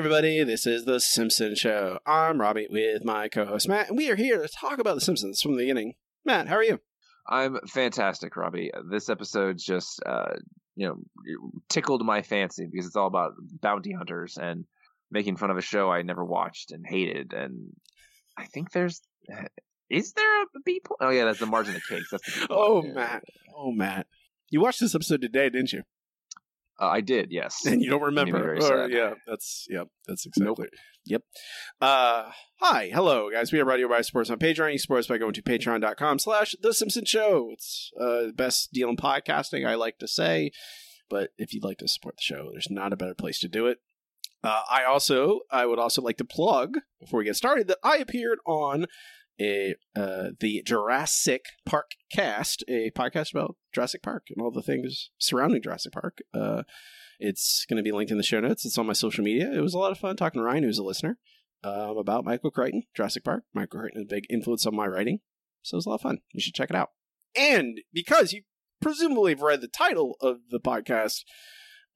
everybody. This is The Simpsons Show. I'm Robbie with my co host Matt, and we are here to talk about The Simpsons from the beginning. Matt, how are you? I'm fantastic, Robbie. This episode's just, uh, you know, tickled my fancy because it's all about bounty hunters and making fun of a show I never watched and hated. And I think there's, is there a B point? Oh yeah, that's the margin of cakes. That's the Oh. Matt. Oh, Matt. You watched this episode today, didn't you? Uh, I did, yes. And you don't remember. Or- yeah, that's yep, that's exactly. Yep. Uh hi, hello guys. We are to by Sports on Patreon. You support us by going to patreon.com slash the Simpson Show. It's uh the best deal in podcasting, I like to say. But if you'd like to support the show, there's not a better place to do it. Uh, I also I would also like to plug before we get started that I appeared on a uh, the Jurassic Park cast, a podcast about Jurassic Park and all the things surrounding Jurassic Park. Uh, it's going to be linked in the show notes. It's on my social media. It was a lot of fun talking to Ryan, who's a listener, um, about Michael Crichton, Jurassic Park. Michael Crichton is a big influence on my writing, so it was a lot of fun. You should check it out. And because you presumably have read the title of the podcast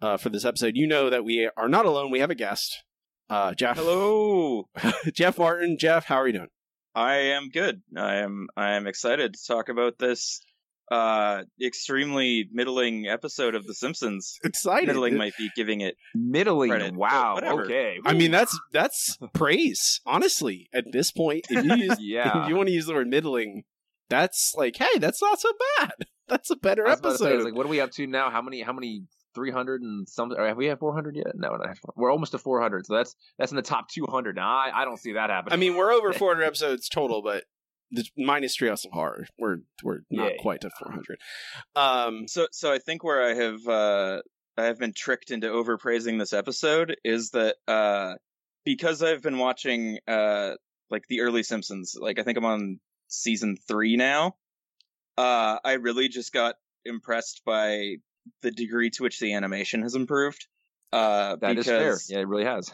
uh, for this episode, you know that we are not alone. We have a guest, uh, Jeff. Hello. Jeff Martin. Jeff, how are you doing? I am good. I am I am excited to talk about this uh extremely middling episode of The Simpsons. Excited. Middling might be giving it Middling. Credit, Wow. whatever. Okay. I mean, that's that's praise. Honestly, at this point, if you use yeah. if you want to use the word middling, that's like, hey, that's not so bad. That's a better I was about to say, episode. like, what are we up to now? How many? How many? Three hundred and some? Or have we had four hundred yet? No, no, we're almost to four hundred. So that's that's in the top two hundred. Now I, I don't see that happening. I mean, we're over 400 episodes total, but the minus Treehouse of Horror, we're we're not Yay. quite at 400. Um, so so I think where I have uh I have been tricked into overpraising this episode is that uh because I've been watching uh like the early Simpsons, like I think I'm on season 3 now. Uh I really just got impressed by the degree to which the animation has improved. Uh that is fair. Yeah, it really has.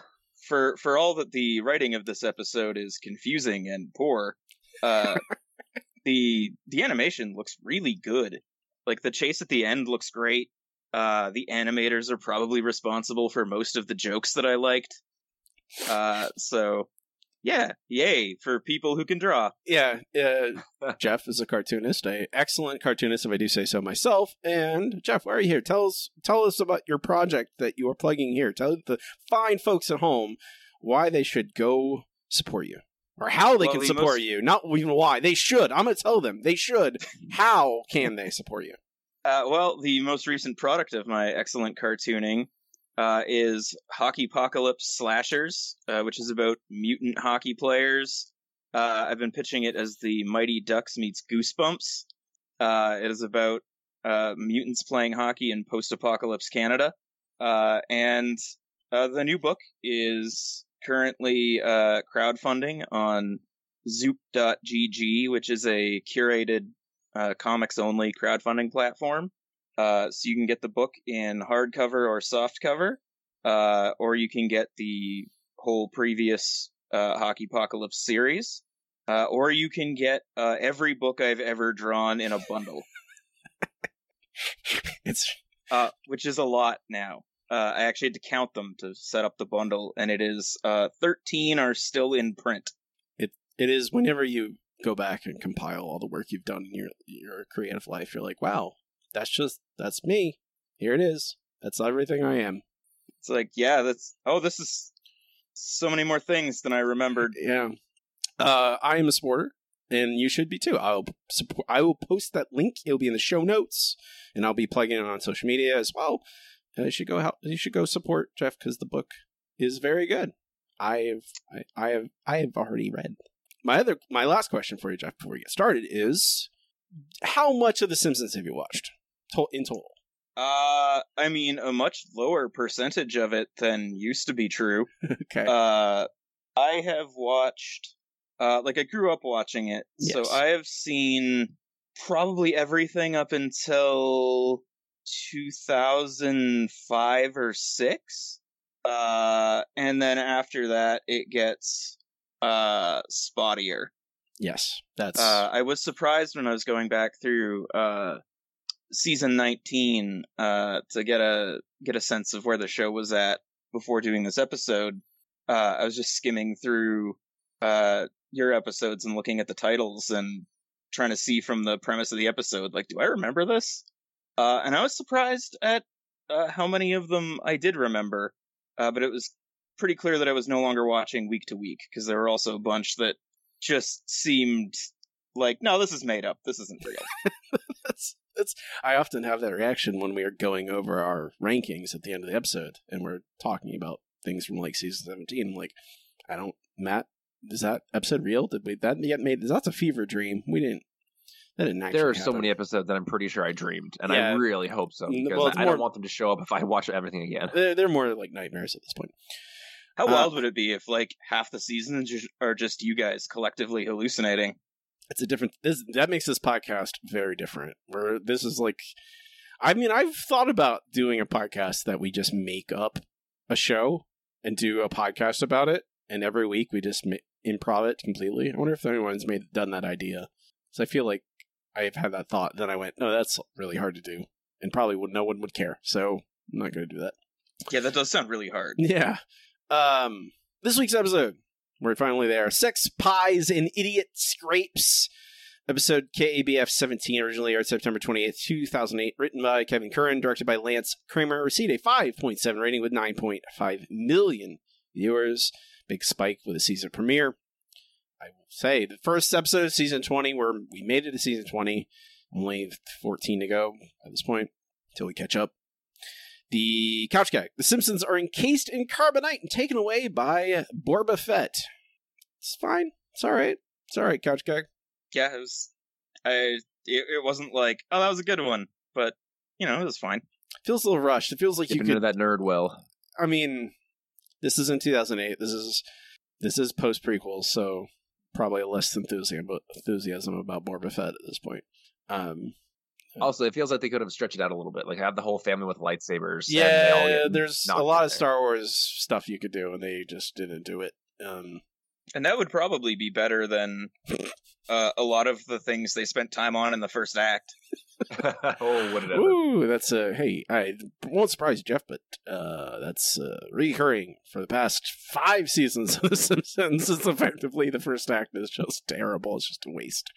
for for all that the writing of this episode is confusing and poor, uh, the the animation looks really good. Like the chase at the end looks great. Uh, the animators are probably responsible for most of the jokes that I liked. Uh, so yeah, yay for people who can draw. yeah, uh, Jeff is a cartoonist, a excellent cartoonist, if I do say so myself. And Jeff, why are you here? Tell us tell us about your project that you are plugging here. Tell the fine folks at home why they should go support you. Or how they Well, can support most- you, not even why. They should. I'm going to tell them. They should. How can they support you? Uh, well, the most recent product of my excellent cartooning uh, is Hockeypocalypse Slashers, uh, which is about mutant hockey players. Uh, I've been pitching it as the Mighty Ducks meets Goosebumps. Uh, it is about uh, mutants playing hockey in post-apocalypse Canada, uh, and the new book is currently crowdfunding on Zoop.gg, which is a curated uh, comics only crowdfunding platform. Uh, so you can get the book in hardcover or softcover, uh, or you can get the whole previous uh, Hockeypocalypse series, uh, or you can get uh, every book I've ever drawn in a bundle, It's uh, which is a lot now. Uh, I actually had to count them to set up the bundle, and it is uh, 13 are still in print. It it is whenever you go back and compile all the work you've done in your your creative life, you're like, wow, that's just that's me. Here it is. That's everything I am. It's like, yeah, that's oh, this is so many more things than I remembered. Yeah. Uh, I am a supporter, and you should be too. I'll support. I will post that link. It'll be in the show notes, and I'll be plugging it on social media as well. Uh, you should go help. You should go support Jeff because the book is very good. I've I, I have I have already read. My other my last question for you, Jeff, before we get started is, how much of The Simpsons have you watched to- in total? Uh, I mean, a much lower percentage of it than used to be true. okay. Uh, I have watched, uh, like I grew up watching it, so I have seen probably everything up until 2005 or 6. Uh, and then after that, it gets, uh, spottier. yes, that's Uh, I was surprised when I was going back through uh, season 19 uh, to get a get a sense of where the show was at before doing this episode. uh, I was just skimming through uh, your episodes and looking at the titles and trying to see from the premise of the episode, like, do I remember this? Uh, and I was surprised at uh, how many of them I did remember, uh, but it was pretty clear that I was no longer watching week to week because there were also a bunch that just seemed like, no, this is made up. This isn't real. that's that's. I often have that reaction when we are going over our rankings at the end of the episode and we're talking about things from like season seventeen. I'm like, I don't, Matt. Is that episode real? Did we that get made? That's a fever dream. We didn't. That didn't actually. There are happen. so many episodes that I'm pretty sure I dreamed, and Yeah. I really hope so because well, I more- don't want them to show up if I watch everything again. They're, they're more like nightmares at this point. How Uh, wild would it be if like half the seasons are just you guys collectively hallucinating? It's a different this that makes this podcast very different where this is like i mean i've thought about doing a podcast that we just make up a show and do a podcast about it and every week we just ma- improv it completely i wonder if anyone's made done that idea so i feel like i've had that thought then i went no that's really hard to do and probably would no one would care so i'm not going to do that Yeah, that does sound really hard. yeah. Um, this week's episode, we're finally there. Sex, Pies, and Idiot Scrapes. Episode KABF 17, originally aired September 28th, 2008. Written by Kevin Curran, directed by Lance Kramer. Received a 5.7 rating with 9.5 million viewers. Big spike with a season premiere. I will say, the first episode of season 20, where we made it to season 20. Only 14 to go at this point, until we catch up. The couch gag. The Simpsons are encased in carbonite and taken away by Boba Fett. It's fine. It's all right. It's all right, couch gag. Yeah, it was. I. It, it wasn't like, oh, that was a good one, but you know, it was fine. Feels a little rushed. It feels like you Dipping into could. that nerd well. I mean, this is in 2008. This is this is post prequels, so probably less enthusiasm enthusiasm about Boba Fett at this point. Um, Also, it feels like they could have stretched it out a little bit, like have the whole family with lightsabers. and they all yeah, there's a lot of there. Star Wars stuff you could do, and they just didn't do it. Um, And that would probably be better than uh, a lot of the things they spent time on in the first act. oh, what did ever. Ooh, that's a hey. I won't surprise Jeff, but uh, that's uh, recurring for the past five seasons of The Simpsons. It's effectively the first act is just terrible. It's just a waste.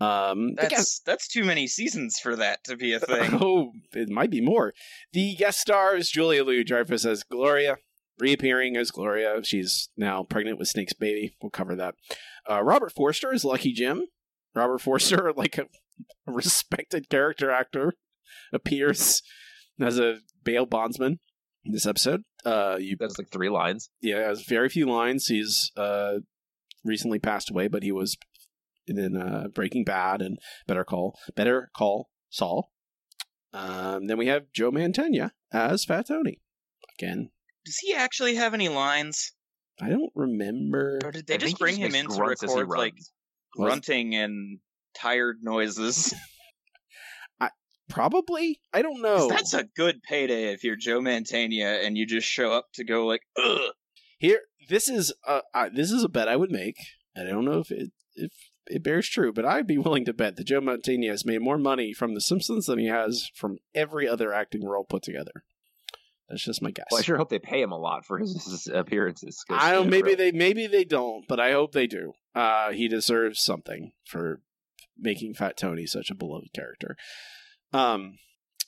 Um, That's guest- that's too many seasons for that to be a thing. oh, it might be more. The guest stars Julia Louis Dreyfus as Gloria, reappearing as Gloria. She's now pregnant with Snake's baby. We'll cover that. Uh, Robert Forster is Lucky Jim. Robert Forster, like a respected character actor, appears as a bail bondsman in this episode. Uh, you That's like three lines. yeah, has very few lines. He's uh recently passed away, but he was in uh, Breaking Bad and Better Call Better Call Saul. Um, then we have Joe Mantegna as Fat Tony. Again, Does he actually have any lines, I don't remember. or did they I just think he bring him in to grunts as he record like runs. Grunting and tired noises? I, Probably, I don't know. That's a good payday if you're Joe Mantegna and you just show up to go like, ugh. Here, this is uh, uh, this is a bet I would make. and I don't know if it if it bears true, but I'd be willing to bet that Joe Mantegna has made more money from The Simpsons than he has from every other acting role put together. That's just my guess. Well, I sure hope they pay him a lot for his, his appearances. 'cause, I don't. Maybe really- they. Maybe they don't. But I hope they do. Uh, he deserves something for making Fat Tony such a beloved character. Um,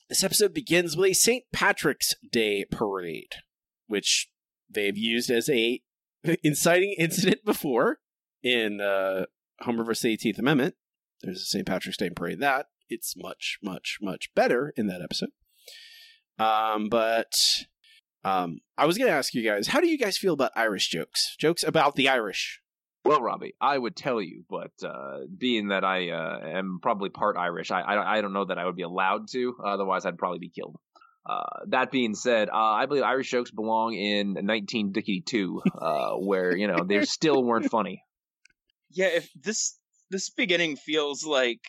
this episode begins with a St. Patrick's Day parade, which they've used as a inciting incident before in uh, Homer vs. the 18th Amendment. There's a St. Patrick's Day parade. That it's much, much, much better in that episode. Um, but um, I was going to ask you guys, how do you guys feel about Irish jokes? Jokes about the Irish. Well, Robbie, I would tell you, but uh, being that I uh, am probably part Irish, I, I I don't know that I would be allowed to. Otherwise, I'd probably be killed. Uh, that being said, uh, I believe Irish jokes belong in 1952, uh, where you know they still weren't funny. Yeah, if this this beginning feels like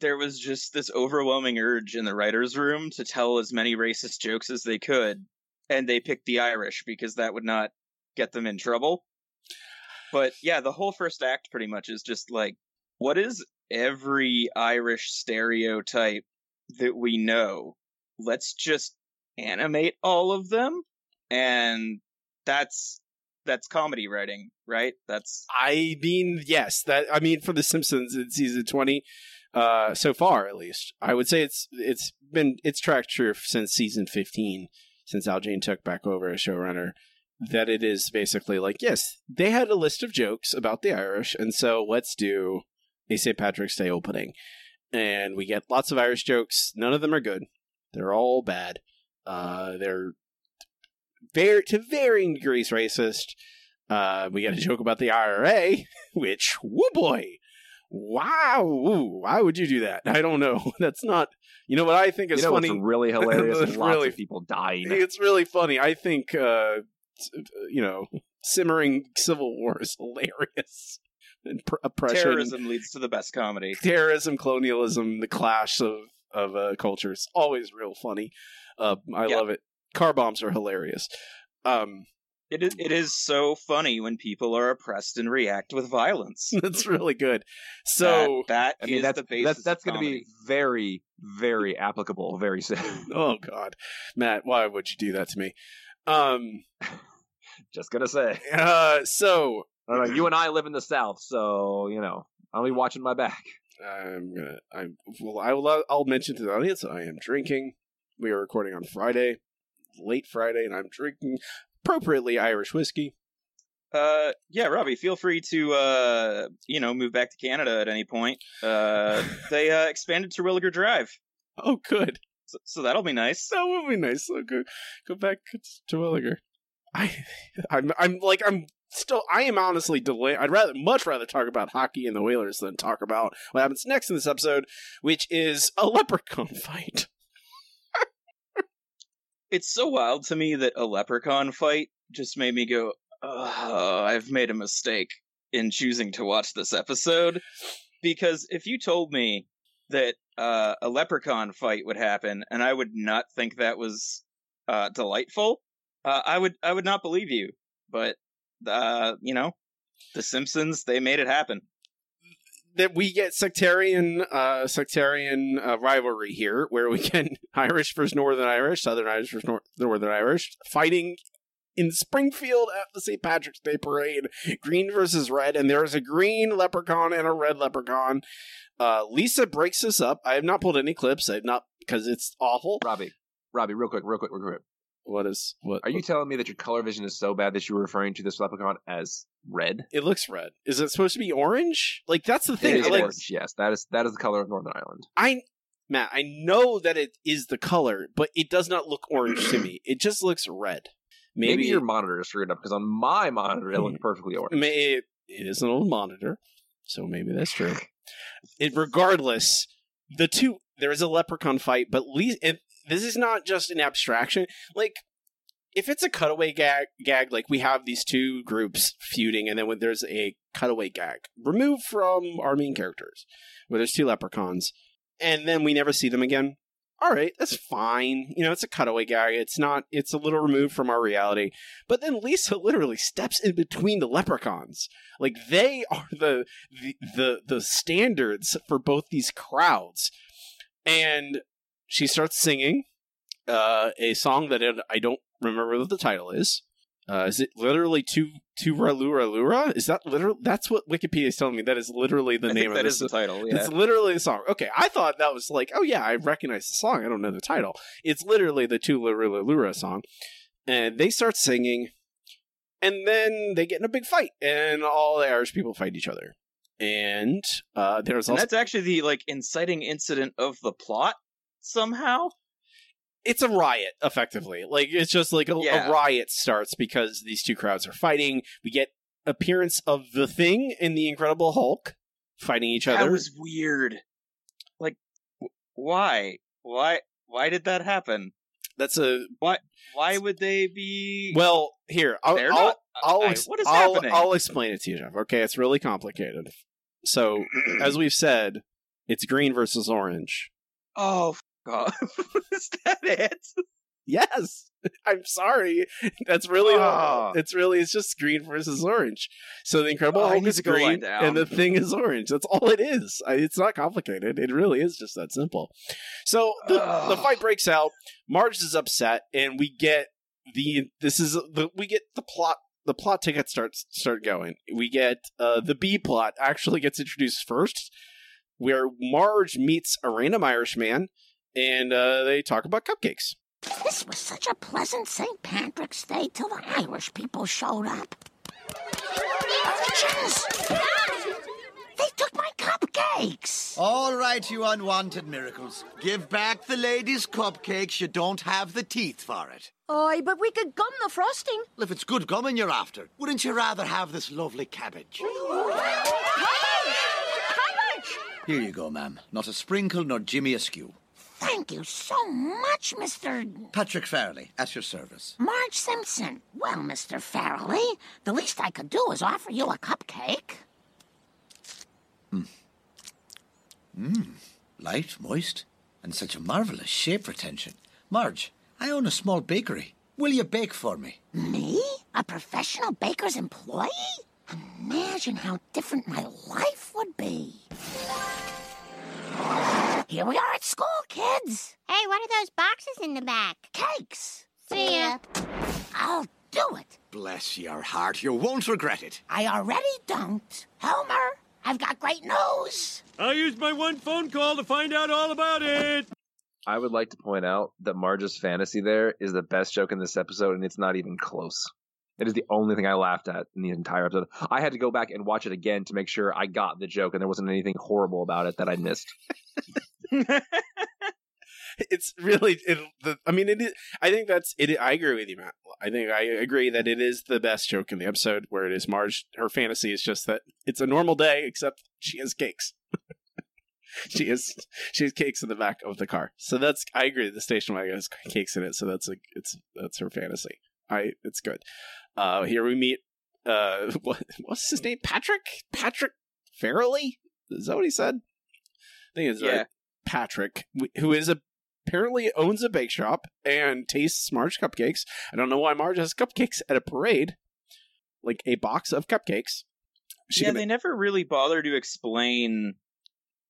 there was just this overwhelming urge in the writers' room to tell as many racist jokes as they could, and they picked the Irish because that would not get them in trouble. But yeah, the whole first act pretty much is just like, what is every Irish stereotype that we know? Let's just animate all of them, and that's that's comedy writing, right? That's I mean, yes, that I mean for The Simpsons in season twenty, uh, so far at least, I would say it's it's been it's tracked true since season fifteen, since Al Jean took back over as showrunner. That it is basically like, yes, they had a list of jokes about the Irish, and so let's do a St. Patrick's Day opening, and we get lots of Irish jokes. None of them are good; they're all bad. Uh, they're very to varying degrees racist. Uh, we got a joke about the IRA, which, whoo boy, wow, ooh, why would you do that? I don't know. That's not, you know what I think is you know funny? what's really hilarious. It's lots really- of people dying. It's really funny. I think, uh, you know, simmering civil war is hilarious. And pr- oppression, terrorism leads to the best comedy. terrorism, colonialism, the clash of of uh, cultures, always real funny. Uh, I Yeah. love it. Car bombs are hilarious. Um, It is it is so funny when people are oppressed and react with violence. that's really good. So, that, I mean, is that's the basis. that's that's going to be very very applicable very soon. oh god, Matt, why would you do that to me? Um, Just gonna say, uh, so know, you and I live in the South, so you know I'll be watching my back. I'm gonna, I'm well, I will, I'll mention to the audience I am drinking. We are recording on Friday, late Friday, and I'm drinking appropriately Irish whiskey. Uh, yeah, Robbie, feel free to uh, you know, move back to Canada at any point. Uh, they uh, expanded to Williger Drive, Oh, good. so, so that'll be nice. That will be nice. So go, go back to Williger. I, I'm, I'm like, I'm still, I am honestly delayed. I'd rather, much rather talk about hockey and the Whalers than talk about what happens next in this episode, which is a leprechaun fight. It's so wild to me that a leprechaun fight just made me go, oh, I've made a mistake in choosing to watch this episode. Because if you told me that uh, a leprechaun fight would happen and I would not think that was uh, delightful, uh, I would I would not believe you. But uh, you know, The Simpsons they made it happen. That we get sectarian, uh, sectarian uh, rivalry here, where we get Irish versus Northern Irish, Southern Irish versus Nor- Northern Irish, fighting in Springfield at the St. Patrick's Day parade. Green versus red, and there is a green leprechaun and a red leprechaun. Uh, Lisa breaks this up. I have not pulled any clips. I've not because it's awful. Robbie, Robbie, real quick, real quick, real quick. What is what? Are you telling me that your color vision is so bad that you were referring to this leprechaun as red? It looks red. Is it supposed to be orange? Like that's the thing. is like orange. Yes, that is that is the color of Northern Ireland. I, Matt, I know that it is the color, but it does not look orange to me. It just looks red. Maybe, Maybe, your monitor is screwed up because on my monitor it looks mm. perfectly orange. may, it, it is an old monitor, so maybe that's true. It regardless, the two there is a leprechaun fight, but least it, this is not just an abstraction. Like if it's a cutaway gag, gag like we have these two groups feuding, and then when there's a cutaway gag removed from our main characters, where there's two leprechauns, and then we never see them again. All right, that's fine. You know, it's a cutaway gag. It's not. It's a little removed from our reality. But then Lisa literally steps in between the leprechauns. Like they are the the the, the standards for both these crowds, and she starts singing uh, a song that I don't remember what the title is. Uh, is it literally tu tu lura lura? Is that literal? That's what Wikipedia is telling me. That is literally the I name of that this. is the title. Yeah. It's literally the song. Okay, I thought that was like, oh yeah, I recognize the song. I don't know the title. It's literally the Tu Lura Lura song, and they start singing, and then they get in a big fight, and all the Irish people fight each other. And uh, there's and also that's actually the like inciting incident of the plot somehow. It's a riot effectively like it's just like a, Yeah. a riot starts because these two crowds are fighting we get appearance of the thing and the incredible hulk fighting each other That was weird. Like, why? Why? Why did that happen? that's a Why would they be? well here i'll I'll, not. I'll, I- what is I'll, happening? I'll explain it to you jeff okay it's really complicated so as we've said it's green versus orange oh, f- God. is that it? yes. I'm sorry. That's really Ah. it's really it's just green versus orange. So the incredible Oh, hulk is to go lie green and the thing is orange. That's all it is. It's not complicated. It really is just that simple. So the, the fight breaks out. Marge is upset and we get the this is the we get the plot the plot tickets start start going. We get uh, the B plot actually gets introduced first, where Marge meets a random Irishman, and uh, they talk about cupcakes. This was such a pleasant St. Patrick's Day till the Irish people showed up. Urchins! They took my cupcakes! All right, you unwanted miracles. Give back the ladies' cupcakes. You don't have the teeth for it. Aye, but we could gum the frosting. Well, if it's good gumming you're after, wouldn't you rather have this lovely cabbage? Cabbage! Cabbage! Here you go, ma'am. Not a sprinkle nor Jimmy askew. Thank you so much, Mr. Patrick Farrelly, at your service. Marge Simpson. Well, Mr. Farrelly, the least I could do is offer you a cupcake. Mmm. Mmm. Light, moist, and such a marvelous shape retention. Marge, I own a small bakery. Will you bake for me? Me? A professional baker's employee? Imagine how different my life would be. Here we are at school, kids. Hey, what are those boxes in the back? Cakes. See ya. I'll do it. Bless your heart, you won't regret it. I already don't. Homer, I've got great news. I used my one phone call to find out all about it. I would like to point out that Marge's fantasy there is the best joke in this episode, and it's not even close. It is the only thing I laughed at in the entire episode. I had to go back and watch it again to make sure I got the joke and there wasn't anything horrible about it that I missed. it's really it, the, i mean it is i think that's it i agree with you matt. I think i agree that it is the best joke in the episode where it is marge her fantasy is just that it's a normal day except she has cakes. She has she has cakes in the back of the car. So that's i agree the station wagon has cakes in it so that's a it's that's her fantasy. I it's good. Uh here we meet uh what what's his name? Patrick? Patrick farrelly? Is that what he said? I think it's Yeah. right patrick who is a apparently owns a bake shop and tastes Marge cupcakes. I don't know why Marge has cupcakes at a parade, like a box of cupcakes. She yeah, gonna- they never really bother to explain,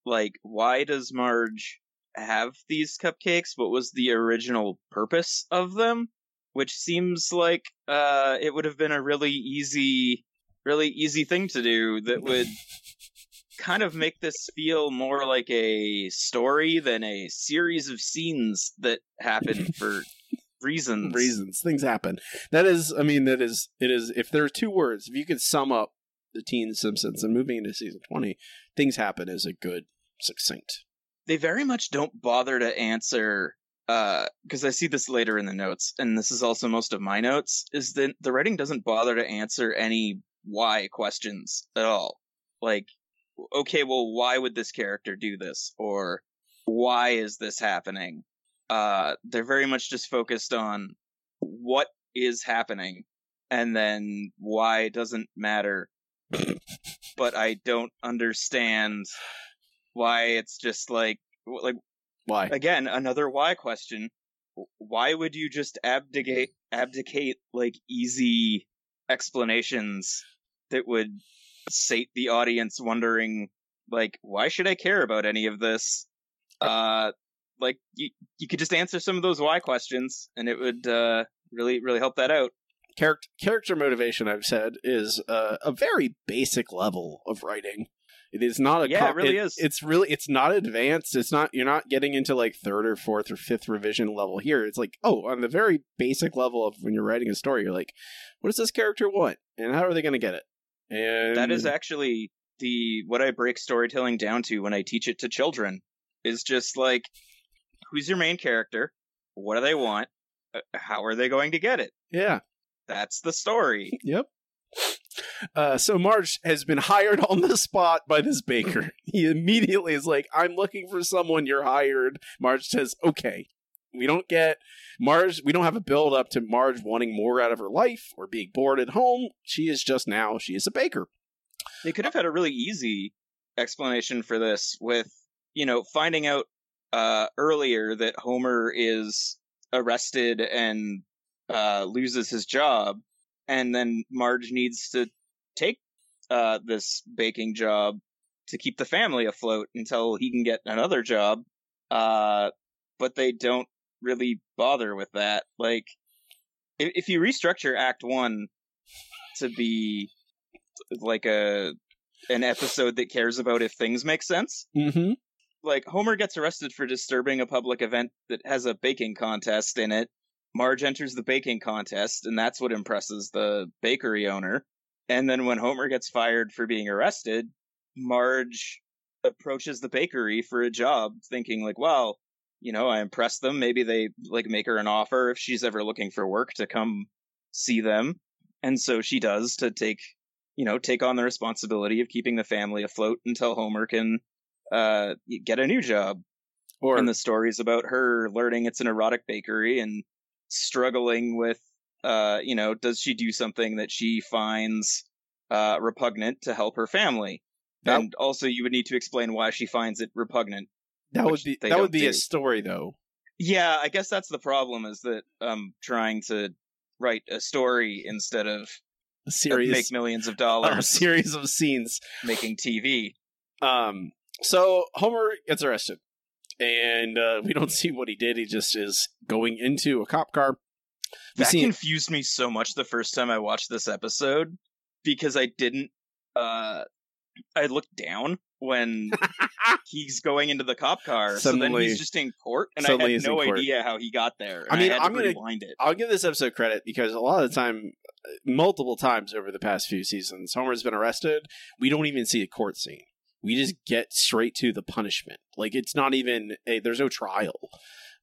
like, why does Marge have these cupcakes? What was the original purpose of them? Which seems like uh, it would have been a really easy, really easy thing to do that would kind of make this feel more like a story than a series of scenes that happen for reasons. reasons things happen. That is, I mean, that is it is. If there are two words, if you could sum up the Teen Simpsons and moving into season twenty, things happen is a good succinct. they very much don't bother to answer uh, because I see this later in the notes, and this is also most of my notes, is that the writing doesn't bother to answer any why questions at all. Like, okay, well, why would this character do this? Or why is this happening? Uh, they're very much just focused on what is happening, and then why doesn't matter. but I don't understand why it's just like like Why? again another why question why would you just abdicate abdicate like easy explanations that would sate the audience wondering like why should i care about any of this uh like you you could just answer some of those why questions and it would uh really really help that out character character motivation I've said is uh, a very basic level of writing. It is not a Yeah, it really is. It's really it's not advanced. It's not you're not getting into like third or fourth or fifth revision level here. It's like oh, on the very basic level of when you're writing a story, you're like, what does this character want, and how are they going to get it? And that is actually the what i break storytelling down to when i teach it to children is just like who's your main character what do they want Uh, how are they going to get it yeah, that's the story yep. Uh, so Marge has been hired on the spot by this baker. He immediately is like, "I'm looking for someone. You're hired." Marge says, "Okay." We don't get Marge. We don't have a build up to Marge wanting more out of her life or being bored at home. She is just now. She is a baker. they could have had a really easy explanation for this with you know finding out uh earlier that homer is arrested and uh loses his job and then marge needs to take uh this baking job to keep the family afloat until he can get another job uh but they don't really bother with that like if, if you restructure act 1 to be like a an episode that cares about if things make sense. Mm-hmm. Like Homer gets arrested for disturbing a public event that has a baking contest in it. Marge enters the baking contest, and that's what impresses the bakery owner. And then when Homer gets fired for being arrested, Marge approaches the bakery for a job, thinking like, "Well, you know, I impress them. Maybe they like make her an offer if she's ever looking for work to come see them." And so she does to take, you know, take on the responsibility of keeping the family afloat until Homer can uh get a new job. Or and the stories about her learning it's an erotic bakery and struggling with uh you know does she do something that she finds uh repugnant to help her family and also you would need to explain why she finds it repugnant that would be that would be do. a story though. yeah i guess that's the problem is that i'm trying to write a story instead of A series make millions of dollars, a series of scenes. making tv Um, so Homer gets arrested, and uh, we don't see what he did. He just is going into a cop car. We that confused me so much the first time I watched this episode because I didn't uh I looked down when he's going into the cop car. so then Suddenly- he's just in court and I suddenly had no idea how he got there. I and mean, had I'm to gonna- rewind it. I'll give this episode credit because a lot of the time, multiple times over the past few seasons, Homer's been arrested. We don't even see a court scene. We just get straight to the punishment. Like it's not even a, there's no trial.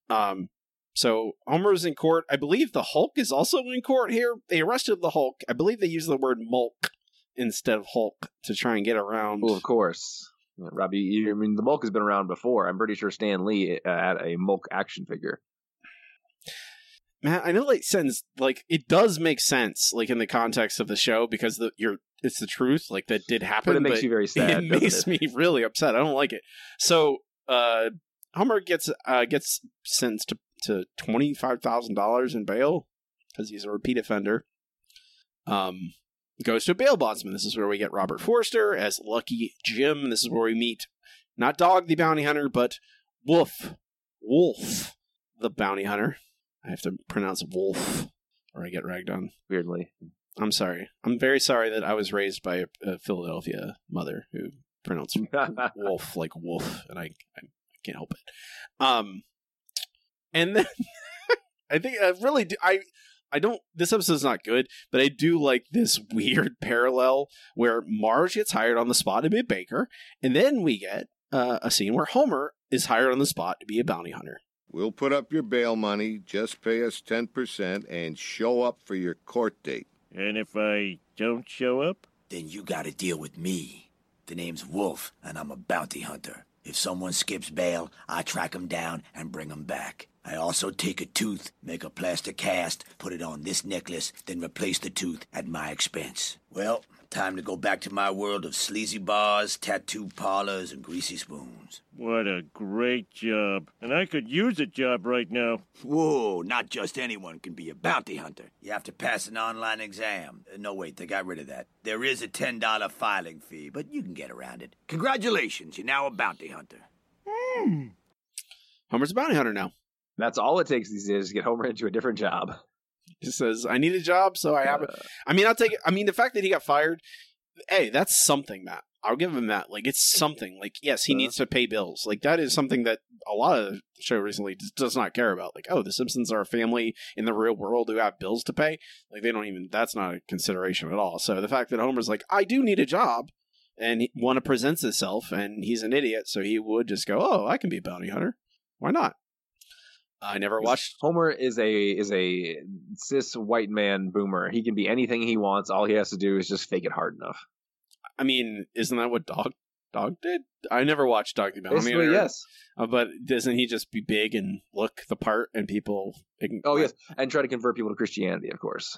Um, so Homer's in court. I believe the Hulk is also in court here. They arrested the Hulk. I believe they use the word Mulk instead of Hulk to try and get around. Well, of course. Robbie, I mean, the Mulk has been around before. I'm pretty sure Stan Lee uh, had a Mulk action figure. Man, I know like sense like it does make sense like in the context of the show because the you're it's the truth like that did happen But it makes you very sad. it makes it? me really upset. I don't like it. So uh Homer gets uh gets sentenced to, to twenty five thousand dollars in bail because he's a repeat offender. Um goes to a bail bondsman. This is where we get Robert Forster as Lucky Jim. This is where we meet not Dog the bounty hunter, but Wolf. Wolf the bounty hunter. I have to pronounce Wolf or I get ragged on. Weirdly. I'm sorry. I'm very sorry that I was raised by a, a Philadelphia mother who pronounced wolf like wolf, and I, I can't help it. Um, and then I think I really do. I I don't. This episode's not good, but I do like this weird parallel where Marge gets hired on the spot to be a baker, and then we get uh, a scene where Homer is hired on the spot to be a bounty hunter. We'll put up your bail money, just pay us 10%, and show up for your court date. And if I don't show up? Then you gotta deal with me. The name's Wolf, and I'm a bounty hunter. If someone skips bail, I track 'em down and bring 'em back. I also take a tooth, make a plaster cast, put it on this necklace, then replace the tooth at my expense. Well, time to go back to my world of sleazy bars, tattoo parlors, and greasy spoons. What a great job. And I could use a job right now. Whoa, not just anyone can be a bounty hunter. You have to pass an online exam. Uh, No, wait, they got rid of that. There is a $10 filing fee, but you can get around it. Congratulations, you're now a bounty hunter. Homer's a bounty hunter now. That's all it takes these days to get Homer into a different job. He says, "I need a job, so I have it." I mean, I'll take it. I mean, the fact that he got fired, hey, that's something, Matt. I'll give him that. Like, it's something. Like, yes, he Uh-huh. needs to pay bills. Like, that is something that a lot of the show recently does not care about. Like, oh, the Simpsons are a family in the real world who have bills to pay. Like, they don't even. That's not a consideration at all. So the fact that Homer's like, I do need a job, and he, one presents himself, and he's an idiot, so he would just go, oh, I can be a bounty hunter. Why not? I never watched. Homer is a is a cis white man boomer. He can be anything he wants. All he has to do is just fake it hard enough. I mean, isn't that what Dog Dog did? I never watched Dog the Bounty Hunter. yes. Uh, but doesn't he just be big and look the part and people? Oh yes, and try to convert people to Christianity, of course.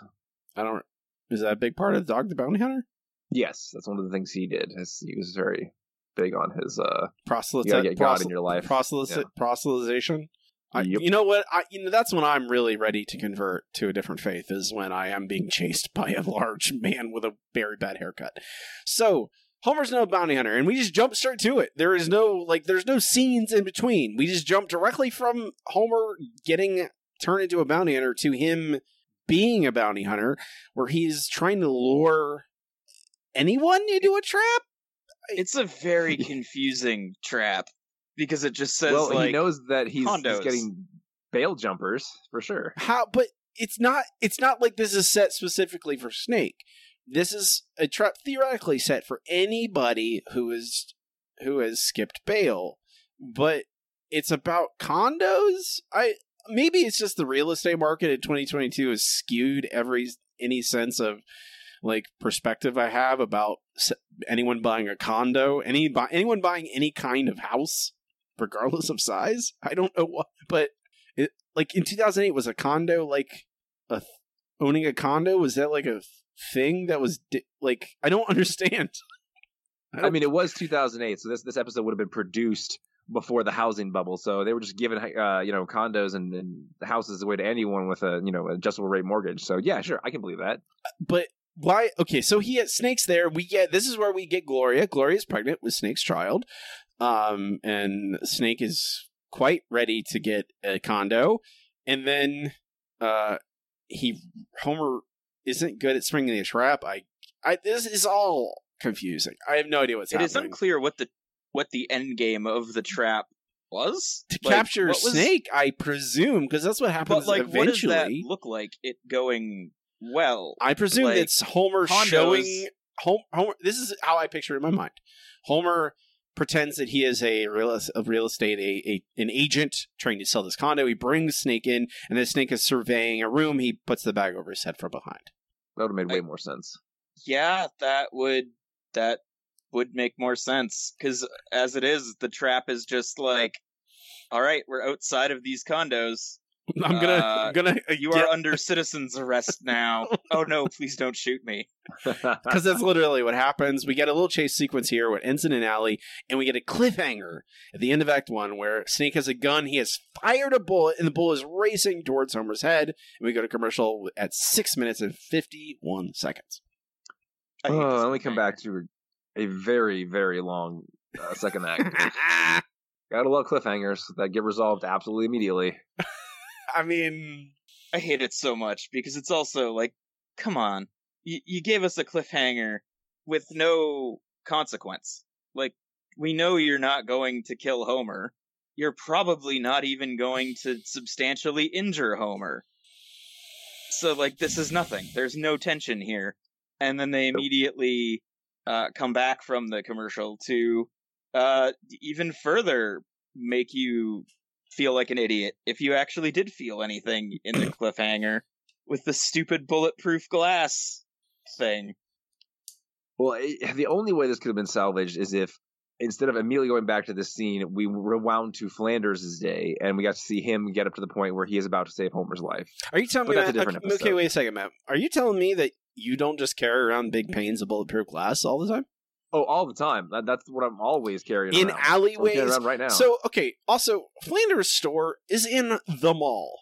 I don't. Is that a big part of Dog the Bounty Hunter? Yes, that's one of the things he did. He was very big on his uh Proselyte. you gotta get God in your life. Proselyte, Yeah. Proselytization. I, Yep. You know what? I, you know that's when I'm really ready to convert to a different faith. Is when I am being chased by a large man with a very bad haircut. So Homer's no bounty hunter, and we just jump straight to it. There is no like, there's no scenes in between. We just jump directly from Homer getting turned into a bounty hunter to him being a bounty hunter, where he's trying to lure anyone into a trap. It's a very confusing trap because it just says well, like he knows that he's, he's getting bail jumpers for sure. How? But it's not. It's not like this is set specifically for Snake. This is a trap theoretically set for anybody who is who has skipped bail. But it's about condos. I maybe it's just the real estate market in 2022 is skewed every any sense of like perspective I have about anyone buying a condo, any buy, anyone buying any kind of house, regardless of size. I don't know what, but it like in 2008 was a condo like a owning a condo was that like a thing that was di- like I don't understand. I mean, it was 2008, so this this episode would have been produced before the housing bubble. So they were just giving uh, you know condos and, and houses away to anyone with a you know adjustable rate mortgage. So yeah, sure, I can believe that. But why? Okay, so he has Snake's there. We get this is where we get Gloria. Gloria's pregnant with Snake's child, um, and Snake is quite ready to get a condo, and then uh, he Homer isn't good at springing a trap. I, I this is all confusing. I have no idea what's It is happening. unclear what the what the end game of the trap was to Like, capture was- Snake, I presume, because that's what happens But like, what does that eventually. look like? It going well? I presume Like, it's Homer condos- showing Homer, Homer. This is how I picture it in my mind. Homer pretends that he is a real a real estate a, a an agent trying to sell this condo. He brings Snake in, and the Snake is surveying a room. He puts the bag over his head from behind. That would have made way more sense. Yeah, that would that would make more sense because as it is, the trap is just like, all right, we're outside of these condos. I'm gonna Uh, I'm gonna You are under citizen's arrest now. oh no, please don't shoot me. because that's literally what happens. We get a little chase sequence here, what ends in an alley, and we get a cliffhanger at the end of Act One where Snake has a gun. He has fired a bullet, and the bullet is racing towards Homer's head. And we go to commercial at six minutes and fifty-one seconds. Oh, this let me come cliffhanger. back to a very very long uh, second act. Gotta love cliffhangers that get resolved absolutely immediately. I mean, I hate it so much because it's also like, come on, you, you gave us a cliffhanger with no consequence. Like, we know you're not going to kill Homer. You're probably not even going to substantially injure Homer. So, like, this is nothing. There's no tension here. And then they immediately uh, come back from the commercial to uh, even further make you feel like an idiot if you actually did feel anything in the cliffhanger with the stupid bulletproof glass thing. Well, it, the only way this could have been salvaged is if instead of immediately going back to this scene, we rewound to Flanders' day and we got to see him get up to the point where he is about to save Homer's life. are you telling But me that's a different Okay, okay, wait a second, Matt. Are you telling me that you don't just carry around big panes of bulletproof glass all the time Oh, all the time. That, that's what I'm always carrying in around. I'm carrying around right now. So okay. Also, Flanders' store is in the mall,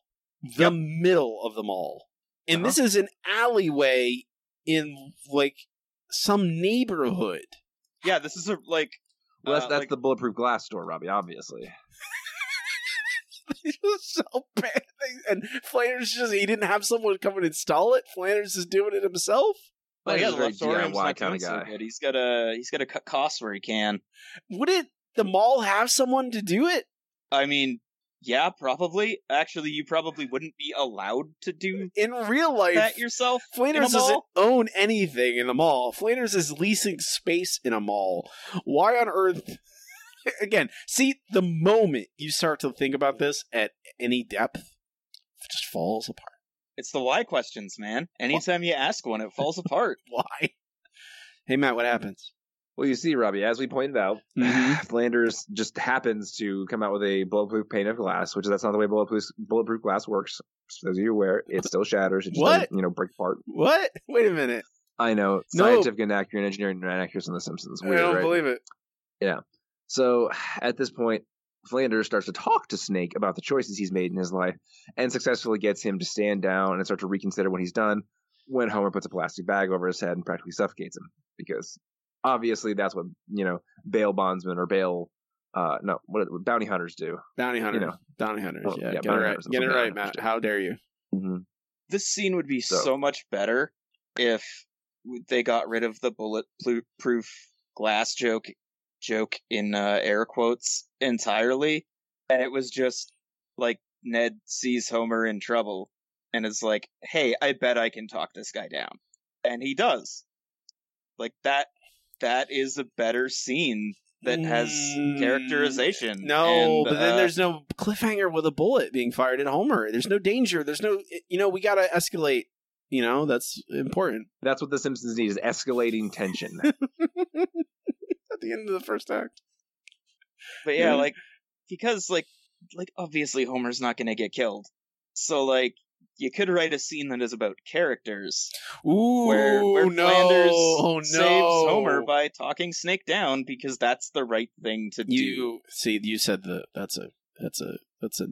the middle of the mall, and Uh-huh. this is an alleyway in like some neighborhood. Yeah, this is a like well, that's, uh, that's like- the bulletproof glass store, Robbie. Obviously. it was so bad, and Flanders just—he didn't have someone come and install it. Flanders is doing it himself. Like, yeah, very DIY doing so guy. good. He's got to he's got to cut costs where he can. Would it? The mall have someone to do it? I mean, yeah, probably. Actually, you probably wouldn't be allowed to do In real life, that yourself. Flanders doesn't own anything in the mall. Flanders is leasing space in a mall. Why on earth? Again, see, the moment you start to think about this at any depth, it just falls apart. It's the why questions, man. Anytime you ask one, it falls apart. Why? Hey, Matt, what happens? Well, you see, Robbie, as we pointed out, Mhm. Flanders just happens to come out with a bulletproof pane of glass, which is that's not the way bulletproof bulletproof glass works. So as you're aware, it still shatters. It just What? doesn't, you know, break apart. What? Wait a minute. I know No. scientific inaccurate engineering inaccuracies in The Simpsons. I don't right? believe it. Yeah. So at this point, Flanders starts to talk to Snake about the choices he's made in his life and successfully gets him to stand down and start to reconsider what he's done when Homer puts a plastic bag over his head and practically suffocates him. Because obviously that's what, you know, bail bondsmen or bail, uh, no, what, what bounty hunters do. Bounty hunter. You know. Bounty hunters. Oh, yeah, yeah, get it right. Get it right, Matt. do. How dare you? Mm-hmm. this scene would be So- so, much better if they got rid of the bulletproof glass joke joke in uh, air quotes entirely, and it was just like Ned sees Homer in trouble and is like, "Hey, I bet I can talk this guy down," and he does. Like that. That is a better scene that has Mm, characterization. No, and, but then uh, there's no cliffhanger with a bullet being fired at Homer. There's no danger. There's no, you know, we got to escalate. You know, that's important. That's what The Simpsons need is escalating tension. At the end of the first act. But yeah, Mhm. like because like like obviously Homer's not gonna get killed. So like you could write a scene that is about characters Ooh, where where no. Flanders oh, no. saves Homer by talking Snake down because that's the right thing to do. you see you said the that's a that's a that's a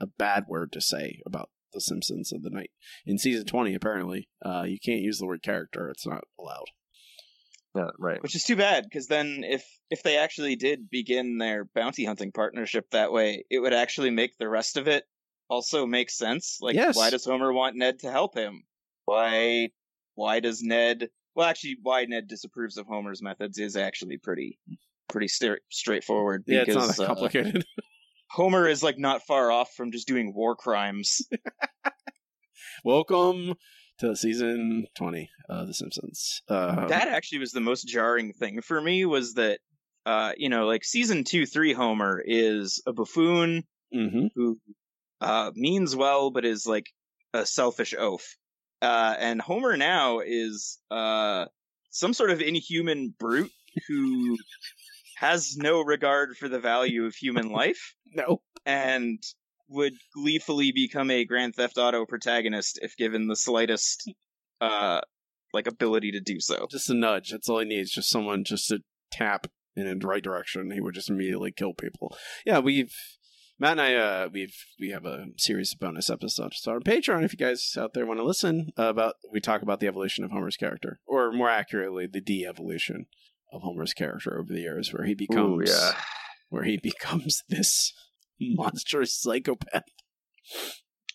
a bad word to say about the simpsons of the night in season 20 apparently uh you can't use the word character it's not allowed Yeah, right. Which is too bad because then if if they actually did begin their bounty hunting partnership that way, it would actually make the rest of it also make sense. Like Yes. why does Homer want Ned to help him? Why why does Ned well actually why Ned disapproves of Homer's methods is actually pretty pretty stra- straightforward yeah it's because not uh, complicated Homer is like not far off from just doing war crimes. welcome to season 20 of the simpsons uh that actually was the most jarring thing for me was that uh you know like season 2 3 Homer is a buffoon mhm. who uh, means well but is like a selfish oaf. Uh, and Homer now is uh, some sort of inhuman brute who has no regard for the value of human life no and would gleefully become a Grand Theft Auto protagonist if given the slightest uh, like ability to do so. just a nudge that's all he needs just someone just to tap in the right direction he would just immediately kill people yeah we've Matt and I, uh, we've we have a series of bonus episodes on Patreon. If you guys out there want to listen uh, about, we talk about the evolution of Homer's character, or more accurately, the de-evolution of Homer's character over the years, where he becomes, Ooh, yeah. where he becomes this monstrous psychopath.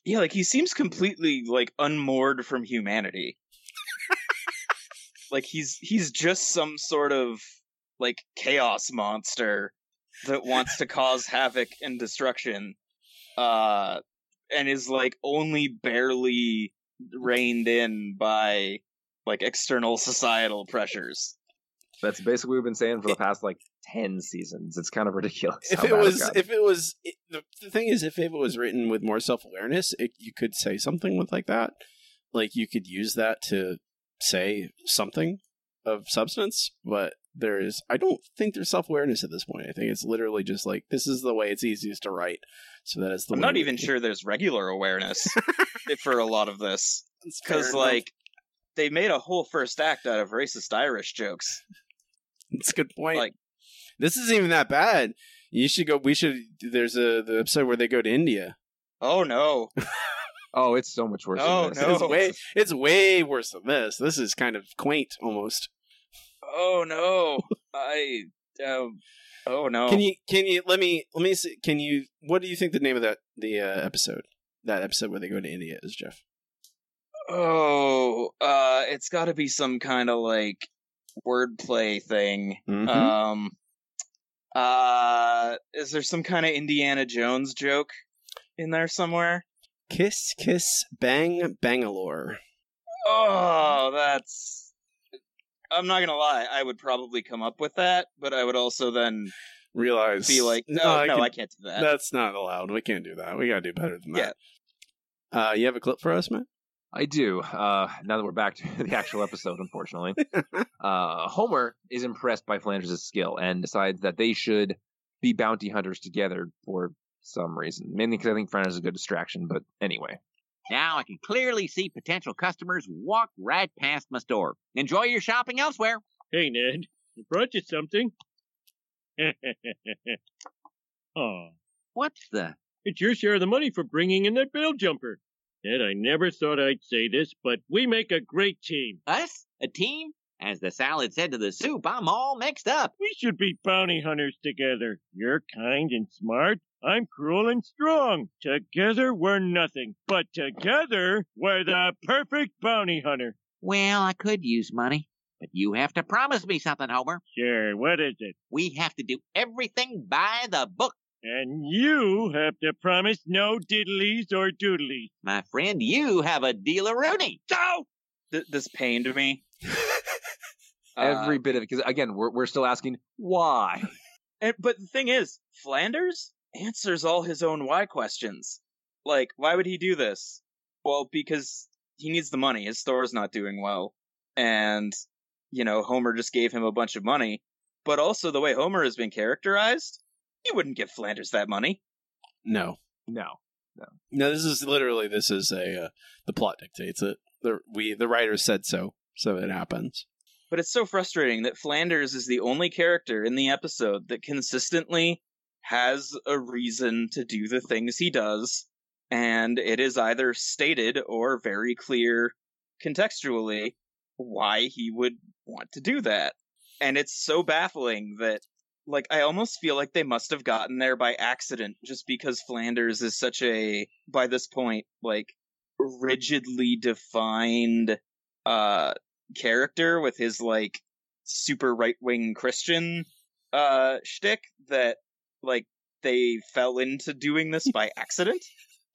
Yeah, like he seems completely like unmoored from humanity. like he's he's just some sort of like chaos monster that wants to cause havoc and destruction. Uh and is like only barely reined in by like external societal pressures. That's basically what we've been saying for the past like ten seasons. It's kind of ridiculous. If it was, gotten. if it was, it, the, the thing is, if it was written with more self awareness, you could say something with like that. Like you could use that to say something of substance, but there is I don't think there's self awareness at this point. I think it's literally just like this is the way it's easiest to write. So that is the I'm way not we- even sure there's regular awareness for a lot of this. Because, like, they made a whole first act out of racist Irish jokes. It's a good point. like- this isn't even that bad. You should go. We should. There's a the episode where they go to India. Oh no. oh, it's so much worse. Oh, than this. no. It's way. It's way worse than this. This is kind of quaint almost. Oh no. I. Um, oh no. Can you can you let me let me see, can you what do you think the name of that the uh, episode that episode where they go to India is Jeff? Oh, uh, it's got to be some kind of like wordplay thing. Mhm. Um, uh, is there some kind of Indiana Jones joke in there somewhere? Kiss Kiss Bang Bangalore. Oh, that's. I'm not gonna lie. I would probably come up with that, but I would also then Realize be like, no, I no, can- I can't do that. That's not allowed. We can't do that. We gotta do better than Yeah. that. Uh, you have a clip for us, Matt? I do. Uh, now that we're back to the actual episode, unfortunately, uh, Homer is impressed by Flanders' skill and decides that they should be bounty hunters together for some reason. Mainly because I think Flanders is a good distraction. But anyway, Now I can clearly see potential customers walk right past my store. Enjoy your shopping elsewhere. Hey, Ned, I brought you something. oh, What's the? it's your share of the money for bringing in that bail jumper. I never thought I'd say this, but we make a great team. Us? A team? As the salad said to the soup, I'm all mixed up. We should be bounty hunters together. You're kind and smart. I'm cruel and strong. Together we're nothing, but together we're the perfect bounty hunter. Well, I could use money, but you have to promise me something, Homer. Sure, what is it? We have to do everything by the book. And you have to promise no diddlies or doodlies. My friend, you have a deal of Rooney. So, Th- this pained me. Every Uh, bit of it, because again, we're we're still asking why. and, but the thing is, Flanders answers all his own why questions. Like, why would he do this? Well, because he needs the money. His store's not doing well. And, you know, Homer just gave him a bunch of money. But also, the way Homer has been characterized, he wouldn't give Flanders that money. No, No, no. This is literally this is a uh, the plot dictates it. The we the writer said so, so it happens. But it's so frustrating that Flanders is the only character in the episode that consistently has a reason to do the things he does, and it is either stated or very clear contextually why he would want to do that. And it's so baffling that, like, I almost feel like they must have gotten there by accident just because Flanders is such a, by this point, like, rigidly defined, uh, character with his like super right wing Christian uh shtick that like they fell into doing this by accident.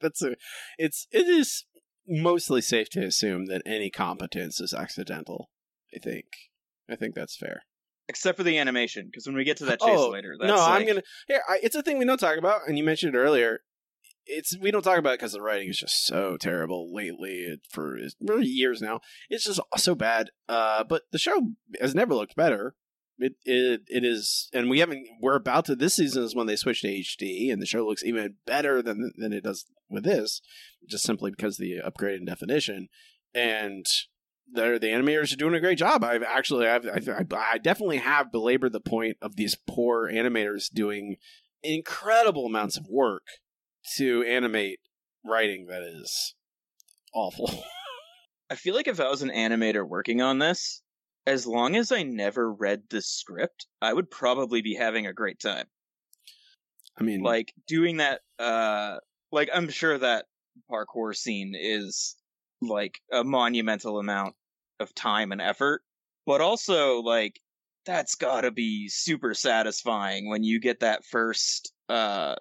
That's a. It's it is mostly safe to assume that any competence is accidental. I think. I think that's fair. Except for the animation, because when we get to that chase Oh, later, that's no, I'm gonna. Here, I, it's a thing we don't talk about, and you mentioned it earlier. It's we don't talk about it because the writing is just so terrible lately for really years now. It's just so bad. Uh, but the show has never looked better. It it it is, and we haven't. We're about to. This season is when they switch to HD, and the show looks even better than than it does with this, just simply because of the upgrade in definition. And the the animators are doing a great job. I've actually I've, I've I definitely have belabored the point of these poor animators doing incredible amounts of work to animate writing that is awful. I feel like if I was an animator working on this, as long as I never read the script, I would probably be having a great time. I mean, Like doing that uh like I'm sure that parkour scene is like a monumental amount of time and effort, but also like that's got to be super satisfying when you get that first uh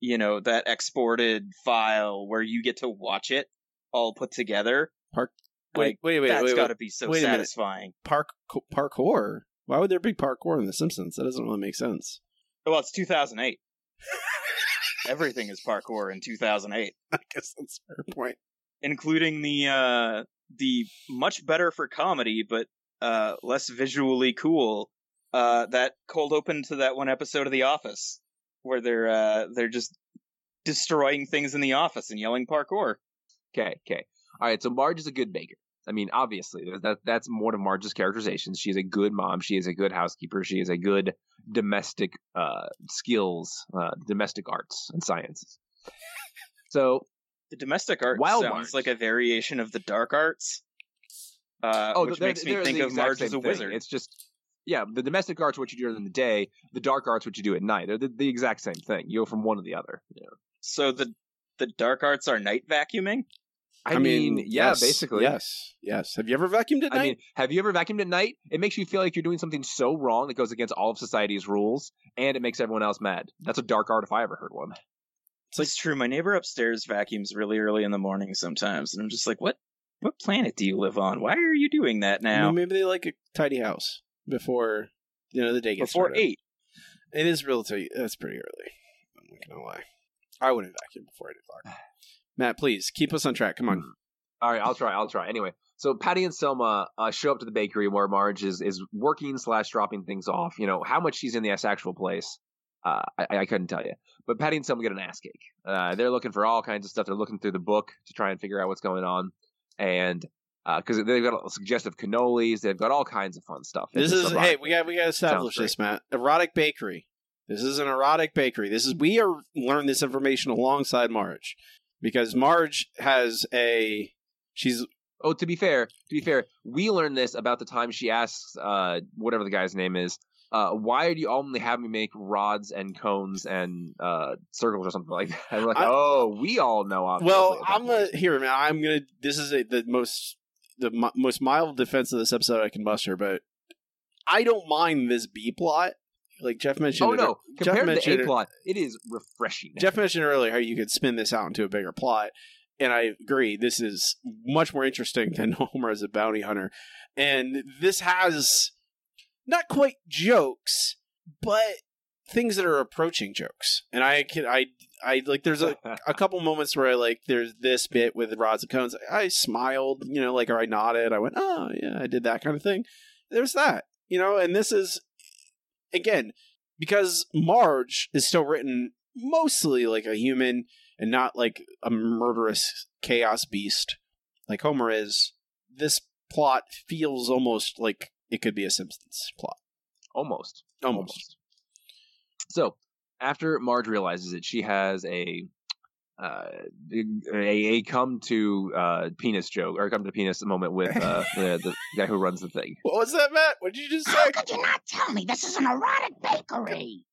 you know that exported file where you get to watch it all put together. Park. Like Wait, wait, wait, that's wait, got wait. to be so satisfying. park parkour. Why would there be parkour in The Simpsons? That doesn't really make sense. Well, it's 2008. Everything is parkour in 2008. I guess that's a fair point. including the uh the much better for comedy but uh less visually cool uh that cold open to that one episode of The Office where they're uh they're just destroying things in the office and yelling parkour. Okay, okay. All right, so Marge is a good baker. I mean, obviously, that that's one of Marge's characterizations. She is a good mom. She is a good housekeeper. She is a good domestic uh, skills, uh, domestic arts and sciences. So, The domestic art Wild sounds Marge. like a variation of the dark arts. Uh, oh, which they're- makes me they're think the of exact Marge as a thing. wizard. It's just, yeah, the domestic arts what you do during the day. The dark arts what you do at night. They're the, the exact same thing. You go from one to the other. You know? So the the dark arts are night vacuuming. I, mean, yeah, yes, basically. Yes, yes. Have you ever vacuumed at I night? mean, have you ever vacuumed at night? It makes you feel like you're doing something so wrong that goes against all of society's rules, and it makes everyone else mad. That's a dark art if I ever heard one. It's like true. My neighbor upstairs vacuums really early in the morning sometimes, and I'm just like, what? What planet do you live on? Why are you doing that I now? mean, maybe they like a tidy house before you know the day gets Before started. eight. It is real to That's pretty early. I'm not gonna lie. I wouldn't vacuum before eight o'clock. Matt, please keep us on track. Come on. All right, I'll try. I'll try. Anyway, so Patty and Selma uh, show up to the bakery where Marge is is working slash dropping things off. You know how much she's in the actual place. Uh, I, I couldn't tell you, but Patty and Selma get an ass cake. Uh, they're looking for all kinds of stuff. They're looking through the book to try and figure out what's going on, and because they've got suggestive cannolis, they've got all kinds of fun stuff. This is hey, we got we got to establish this, Matt. Erotic bakery. This is an erotic bakery. This is we are learn this information alongside Marge because Marge has a she's Oh, to be fair, to be fair, we learned this about the time she asks, uh, whatever the guy's name is, uh, why do you only have me make rods and cones and uh, circles or something like that? And we're like, I- oh, we all know. Obviously, Well, I'm gonna here, man. I'm gonna. This is a, the most the mi- most mild defense of this episode I can muster, but I don't mind this B plot. Like Jeff mentioned. Oh it- no! Jeff Compared to mentioned the A plot, it is refreshing. Jeff mentioned earlier how you could spin this out into a bigger plot, and I agree. This is much more interesting than Homer as a bounty hunter, and this has not quite jokes, but things that are approaching jokes. And I can I I like there's a a couple moments where I like there's this bit with rods and cones. I smiled, you know, like or I nodded. I went, oh yeah, I did that kind of thing. There's that, you know, and this is again because Marge is still written mostly like a human and not like a murderous chaos beast like Homer is. This plot feels almost like it could be a Simpsons plot. almost, Almost. So after Marge realizes it, she has a uh, a, a come to uh, penis joke or come to penis moment with uh, the, the guy who runs the thing. What was that, Matt? What did you just How say? could you not tell me this is an erotic bakery?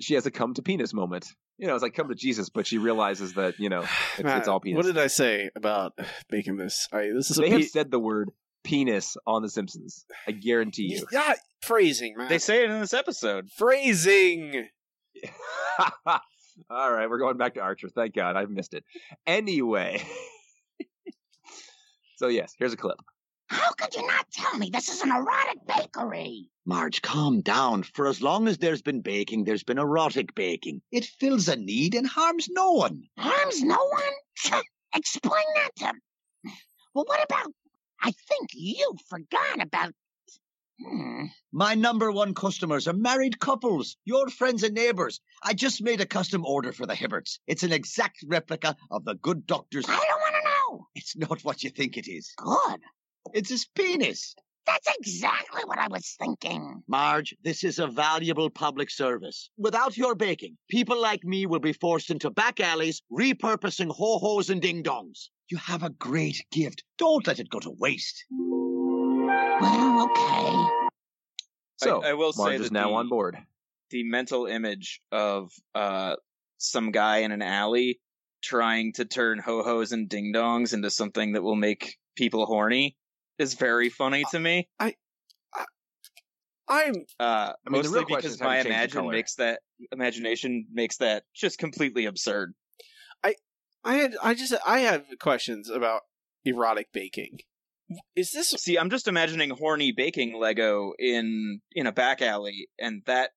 She has a come to penis moment. You know, it's like come to Jesus, but she realizes that you know it's, Matt, it's all penis. What did I say about making this? I this is a they have pe- said the word penis on The Simpsons. I guarantee you. yeah phrasing, man. They say it in this episode. phrasing. All right, we're going back to Archer. Thank God, I missed it. Anyway, so yes, here's a clip. How could you not tell me this is an erotic bakery? Marge, calm down. For as long as there's been baking, there's been erotic baking. It fills a need and harms no one. Harms no one? Explain that to. Well, what about? I think you forgot about. Hmm. My number one customers are married couples, your friends and neighbors. I just made a custom order for the Hibberts. It's an exact replica of the good doctor's. I don't want to know. It's not what you think it is. Good. It's his penis. That's exactly what I was thinking. Marge, this is a valuable public service. Without your baking, people like me will be forced into back alleys, repurposing ho-hos and ding-dongs. You have a great gift. Don't let it go to waste. Well, okay. So I, I will say Marge is that now the, on board. the mental image of uh, some guy in an alley trying to turn ho hos and ding dongs into something that will make people horny is very funny to me. I'm Uh, I mean, mostly because my you change the imagine makes that imagination makes that just completely absurd. I had I just I have questions about erotic baking. Is this See, I'm just imagining horny baking Lego in in a back alley, and that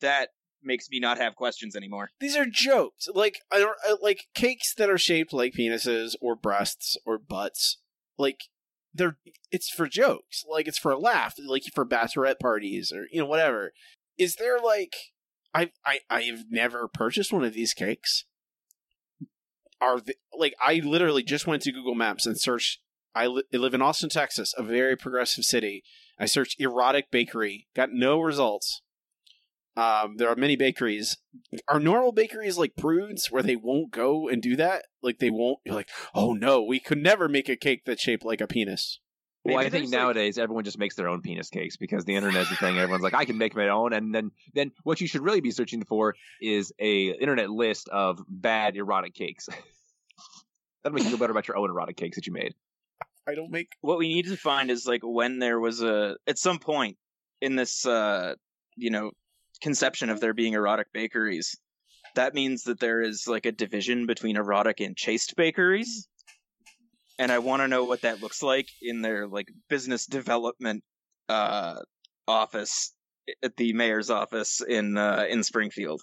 that makes me not have questions anymore. these are jokes like I don't like cakes that are shaped like penises or breasts or butts like they're it's for jokes like it's for a laugh like for bachelorette parties or you know whatever is there like i i i've never purchased one of these cakes are the, like i literally just went to google maps and searched I, li- I live in austin texas a very progressive city i searched erotic bakery got no results um, there are many bakeries. Are normal bakeries like prudes where they won't go and do that? Like they won't. You're like, oh no, we could never make a cake that's shaped like a penis. Well, Maybe I think there's, like- nowadays everyone just makes their own penis cakes because the internet's the thing. Everyone's like, I can make my own, and then then what you should really be searching for is a internet list of bad erotic cakes. That'll make you feel better about your own erotic cakes that you made. I don't make. what we need to find is like when there was a at some point in this uh you know conception of there being erotic bakeries that means that there is like a division between erotic and chaste bakeries and i want to know what that looks like in their like business development uh office at the mayor's office in uh in springfield.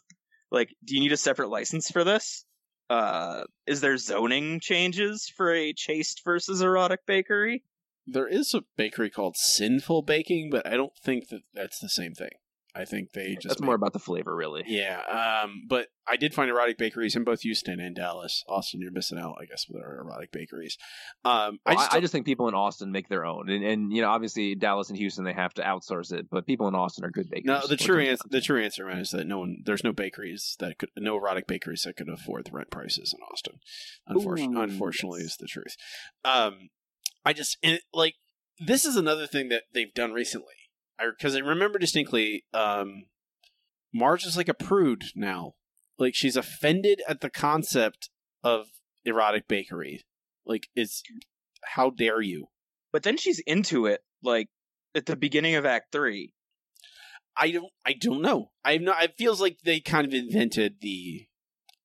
Like do you need a separate license for this? Uh is there zoning changes for a chaste versus erotic bakery? There is a bakery called Sinful Baking, but I don't think that that's the same thing. I think they just That's make- more about the flavor, really. Yeah, um, but I did find erotic bakeries in both Houston and Dallas. Austin, you're missing out, I guess, with our erotic bakeries. Um, Well, I just, I, just think people in Austin make their own, and, and you know, obviously Dallas and Houston they have to outsource it, but people in Austin are good bakers. no. The true answer, the true answer, man, is that no one, there's no bakeries that could, no erotic bakeries that could afford the rent prices in Austin. Unfortunately, Ooh, unfortunately, yes. is the truth. Um, I just and, like this is another thing that they've done recently. Because I, I remember distinctly, um, Marge is like a prude now. Like she's offended at the concept of erotic bakery. Like it's how dare you? But then she's into it, like at the beginning of Act Three. I don't. I don't know. I'm not. It feels like they kind of invented the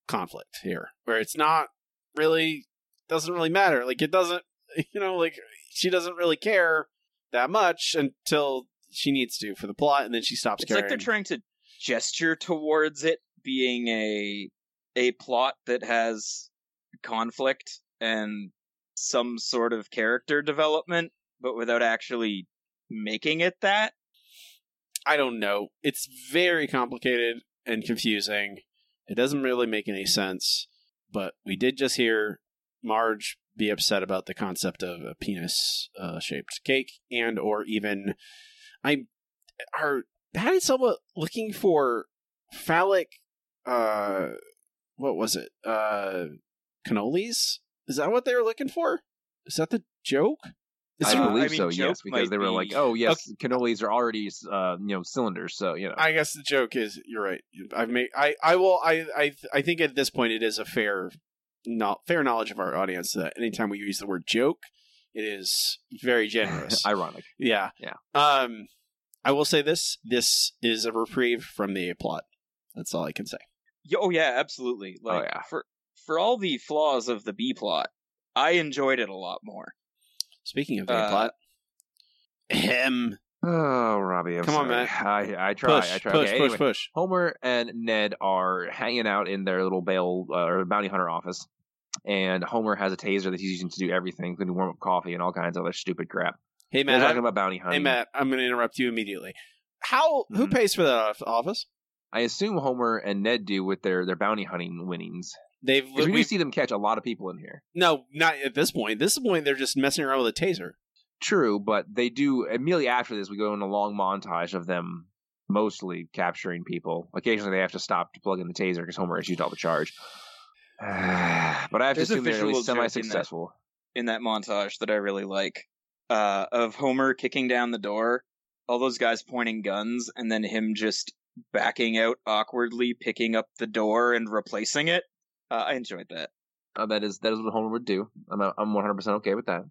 conflict here, where it's not really doesn't really matter. Like it doesn't. You know, like she doesn't really care that much until she needs to for the plot, and then she stops It's caring. like they're trying to gesture towards it being a a plot that has conflict and some sort of character development, but without actually making it that. I don't know. It's very complicated and confusing. It doesn't really make any sense. But we did just hear Marge be upset about the concept of a penis uh, shaped cake and or even I are Patty Selma looking for phallic uh what was it? Uh cannolis? Is that what they were looking for? Is that the joke? Is I there- believe I mean, so. joke Yes, because they were like, "Oh, yes, cannolis are already, uh, you know, cylinders." So you know, I guess the joke is you're right. I've made I I will I I I think at this point it is a fair not fair knowledge of our audience that anytime we use the word joke, it is very generous. ironic. yeah. Yeah. Um I will say this this is a reprieve from the A plot. That's all I can say. Oh yeah, absolutely. Like yeah. for for all the flaws of the B plot, I enjoyed it a lot more. Speaking of the A Uh, plot. him. Oh, Robbie, I'm Come on, sorry. Matt. I I try. Push, I try. push, okay, push, anyway, push. Homer and Ned are hanging out in their little bail uh, or bounty hunter office, and Homer has a taser that he's using to do everything, including warm up coffee and all kinds of other stupid crap. Hey They're Matt. talking I- about bounty hunting. hey. Matt, I'm going to interrupt you immediately. How who Mhm. pays for that office? I assume Homer and Ned do with their their bounty hunting winnings. They've we we've- see them catch a lot of people in here. No, not at this point. This point, they're just messing around with a taser. True, but they do immediately after this. We go in a long montage of them mostly capturing people. Occasionally, they have to stop to plug in the taser because Homer issued all the charge. but I have There's to a assume they're at visual least joke in that. semi-successful. in that montage that I really like uh, of Homer kicking down the door, all those guys pointing guns, and then him just backing out awkwardly, picking up the door and replacing it. Uh, I enjoyed that. Uh, that is that is what Homer would do. I'm I'm 100 percent okay with that.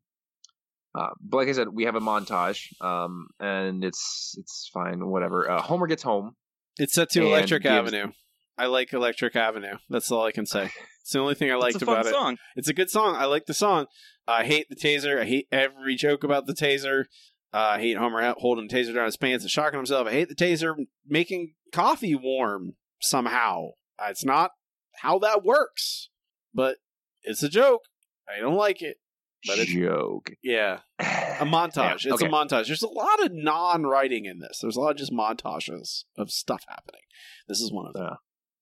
Uh, but like I said, we have a montage, um, and it's it's fine, whatever. Uh, Homer gets home. It's set to Electric gives- Avenue. I like Electric Avenue. That's all I can say. It's the only thing I liked it's a fun about it. song. It's a good song. I like the song. I hate the taser. I hate every joke about the taser. Uh, I hate Homer holding the taser down his pants and shocking himself. I hate the taser making coffee warm somehow. Uh, It's not how that works, but it's a joke. I don't like it. But it's a Joke. yeah, a montage. Yeah, It's okay. a montage. There's a lot of non-writing in this. There's a lot of just montages of stuff happening. This is one of them.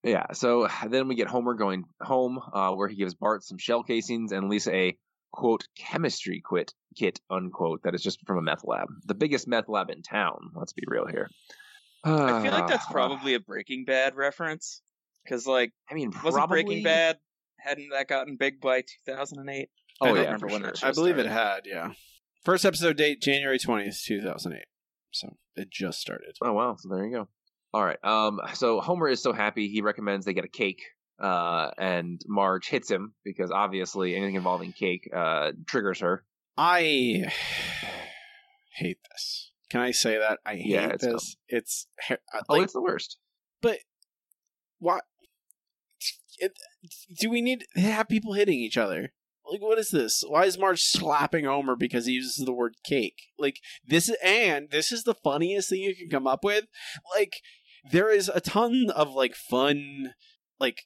Yeah, so then we get Homer going home, uh, where he gives Bart some shell casings and Lisa a quote chemistry quit kit unquote that is just from a meth lab, the biggest meth lab in town. Let's be real here. I feel like that's Uh, probably a Breaking Bad reference because, like, I mean, wasn't Breaking Bad hadn't that gotten big by 2008? Oh I don't yeah, remember for when sure. I believe it had, yeah. First episode date January twentieth, two thousand eight. So it just started. Oh wow, so there you go. All right. Um. So Homer is so happy he recommends they get a cake. Uh, and Marge hits him because obviously anything involving cake uh triggers her. I hate this. Can I say that? I hate Yeah, it's this. It's he- uh, Oh, it's the worst. but why? It, do we need to have people hitting each other? Like, what is this? Why is Marge slapping Homer because he uses the word cake? Like this, is, and this is the funniest thing you can come up with. Like, there is a ton of like fun, like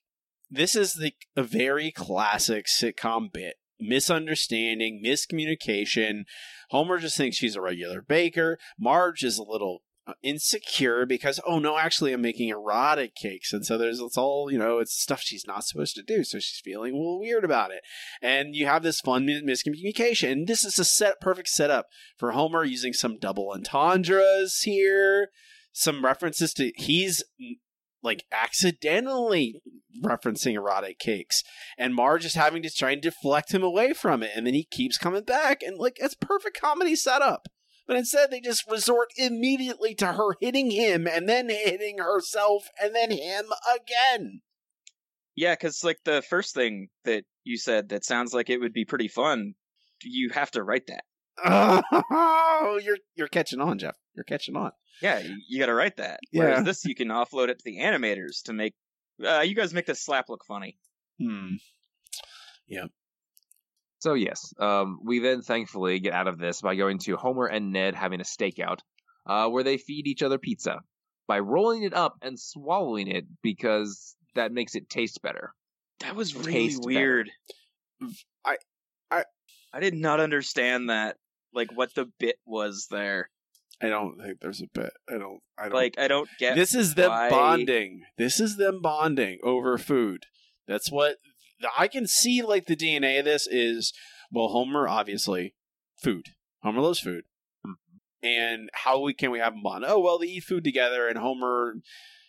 this is like a very classic sitcom bit. Misunderstanding, miscommunication. Homer just thinks she's a regular baker. Marge is a little uh, insecure because oh no actually i'm making erotic cakes and so there's it's all you know it's stuff she's not supposed to do so she's feeling a little weird about it and you have this fun miscommunication and this is a set perfect setup for homer using some double entendres here some references to he's mm, like accidentally referencing erotic cakes, and Marge is having to try and deflect him away from it, and then he keeps coming back, and like it's perfect comedy setup. But instead, they just resort immediately to her hitting him, and then hitting herself, and then him again. Yeah, because like the first thing that you said that sounds like it would be pretty fun, you have to write that. Oh, you're you're catching on, Jeff. You're catching on. Yeah, you, you got to write that. Yeah. Whereas this, you can offload it to the animators to make. Uh, you guys make the slap look funny. Hmm. Yeah. So yes, um, we then thankfully get out of this by going to Homer and Ned having a stakeout, uh, where they feed each other pizza by rolling it up and swallowing it because that makes it taste better. That was really Taste better. weird. I- I- I did not understand that. Like what the bit was there. I don't think there's a bit. I don't. I don't. Like I don't get. this is them why- bonding. This is them bonding over food. That's what I can see. Like the DNA of this is well, Homer obviously food. Homer loves food, mm-hmm. and how we can we have them bond? Oh well, they eat food together, and Homer,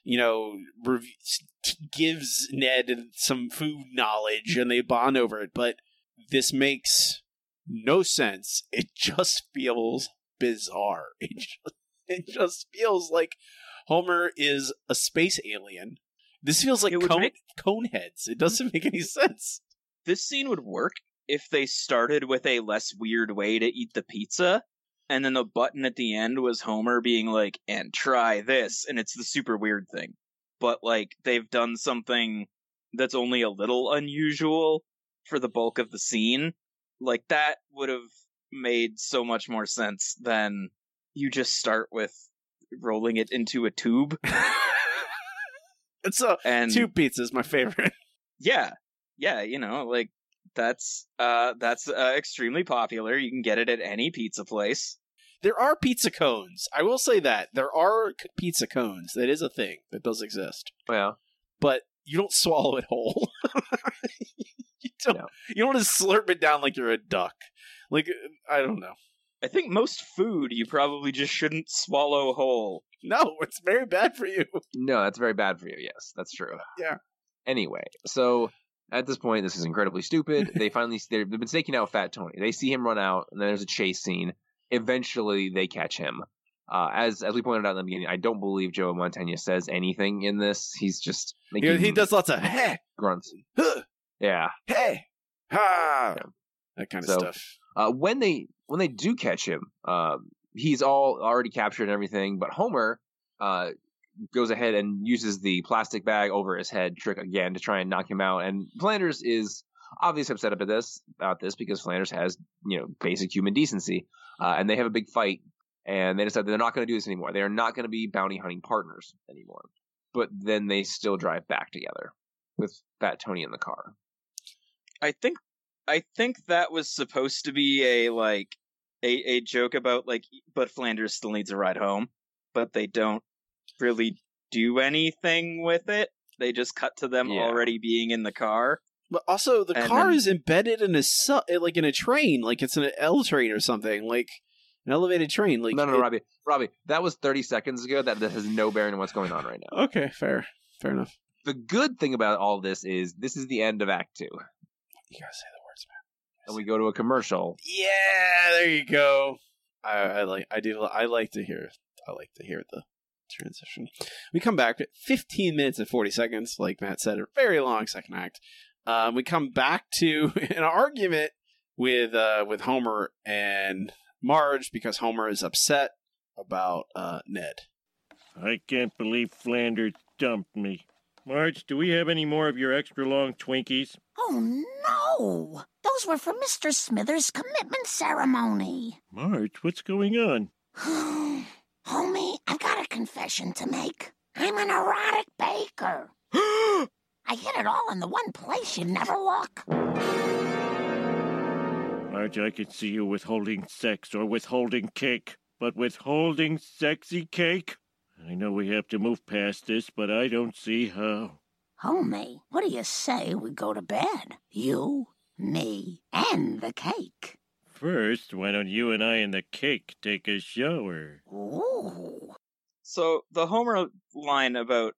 you know, rev- gives Ned some food knowledge, and they bond over it. But this makes no sense. It just feels bizarre. It just, it just feels like Homer is a space alien. This feels like cone, make- cone heads. It doesn't make any sense. this scene would work if they started with a less weird way to eat the pizza and then the button at the end was Homer being like and try this and it's the super weird thing but like they've done something that's only a little unusual for the bulk of the scene like that would have made so much more sense than you just start with rolling it into a tube It's a and two pizzas, my favorite. yeah yeah you know like that's uh that's uh, extremely popular you can get it at any pizza place There are pizza cones. I will say that there are c- pizza cones. That is a thing that does exist, Well, but you don't swallow it whole. you don't. No. You don't want to slurp it down like you're a duck. Like I don't know. i think most food you probably just shouldn't swallow whole No, it's very bad for you. no, that's very bad for you. Yes, that's true. Yeah. Anyway, so at this point, this is incredibly stupid. they finally they've been staking out Fat Tony. They see him run out, and then there's a chase scene. Eventually, they catch him. Uh, as as we pointed out in the beginning, I don't believe Joe Mantegna says anything in this. He's just He, making he does lots of hey, grunts. huh, Yeah. hey, ha, Yeah. that kind of So- stuff. Uh, when they when they do catch him, um, he's all already captured and everything. But Homer uh, goes ahead and uses the plastic bag over his head trick again to try and knock him out. And Flanders is obviously upset about this about this because Flanders has you know basic human decency, uh, and they have a big fight. And they decide they're not going to do this anymore. They are not going to be bounty hunting partners anymore. But then they still drive back together with Fat Tony in the car. I think i think that was supposed to be a like a, a joke about like but flanders still needs a ride home but they don't really do anything with it they just cut to them Yeah. already being in the car But also, the And car then- is embedded in a su- eh, like in a train, like it's an L train or something, like an elevated train. Like no, no, it- Robbie, Robbie, that was 30 seconds ago. That, that has no bearing on what's going on right now. Okay, fair, fair enough. The good thing about all this is this is the end of Act Two, You gotta say the words, man. and we go to a commercial. Yeah, there you go. I, I like. I do. I like to hear. I like to hear the transition. We come back at 15 minutes and 40 seconds, like Matt said, a very long second act. Um, we come back to an argument with uh, with Homer and Marge because Homer is upset about uh, Ned. I can't believe Flanders dumped me. Marge, do we have any more of your extra long Twinkies? Oh, no. Those were for Mr. Smithers' commitment ceremony. Marge, what's going on? Homie, I've got a confession to make. I'm an erotic baker. I hit it all in the one place you'd never look. Marge, I could see you withholding sex or withholding cake, but withholding sexy cake? I know we have to move past this, but I don't see how. Homie, what do you say we go to bed? You, me, and the cake. First, why don't you and I and the cake take a shower? Ooh. So the Homer line about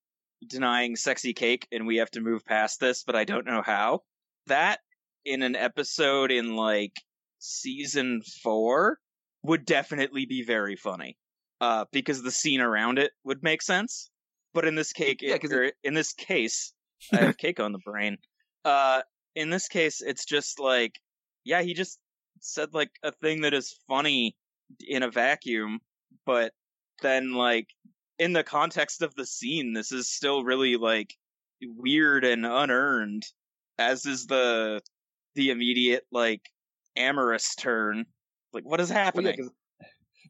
denying sexy cake and we have to move past this, but I don't know how. That in an episode in like season four would definitely be very funny. Uh, because the scene around it would make sense. But in this cake, Yeah, it, 'cause or in this case, I have cake on the brain. Uh, in this case, it's just like, yeah, he just said like a thing that is funny in a vacuum, but then like in the context of the scene, this is still really like weird and unearned, as is the the immediate like amorous turn. Like, what is Well, yeah, happening?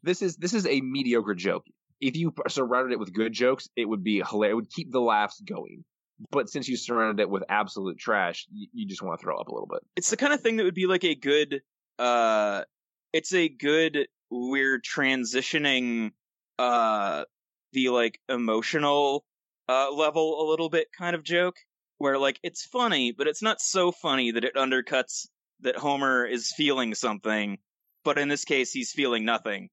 This is this is a mediocre joke. If you surrounded it with good jokes, it would be hilarious. It would keep the laughs going. But since you surrounded it with absolute trash, you, you just want to throw up a little bit. it's the kind of thing that would be like a good uh it's a good we're transitioning uh the like emotional uh level a little bit kind of joke where like it's funny but it's not so funny that it undercuts that Homer is feeling something but in this case he's feeling nothing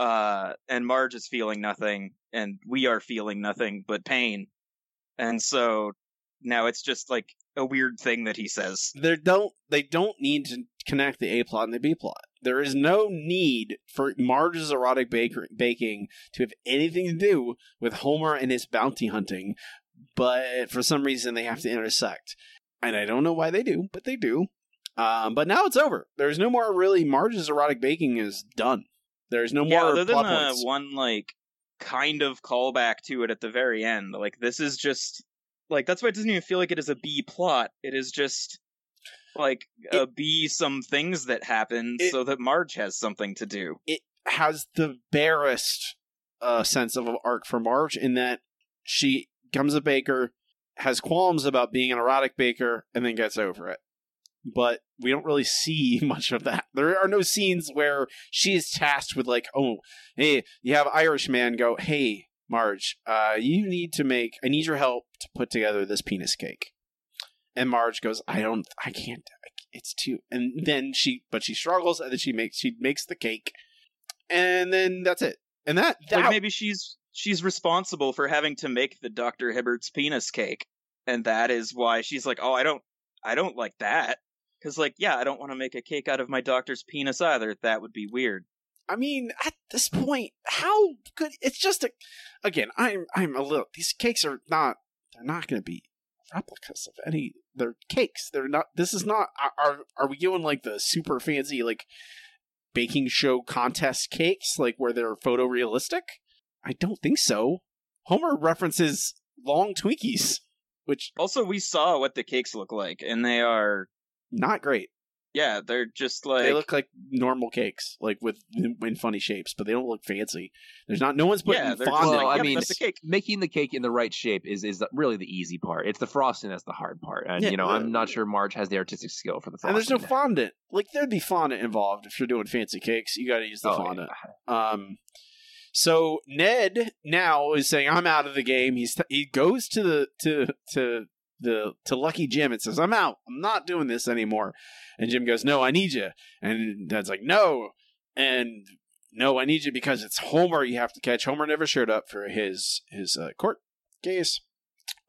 uh and Marge is feeling nothing and we are feeling nothing but pain and so now it's just like a weird thing that he says They don't. They don't need to connect the A plot and the B plot. There is no need for Marge's erotic baker- baking to have anything to do with Homer and his bounty hunting, but for some reason they have to intersect, and I don't know why they do, but they do. Um, but now it's over. There's no more really. Marge's erotic baking is done. There's no yeah, more other than the one like kind of callback to it at the very end. Like this is just like that's why it doesn't even feel like it is a B plot. It is just like a B some things that happen It- so that Marge has something to do. it has the barest uh, sense of an arc for Marge in that she becomes a baker, has qualms about being an erotic baker, and then gets over it. But we don't really see much of that. There are no scenes where she is tasked with like, oh, hey, you have Irish man go, hey, Marge, uh, you need to make, I need your help to put together this penis cake. And Marge goes, I don't, I can't, it's too, and then she, but she struggles, and then she makes, she makes the cake, and then that's it. And that, that Like maybe she's she's responsible for having to make the Dr. Hibbert's penis cake. And that is why she's like, "Oh, I don't I don't like that." Cuz like, yeah, I don't want to make a cake out of my doctor's penis either. That would be weird. I mean, at this point, how good? It's just a. Again, I'm I'm a little. These cakes are not. They're not going to be replicas of any. They're cakes. They're not. This is not. Are are we doing like the super fancy like baking show contest cakes, like where they're photorealistic? I don't think so. Homer references long Twinkies, which Also, we saw what the cakes look like and they are not great. yeah, they're just like they look like normal cakes, like with in funny shapes, but they don't look fancy. There's not. No one's putting Yeah, they're just fondant. like, I mean, that's the cake. making the cake in the right shape is is really the easy part. It's the frosting that's the hard part. And Yeah, you know, uh, I'm not sure Marge has the artistic skill for the and there's no fondant. Like there'd be fondant involved if you're doing fancy cakes. You got to use the Oh, fondant. Um, so Ned now is saying, "I'm out of the game." He's he goes to the to to the to Lucky Jim and says, "I'm out. I'm not doing this anymore." And Jim goes, "No, I need you." And Ned's like, "No," and no, I need you because it's Homer. You have to catch. Homer never showed up for his his uh, court case.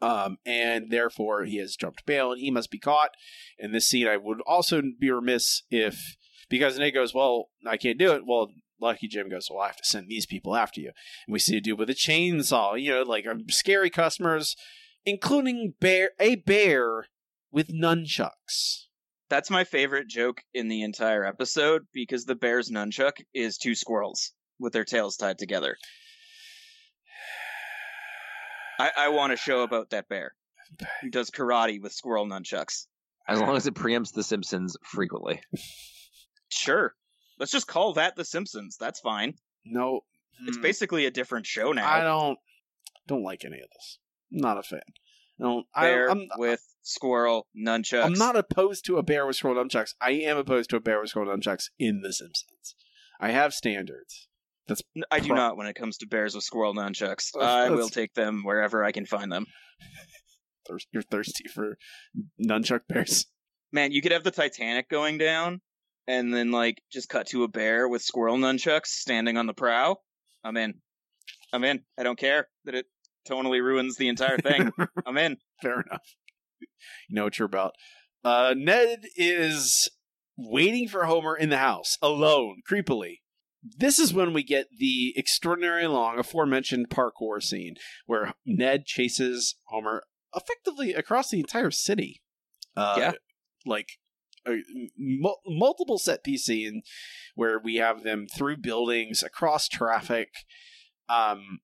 Um, and therefore he has jumped bail and he must be caught. In this scene, I would also be remiss if because Nate goes, Well, I can't do it. Well, Lucky Jim goes, Well, I have to send these people after you. And we see a dude with a chainsaw, you know, like um, scary customers, including bear a bear with nunchucks. That's my favorite joke in the entire episode because the bear's nunchuck is two squirrels with their tails tied together. I, I want a show about that bear who does karate with squirrel nunchucks. as long as it preempts The Simpsons frequently. Sure. Let's just call that The Simpsons. That's fine. No, It's mm, basically a different show now. I don't don't like any of this. Not a fan. I don't. I, bear I'm, with squirrel nunchucks. I'm not opposed to a bear with scroll nunchucks. I am opposed to a bear with scroll nunchucks in The Simpsons. I have standards. That's I do pro- not when it comes to bears with squirrel nunchucks. That's- I will take them wherever I can find them. you're thirsty for nunchuck bears. Man, you could have the Titanic going down and then like just cut to a bear with squirrel nunchucks standing on the prow. I'm in. I'm in. I don't care that it tonally ruins the entire thing. I'm in. Fair enough. You know what you're about. Uh, Ned is waiting for Homer in the house, alone, creepily. This is when we get the extraordinary long aforementioned parkour scene where Ned chases Homer effectively across the entire city. Uh, Yeah. Like a mul- multiple set piece scene where we have them through buildings, across traffic. Um,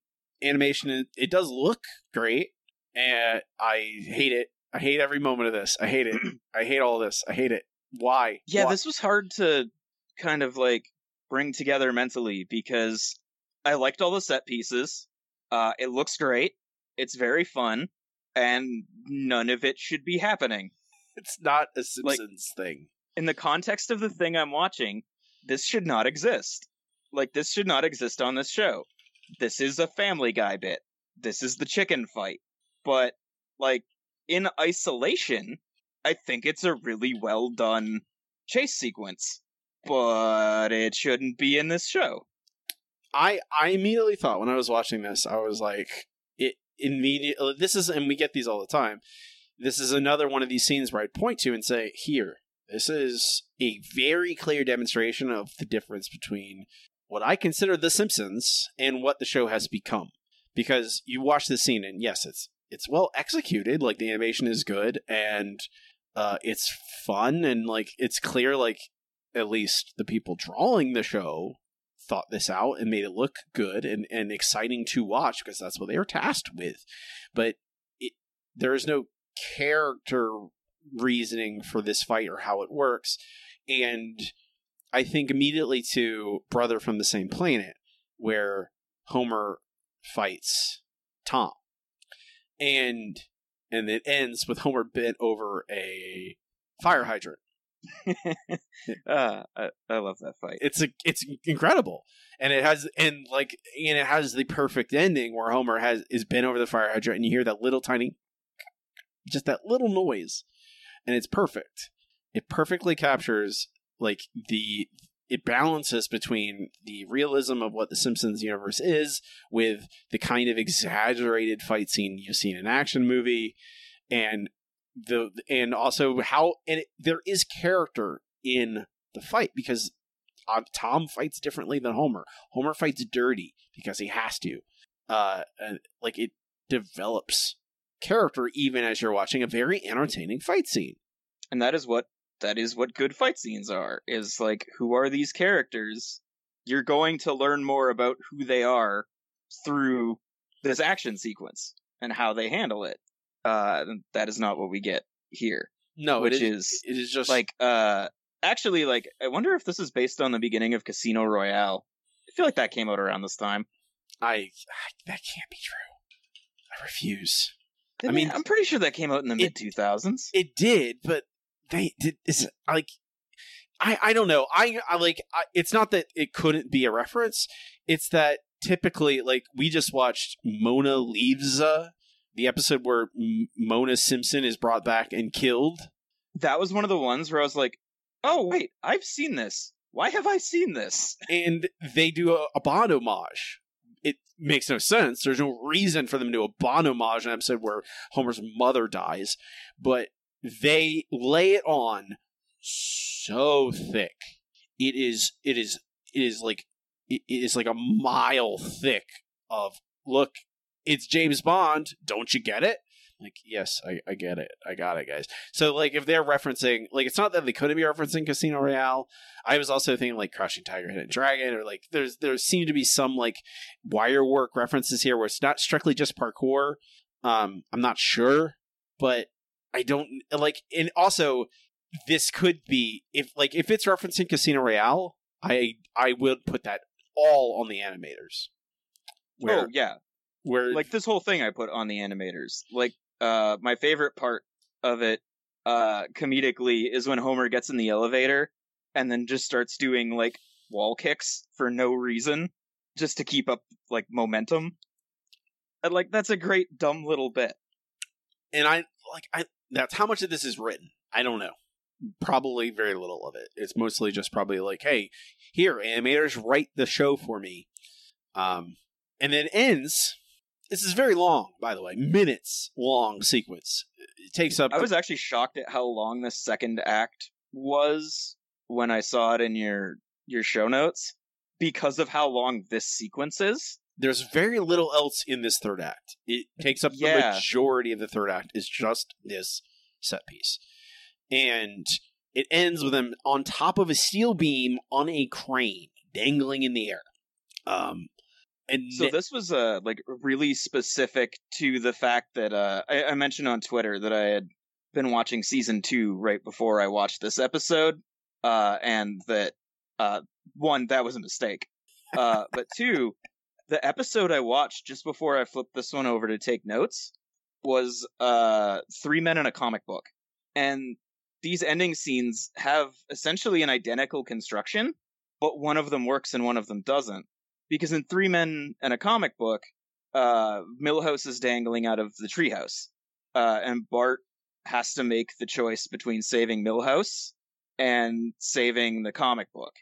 animation, it, it does look great, and I hate it. I hate every moment of this. I hate it. I hate all this. I hate it. Why? Yeah, Why? this was hard to kind of like bring together mentally because I liked all the set pieces. Uh, it looks great. It's very fun, and none of it should be happening. It's not a Simpsons thing. In the context of the thing I'm watching, this should not exist. Like, this should not exist on this show. This is a Family Guy bit. This is the chicken fight. But, like, in isolation, I think it's a really well done chase sequence. But it shouldn't be in this show. I I immediately thought when I was watching this, I was like, it immediately. Uh, this is, and we get these all the time. This is another one of these scenes where I'd point to and say, here, this is a very clear demonstration of the difference between what I consider The Simpsons and what the show has become. Because you watch the scene, and yes, it's it's well executed. Like the animation is good, and uh, it's fun, and like it's clear, like at least the people drawing the show thought this out and made it look good and, and exciting to watch because that's what they were tasked with. But it, there is no character reasoning for this fight or how it works. And I think immediately to Brother from the Same Planet, where Homer fights Tom. And and it ends with Homer bent over a fire hydrant. uh, I, I love that fight. It's a it's incredible, and it has and like and it has the perfect ending where Homer has is bent over the fire hydrant, and you hear that little tiny, just that little noise, and it's perfect. It perfectly captures like the it balances between the realism of what the Simpsons universe is with the kind of exaggerated fight scene you see in an action movie, and the and also how and it, there is character in the fight because uh, Tom fights differently than Homer. Homer fights dirty because he has to. Uh, and like it develops character even as you're watching a very entertaining fight scene. and that is what that is what good fight scenes are is like who are these characters you're going to learn more about who they are through this action sequence and how they handle it uh that is not what we get here No, which it is, is it is just like uh actually like i wonder if this is based on the beginning of casino royale i feel like that came out around this time I, I that can't be true. I refuse. I mean, I'm pretty sure that came out in the mid 2000s. It did, but they did. Is like I I don't know. I I like. I, it's not that it couldn't be a reference. It's that typically, like we just watched Mona leaves uh, the episode where M- Mona Simpson is brought back and killed. That was one of the ones where I was like, "Oh wait, I've seen this. Why have I seen this?" and they do a, a Bond homage. It makes no sense. There's no reason for them to do a Bond homage in an episode where Homer's mother dies, but they lay it on so thick. It is. It is. It is like. It is like a mile thick of look. It's James Bond. Don't you get it? Like, yes, I, I get it. I got it, guys. So, like, if they're referencing, like, it's not that they couldn't be referencing Casino Royale. I was also thinking like Crouching Tiger, Hidden Dragon, or like there's there seem to be some like wire work references here where it's not strictly just parkour. Um, I'm not sure, but I don't like. And also, this could be if like if it's referencing Casino Royale, I I would put that all on the animators. oh yeah, where like this whole thing I put on the animators. Like uh my favorite part of it uh comedically is when Homer gets in the elevator and then just starts doing like wall kicks for no reason just to keep up like momentum. And like that's a great dumb little bit. and I like I that's how much of this is written. I don't know. Probably very little of it. It's mostly just probably like, hey, here, animators write the show for me. Um and then ends this is very long, by the way, minutes long sequence. It takes up. I was actually shocked at how long the second act was when I saw it in your your show notes because of how long this sequence is. There's very little else in this third act. It takes up Yeah. the majority of the third act. Is just this set piece, and it ends with them on top of a steel beam on a crane, dangling in the air. Um, and So this was uh like really specific to the fact that uh I, I mentioned on Twitter that I had been watching season two right before I watched this episode, uh, and that uh one that was a mistake, uh, but two, the episode I watched just before I flipped this one over to take notes was uh three men in a comic book, and these ending scenes have essentially an identical construction, but one of them works and one of them doesn't because in Three Men and a Comic Book, uh, Milhouse is dangling out of the treehouse, uh, and Bart has to make the choice between saving Milhouse and saving the comic book.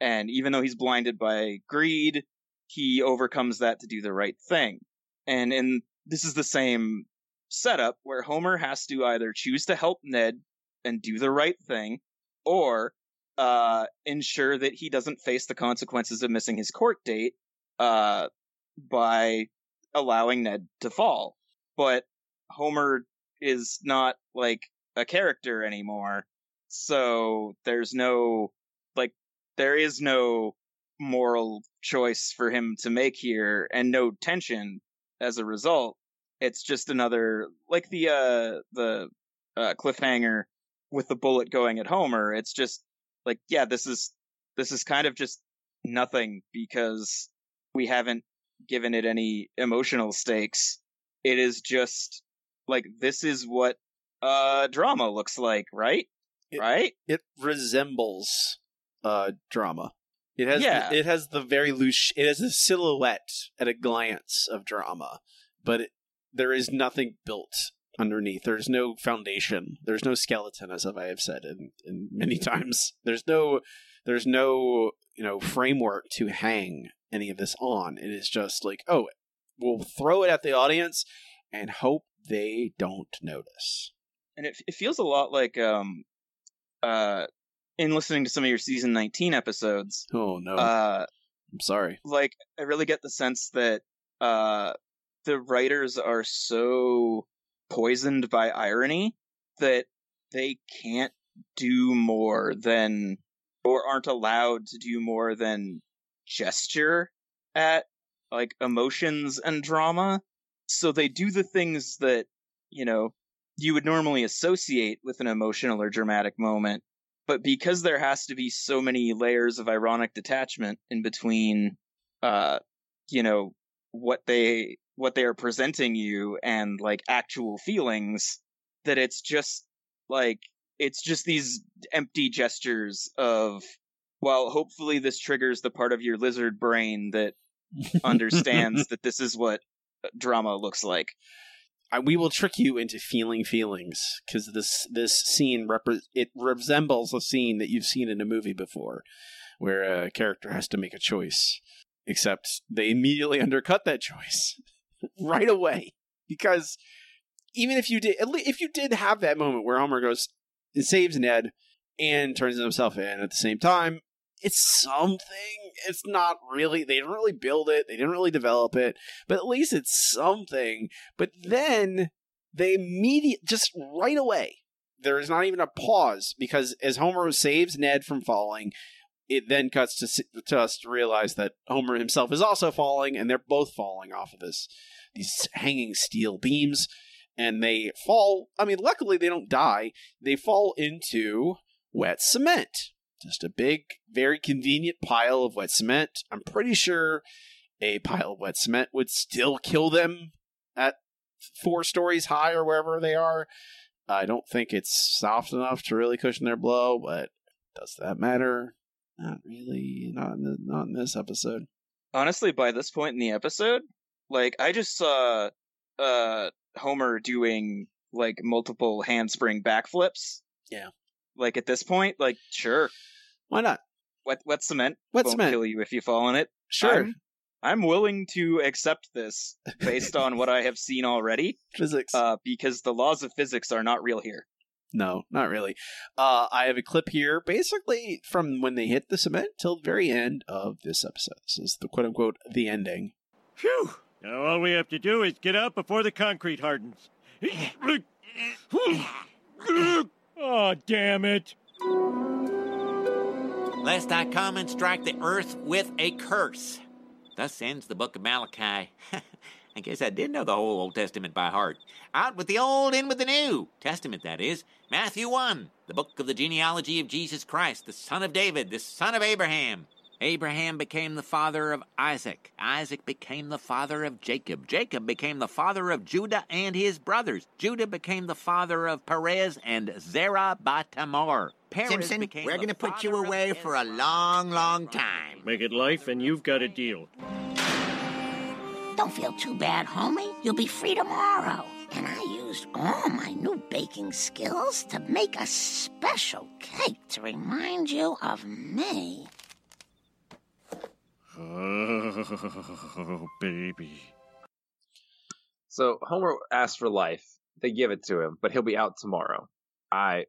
And even though he's blinded by greed, he overcomes that to do the right thing. And in this is the same setup where Homer has to either choose to help Ned and do the right thing, or uh, ensure that he doesn't face the consequences of missing his court date uh, by allowing Ned to fall. But Homer is not like a character anymore, so there's no like there is no moral choice for him to make here, and no tension as a result. It's just another like the uh the uh, cliffhanger with the bullet going at Homer. It's just like yeah this is this is kind of just nothing because we haven't given it any emotional stakes it is just like this is what uh drama looks like right right it resembles uh drama. It has Yeah. it has the very loose it has a silhouette at a glance of drama, but it, there is nothing built underneath. There's no foundation. There's no skeleton as I have said in, in many times. There's no there's no, you know, framework to hang any of this on. It is just like, oh, we'll throw it at the audience and hope they don't notice. and it, it feels a lot like um uh in listening to some of your season 19 episodes Oh no. uh I'm sorry. like I really get the sense that uh the writers are so poisoned by irony that they can't do more than or aren't allowed to do more than gesture at like emotions and drama so they do the things that you know you would normally associate with an emotional or dramatic moment but because there has to be so many layers of ironic detachment in between uh you know what they what they are presenting you and like actual feelings that it's just like it's just these empty gestures of well hopefully this triggers the part of your lizard brain that understands that this is what drama looks like I, we will trick you into feeling feelings because this this scene repre- it resembles a scene that you've seen in a movie before, where a character has to make a choice, except they immediately undercut that choice right away. Because even if you did if you did have that moment where Homer goes and saves Ned and turns himself in at the same time, it's something. It's not really. They didn't really build it. They didn't really develop it. But at least it's something. But then they immediately, just right away. There is not even a pause because as Homer saves Ned from falling, it then cuts to, to us to realize that Homer himself is also falling, and they're both falling off of this these hanging steel beams, and they fall. I mean, luckily they don't die. They fall into wet cement. Just a big, very convenient pile of wet cement. I'm pretty sure a pile of wet cement would still kill them at four stories high or wherever they are. I don't think it's soft enough to really cushion their blow, but does that matter? Not really. Not in, the, not in this episode. honestly by this point in the episode like i just saw uh homer doing like multiple handspring backflips Yeah. Like at this point like sure Why not? wet wet cement Wet won't cement. kill you if you fall in it Sure. I'm, I'm willing to accept this based on what I have seen already. Physics. Uh, because the laws of physics are not real here. No, not really. Uh, I have a clip here, basically from when they hit the cement till the very end of this episode. This is the quote unquote the ending. Phew! Now all we have to do is get out before the concrete hardens. oh, damn it. Lest I come and strike the earth with a curse. Thus ends the book of Malachi. I guess I did know the whole Old Testament by heart. Out with the Old, in with the New. Testament, that is. Matthew 1, the book of the genealogy of Jesus Christ, the son of David, the son of Abraham. Abraham became the father of Isaac. Isaac became the father of Jacob. Jacob became the father of Judah and his brothers. Judah became the father of Perez and Zerah by Tamar. Perez Simpson, became we're going to put you away for a long, long time. Make it life and you've got a deal. Don't feel too bad, homie. You'll be free tomorrow. And I used all my new baking skills to make a special cake to remind you of me. Oh, baby. So Homer asks for life. They give it to him, but he'll be out tomorrow. I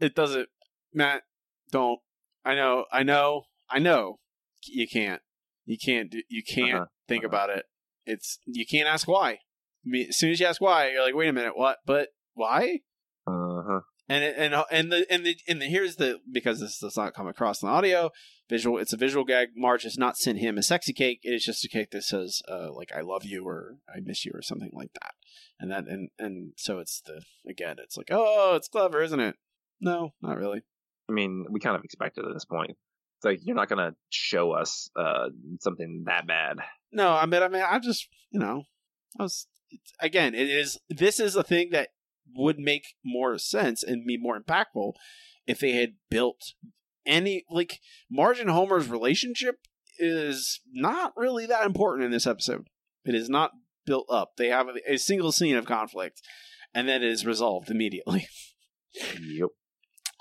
It doesn't, Matt. Don't. I know. I know. I know. You can't. You can't. Do, you can't Uh-huh, think uh-huh. about it. It's you can't ask why. I mean, as soon as you ask why, you're like, wait a minute, what? But why? uh huh. And it, and and the and the and the here's the because this does not come across in the audio visual. It's a visual gag. Marge has not sent him a sexy cake. It is just a cake that says uh, like I love you or I miss you or something like that. And that and and so it's the again it's like oh it's clever isn't it? No, not really. I mean, we kind of expected at this point. It's like you're not gonna show us uh something that bad. No, I mean I mean I just you know I was again it is this is a thing that would make more sense and be more impactful if they had built any like Marge and Homer's relationship is not really that important in this episode. It is not built up. They have a, a single scene of conflict, and then it is resolved immediately. Yep.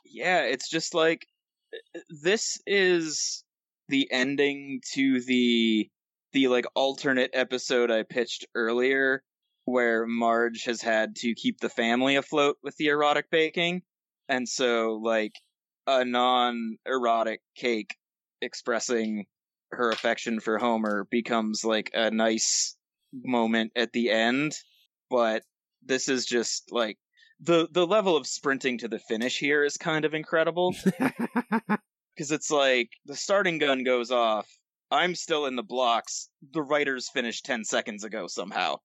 Yeah, it's just like this is the ending to the the like alternate episode I pitched earlier where Marge has had to keep the family afloat with the erotic baking. And so like a non-erotic cake expressing her affection for Homer becomes like a nice moment at the end, but this is just like the the level of sprinting to the finish here is kind of incredible because it's like the starting gun goes off. I'm still in the blocks. The writers finished ten seconds ago somehow.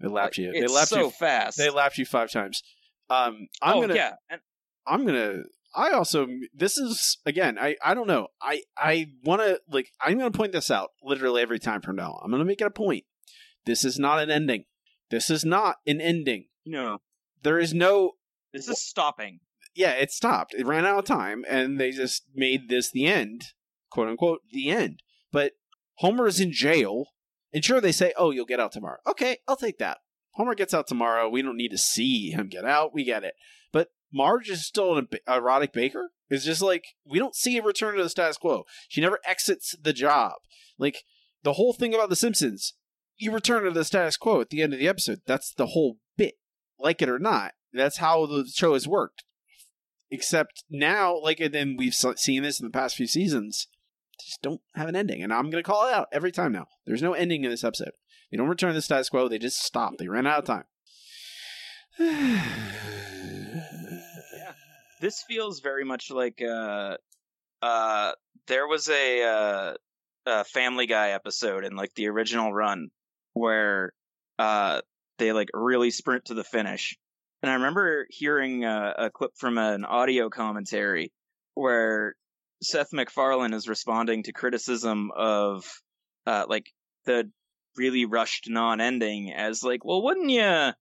They lapped you. They lapped so you. fast. They lapped you five times. Um, I'm oh gonna. yeah, and I'm gonna. I also. This is again. I. I don't know. I. I want to like. I'm gonna point this out literally every time from now. I'm gonna make it a point. This is not an ending. This is not an ending. no, There is no. this is stopping. Yeah, it stopped. It ran out of time, and they just made this the end, quote unquote, the end. But Homer is in jail, and sure they say, "Oh, you'll get out tomorrow." Okay, I'll take that. Homer gets out tomorrow. We don't need to see him get out. We get it. Marge is still an erotic baker. It's just like we don't see a return to the status quo. She never exits the job. Like the whole thing about The Simpsons, you return to the status quo at the end of the episode. That's the whole bit. Like it or not, that's how the show has worked. Except now, like, and then we've seen this in the past few seasons, just don't have an ending. And I'm going to call it out every time now. There's no ending in this episode. They don't return to the status quo. They just stop. They ran out of time. This feels very much like uh, uh, there was a uh, a Family Guy episode in like the original run where uh they like really sprint to the finish. And I remember hearing uh, a clip from an audio commentary where Seth MacFarlane is responding to criticism of uh like the really rushed non-ending as like, well, wouldn't you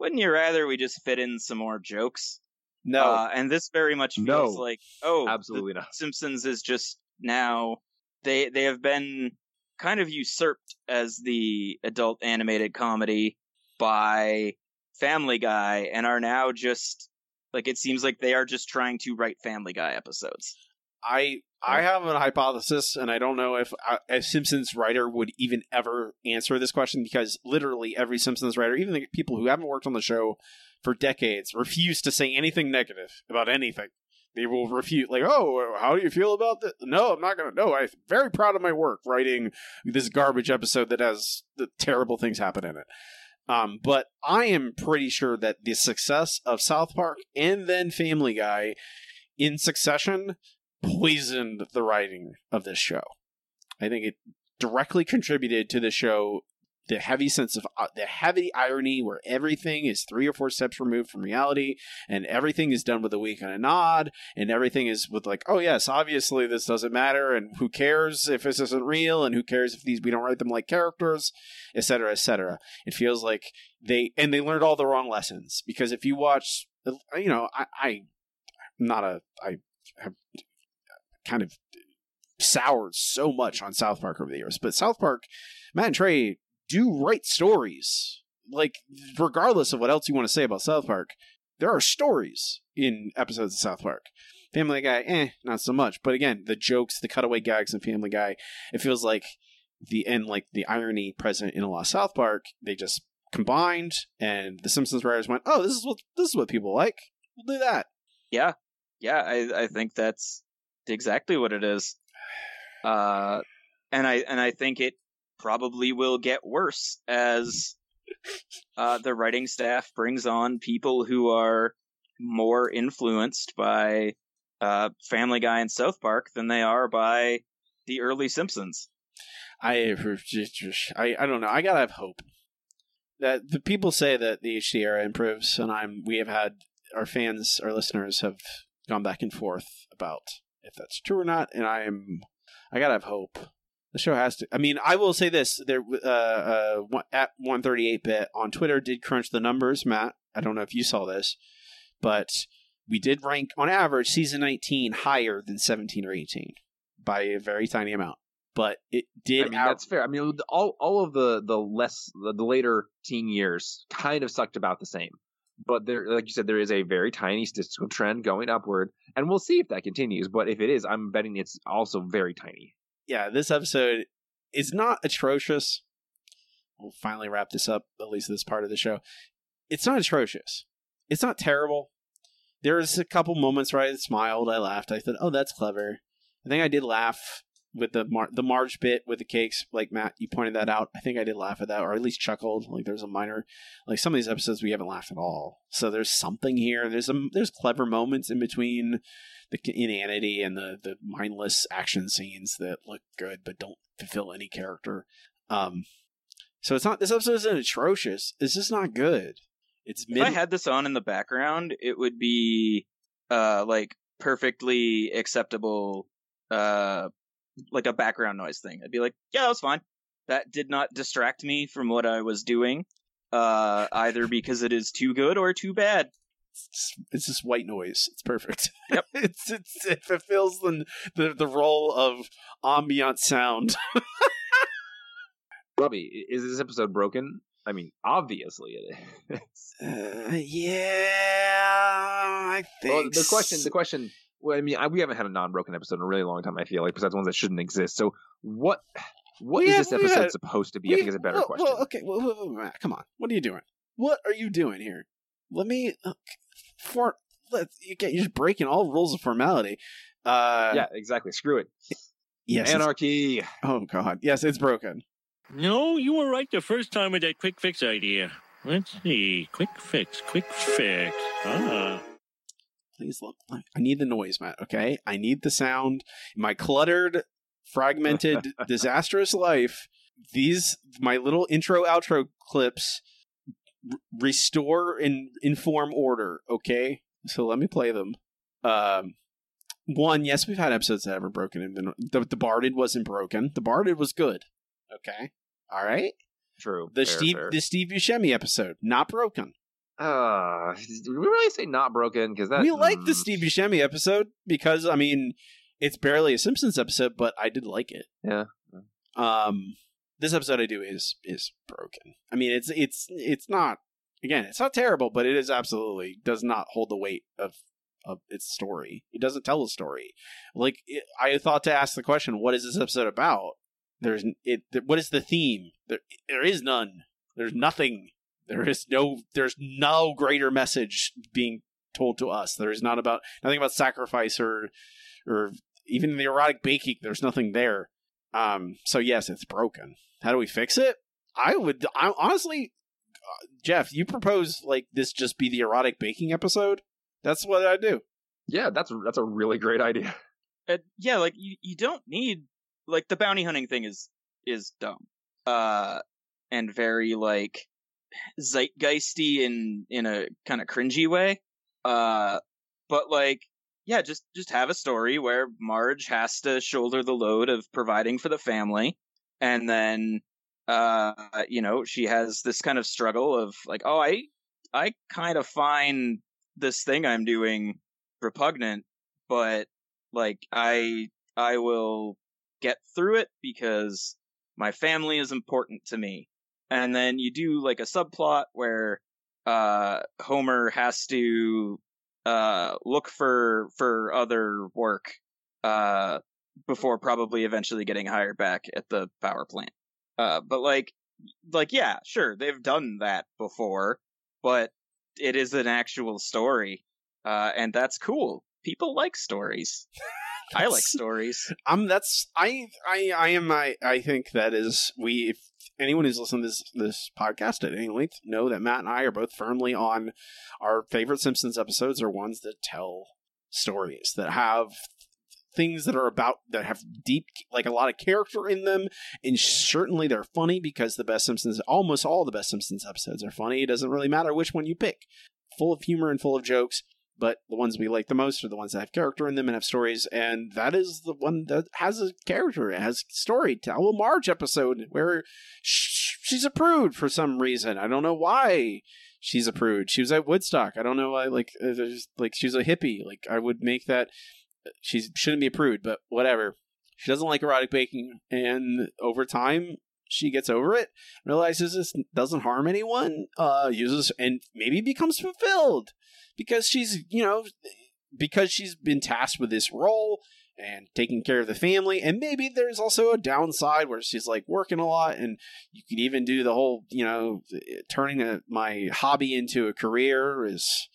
wouldn't you rather we just fit in some more jokes? No. Uh, and this very much feels No. like oh, Absolutely not. Simpsons is just now they they have been kind of usurped as the adult animated comedy by Family Guy and are now just like it seems like they are just trying to write Family Guy episodes. I I have a hypothesis, and I don't know if uh, a Simpsons writer would even ever answer this question because literally every Simpsons writer, even the people who haven't worked on the show for decades, refuse to say anything negative about anything. They will refute, like, "Oh, how do you feel about this?" No, I'm not gonna. No, I'm very proud of my work writing this garbage episode that has the terrible things happen in it. Um, but I am pretty sure that the success of South Park and then Family Guy in succession poisoned the writing of this show. I think it directly contributed to the show the heavy sense of uh, the heavy irony where everything is three or four steps removed from reality and everything is done with a wink and a nod and everything is with like oh yes obviously this doesn't matter and who cares if this isn't real and who cares if these we don't write them like characters etc etc it feels like they and they learned all the wrong lessons because if you watch you know i i not a i have kind of soured so much on South Park over the years. But South Park, Matt and Trey do write stories. Like, regardless of what else you want to say about South Park, there are stories in episodes of South Park. Family Guy, eh, not so much. But again, the jokes, the cutaway gags in Family Guy, it feels like the end, like the irony present in a lot of South Park, they just combined, and the Simpsons writers went, "Oh, this is what this is what people like. We'll do that." Yeah, yeah, I I think that's exactly what it is. Uh, and I and I think it probably will get worse as uh, the writing staff brings on people who are more influenced by uh, Family Guy and South Park than they are by the early Simpsons. I I I don't know. I gotta have hope that the people say that the HD era improves, and I'm we have had our fans, our listeners have gone back and forth about if that's true or not, and I am I gotta have hope. The show has to. I mean, I will say this: there, uh, uh, at one thirty eight bit on Twitter did crunch the numbers. Matt, I don't know if you saw this, but we did rank on average season nineteen higher than seventeen or eighteen by a very tiny amount. But it did. I mean, out- that's fair. I mean, all all of the the less the, the later teen years kind of sucked about the same but there, like you said, there is a very tiny statistical trend going upward, and we'll see if that continues. But if it is, I'm betting it's also very tiny. Yeah, this episode is not atrocious. We'll finally wrap this up, at least this part of the show. It's not atrocious. It's not terrible. There's a couple moments where I smiled, I laughed, I thought, "Oh, that's clever." I think I did laugh with the Mar- the Marge bit with the cakes, like Matt, you pointed that out. I think I did laugh at that, or at least chuckled. Like there's a minor, like some of these episodes we haven't laughed at all. So there's something here. There's a there's clever moments in between the inanity and the the mindless action scenes that look good but don't fulfill any character. Um, so it's not this episode isn't atrocious. It's just not good. It's mid- if I had this on in the background, it would be uh like perfectly acceptable uh like a background noise thing. I'd be like, yeah, that was fine. That did not distract me from what I was doing, uh, either because it is too good or too bad. It's, it's just white noise. It's perfect. Yep. it's, it's it fulfills the the, the role of ambient sound. Robbie, is this episode broken? I mean, obviously it is. Uh, yeah, I think. Well, the question, the question well, I mean, I, we haven't had a non-broken episode in a really long time. I feel like besides ones that shouldn't exist. So what? What we is have, this episode had, supposed to be? We, I think is a better well, question. Well, okay, well, Matt, come on. What are you doing? What are you doing here? Let me uh, for let you get you're just breaking all rules of formality. Uh, yeah, exactly. Screw it. Yes, anarchy. Oh God, yes, it's broken. No, you were right the first time with that quick fix idea. Let's see. Quick fix, quick fix. Ah. Please look. I need the noise, Matt. Okay, I need the sound. My cluttered, fragmented, disastrous life. These my little intro outro clips r- restore and inform order. Okay, so let me play them. Um, one, yes, we've had episodes that ever broken. The, the, the Barded wasn't broken. The Debarted was good. Okay, all right. True. The fair, Steve fair. the Steve Buscemi episode not broken. Uh, did we really say not broken? Because that we like the mm. Steve Buscemi episode because I mean it's barely a Simpsons episode, but I did like it. Yeah. Um, this episode I do is is broken. I mean, it's it's it's not again, it's not terrible, but it is absolutely does not hold the weight of of its story. It doesn't tell a story. Like it, I thought to ask the question, what is this episode about? There's it. What is the theme? There, there is none. There's nothing. There is no. There's no greater message being told to us. There is not about nothing about sacrifice or or even the erotic baking. There's nothing there. Um. So yes, it's broken. How do we fix it? I would. I honestly, uh, Jeff, you propose like this just be the erotic baking episode. That's what I do. Yeah, that's that's a really great idea. Uh, yeah, like you, you don't need like the bounty hunting thing is is dumb. Uh and very like zeitgeisty in in a kind of cringy way. Uh but like yeah, just just have a story where Marge has to shoulder the load of providing for the family and then uh you know, she has this kind of struggle of like, oh, I I kind of find this thing I'm doing repugnant, but like I I will get through it because my family is important to me. And then you do like a subplot where uh Homer has to uh look for for other work uh before probably eventually getting hired back at the power plant. Uh but like like yeah, sure, they've done that before, but it is an actual story. Uh and that's cool. People like stories. I like stories. Um, that's I I I am I I think that is we if anyone who's listening to this this podcast at any length know that Matt and I are both firmly on our favorite Simpsons episodes are ones that tell stories that have things that are about that have deep like a lot of character in them and certainly they're funny because the best simpsons almost all the best simpsons episodes are funny. It doesn't really matter which one you pick. Full of humor and full of jokes but the ones we like the most are the ones that have character in them and have stories and that is the one that has a character it has story. Tell a marge episode where she's a prude for some reason. I don't know why she's a prude. She was at woodstock. I don't know why like uh, like she's a hippie. Like i would make that she shouldn't be a prude but whatever. She doesn't like erotic baking and over time she gets over it realizes this doesn't harm anyone uh uses and maybe becomes fulfilled because she's you know because she's been tasked with this role and taking care of the family. And maybe there's also a downside where she's like working a lot and you could even do the whole you know turning a, my hobby into a career is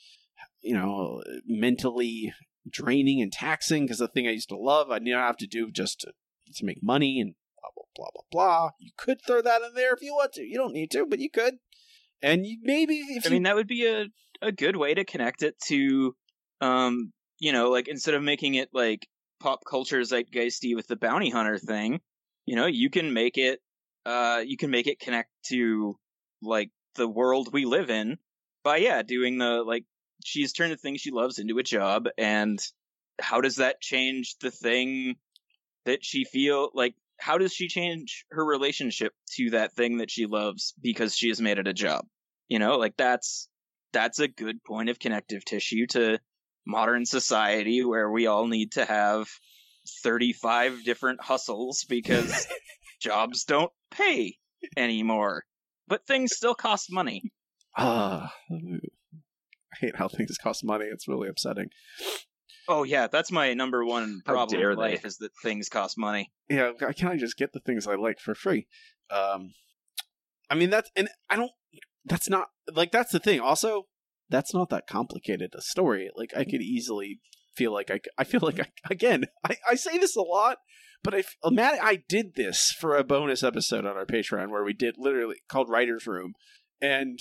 you know mentally draining and taxing because the thing i used to love i now have to do just to, to make money and blah blah blah blah blah. You could throw that in there if you want to. You don't need to but you could. And you, maybe if I you, mean that would be a a good way to connect it to um you know like instead of making it like pop culture zeitgeisty with the bounty hunter thing you know you can make it uh you can make it connect to like the world we live in by yeah doing the like she's turned the thing she loves into a job and how does that change the thing that she feel like how does she change her relationship to that thing that she loves because she has made it a job? You know like that's that's a good point of connective tissue to modern society where we all need to have 35 different hustles because jobs don't pay anymore but things still cost money. Ah i hate how things cost money. It's really upsetting. Oh yeah that's my number one problem in they. life is that things cost money. Yeah why can't i just get the things i like for free? Um i mean that's and i don't that's not like that's the thing. Also that's not that complicated a story. Like i could easily feel like I, I feel like I, again I, I say this a lot but I, f- Matt, I did this for a bonus episode on our Patreon where we did literally called Writer's Room, and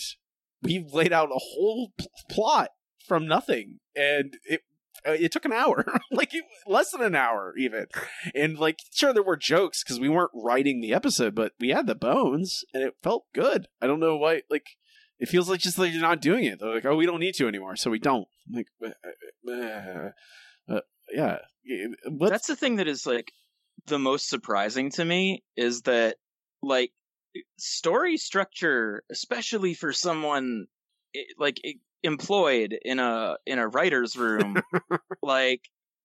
we laid out a whole pl- plot from nothing, and it uh, it took an hour, like it, less than an hour even, and like sure there were jokes because we weren't writing the episode, but we had the bones, and it felt good. I don't know why, like it feels like just like you're not doing it. They're like, oh, we don't need to anymore, so we don't. Like, uh, uh, uh, yeah, What's- that's the thing that is like the most surprising to me is that like story structure especially for someone like employed in a in a writer's room like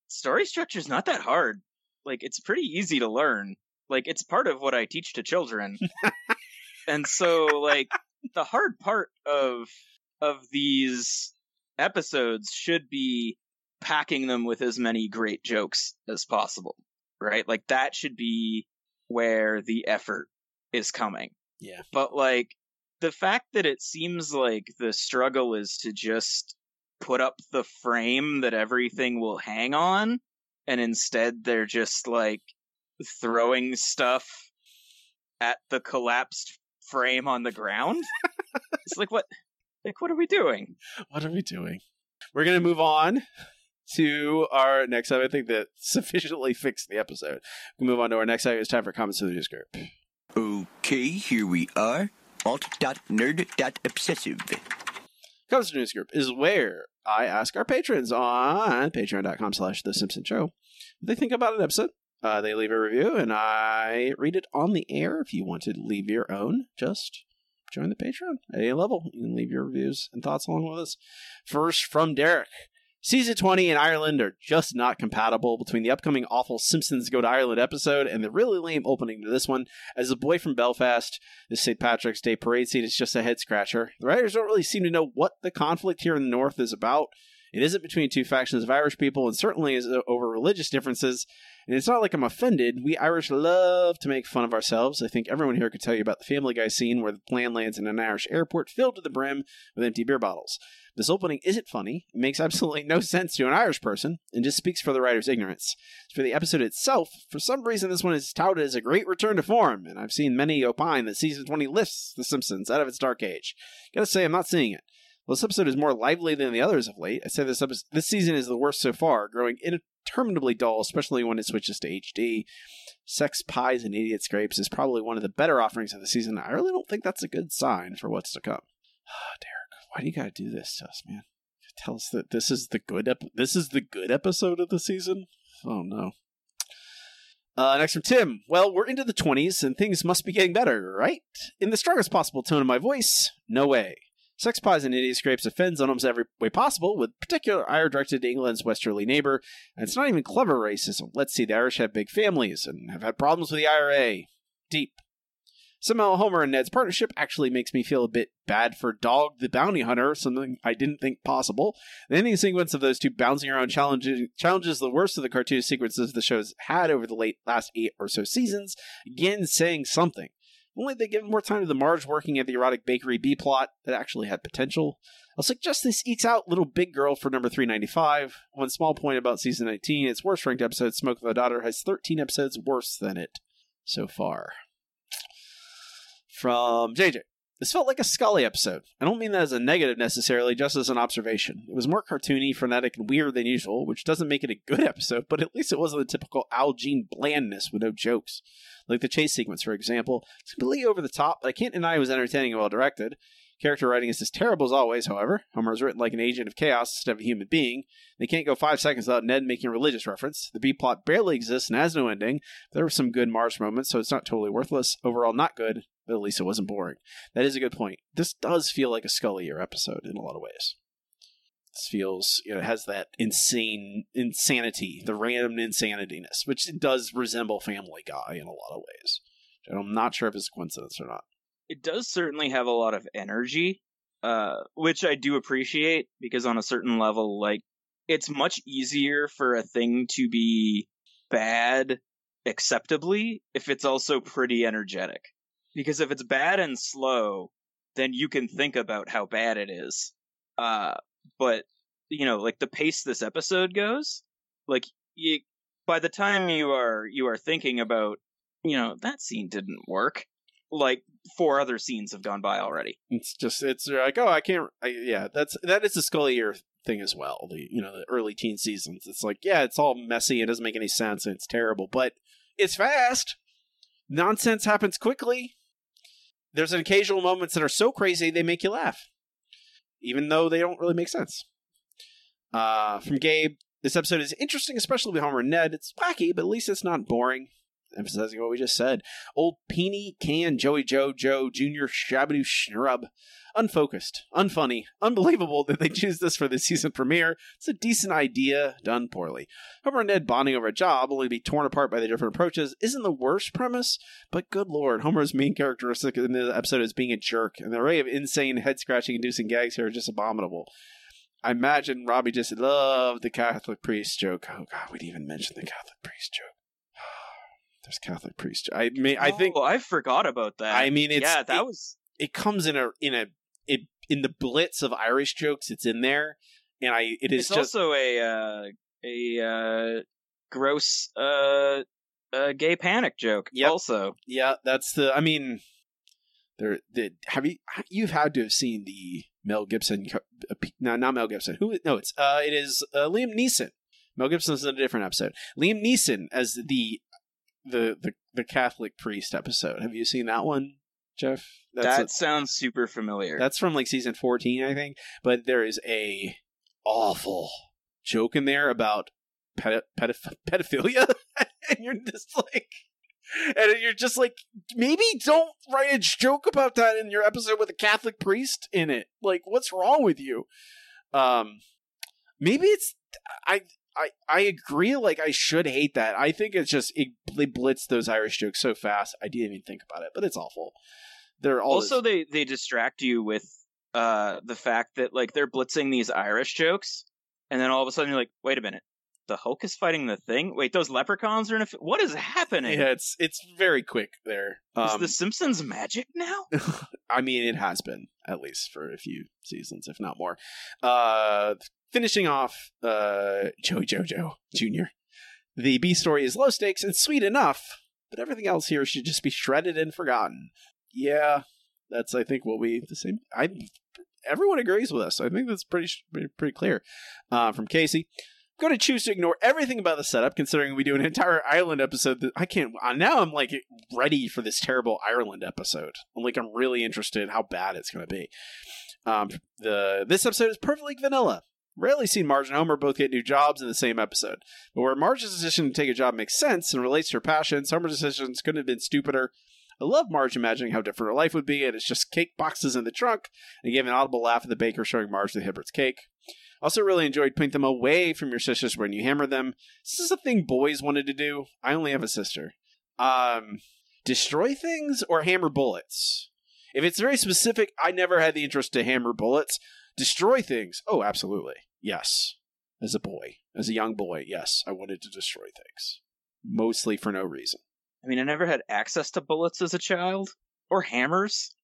story structure is not that hard like it's pretty easy to learn like it's part of what i teach to children and so like the hard part of of these episodes should be packing them with as many great jokes as possible, right? Like that should be where the effort is coming. Yeah. But like the fact that it seems like the struggle is to just put up the frame that everything will hang on and instead they're just like throwing stuff at the collapsed frame on the ground. it's like what like what are we doing? What are we doing? We're gonna move on to our next item. I think that sufficiently fixed the episode. We move on to our next item. It's time for comments to the news group. Okay, here we are. Alt.nerd.obsessive. Comments to news group is where I ask our patrons on patreon.com slash the Simpson Show they think about an episode. Uh, they leave a review and I read it on the air. If you want to leave your own, just join the Patreon at any level. You can leave your reviews and thoughts along with us. First from Derek. Season 20 and Ireland are just not compatible between the upcoming awful Simpsons Go to Ireland episode and the really lame opening to this one. As a boy from Belfast, this St. Patrick's Day parade scene is just a head scratcher. The writers don't really seem to know what the conflict here in the North is about. It isn't between two factions of Irish people and certainly is uh, over religious differences. And it's not like I'm offended. We Irish love to make fun of ourselves. I think everyone here could tell you about the Family Guy scene where the plane lands in an Irish airport filled to the brim with empty beer bottles. This opening isn't funny. It makes absolutely no sense to an Irish person and just speaks for the writer's ignorance. For the episode itself, for some reason this one is touted as a great return to form, and I've seen many opine that season 20 lifts The Simpsons out of its dark age. Gotta say, I'm not seeing it. Well, this episode is more lively than the others of late. I say this episode, this season is the worst so far, growing interminably dull, especially when it switches to HD. Sex pies and idiot scrapes is probably one of the better offerings of the season. I really don't think that's a good sign for what's to come. Derek, why do you gotta do this to us, man? Tell us that this is the good ep- this is the good episode of the season. Oh no. Uh, next from Tim. Well, we're into the 20s and things must be getting better, right? In the strongest possible tone of my voice, no way. Sex Pies and Idiot Scrapes offends in almost every way possible, with particular ire directed to England's westerly neighbor, and it's not even clever racism. Let's see, the Irish have big families and have had problems with the IRA. Deep. Somehow, Homer and Ned's partnership actually makes me feel a bit bad for Dog the Bounty Hunter, something I didn't think possible. The ending sequence of those two bouncing around challenges the worst of the cartoon sequences the show's had over the late last eight or so seasons, again saying something. Only they give more time to the Marge working at the erotic bakery B plot that actually had potential. I'll suggest this ekes out Little Big Girl for number 395. One small point about season 19 its worst ranked episode, Smoke of a Daughter, has 13 episodes worse than it so far. From JJ. This felt like a Scully episode. I don't mean that as a negative necessarily, just as an observation. It was more cartoony, frenetic, and weird than usual, which doesn't make it a good episode, but at least it wasn't the typical Al Jean blandness with no jokes. Like the chase sequence, for example. It's completely over the top, but I can't deny it was entertaining and well directed. Character writing is as terrible as always, however. Homer is written like an agent of chaos instead of a human being. They can't go five seconds without Ned making a religious reference. The B plot barely exists and has no ending. There were some good Marge moments, so it's not totally worthless. Overall, not good, but at least it wasn't boring. That is a good point. This does feel like a Scully year episode in a lot of ways. This feels, you know, it has that insane insanity, the random insanityness, which does resemble Family Guy in a lot of ways. I'm not sure if it's a coincidence or not it does certainly have a lot of energy, uh, which I do appreciate because on a certain level, like it's much easier for a thing to be bad acceptably if it's also pretty energetic. Because if it's bad and slow, then you can think about how bad it is. Uh, but you know, like the pace this episode goes, like you, by the time you are you are thinking about, you know, that scene didn't work like four other scenes have gone by already. It's just it's like oh I can't I, yeah that's that is a Scully year thing as well. The you know the early teen seasons. It's like yeah it's all messy. It doesn't make any sense and it's terrible, but it's fast. Nonsense happens quickly. There's an occasional moments that are so crazy they make you laugh, even though they don't really make sense. Uh, from Gabe, this episode is interesting, especially with Homer and Ned. It's wacky, but at least it's not boring emphasizing what we just said. Old Peony Can Joey Joe Joe Jr. Shabadoo Schnrub. Unfocused, unfunny, unbelievable that they choose this for the season premiere. It's a decent idea, done poorly. Homer and Ned bonding over a job, only to be torn apart by the different approaches, isn't the worst premise, but good lord, Homer's main characteristic in the episode is being a jerk, and the array of insane, head scratching inducing gags here are just abominable. I imagine Robbie just loved the Catholic priest joke. Oh God, we'd even mention the Catholic priest joke. There's Catholic priest. I mean, I think Oh, I forgot about that. I mean, it's yeah, that it, was it comes in a in a it in the blitz of Irish jokes. It's in there, and I it is it's just also a uh, a uh, gross uh, uh, gay panic joke. Yep. Also, yeah. That's the. I mean, there. The have you you've had to have seen the Mel Gibson? uh, No, not Mel Gibson. Who? No, it's uh, it is uh, Liam Neeson. Mel Gibson's in a different episode. Liam Neeson as the the the the Catholic priest episode. Have you seen that one, Jeff? that a- sounds super familiar. That's from like season 14, I think. But there is a awful joke in there about pedi- pedoph- pedophilia. and you're just like, and you're just like, maybe don't write a joke about that in your episode with a Catholic priest in it. Like, what's wrong with you? Um, maybe it's, I, I, I agree. Like, I should hate that. I think it's just, it, they blitz those Irish jokes so fast. I didn't even think about it, but it's awful. They're all also they they distract you with uh the fact that like they're blitzing these Irish jokes, and then all of a sudden you're like, wait a minute, the Hulk is fighting the Thing. Wait, those leprechauns are in a. F- what is happening? Yeah, it's it's very quick there. is Um, the Simpsons magic now? I mean, it has been at least for a few seasons, if not more. Uh, finishing off, uh, Joey Jojo Jr. The B story is low stakes and sweet enough, but everything else here should just be shredded and forgotten. Yeah, that's I think what we the same. I everyone agrees with us. I think that's pretty pretty, pretty clear. Uh, from Casey. Going to choose to ignore everything about the setup, considering we do an entire Ireland episode. That I can't. uh, Now I'm like ready for this terrible Ireland episode. I'm like I'm really interested in how bad it's going to be. Um, the this episode is perfectly vanilla. Rarely seen Marge and Homer both get new jobs in the same episode, but where Marge's decision to take a job makes sense and relates to her passions, Homer's decisions couldn't have been stupider. I love Marge imagining how different her life would be, and it's just cake boxes in the trunk, and he gave an audible laugh at the baker showing Marge the Hibbert's cake. Also, really enjoyed putting them away from your sisters when you hammer them. This is a thing boys wanted to do. I only have a sister. Um, destroy things or hammer bullets. If it's very specific, I never had the interest to hammer bullets. Destroy things. Oh, absolutely. Yes. As a boy, as a young boy, yes, I wanted to destroy things. Mostly for no reason. I mean, I never had access to bullets as a child or hammers.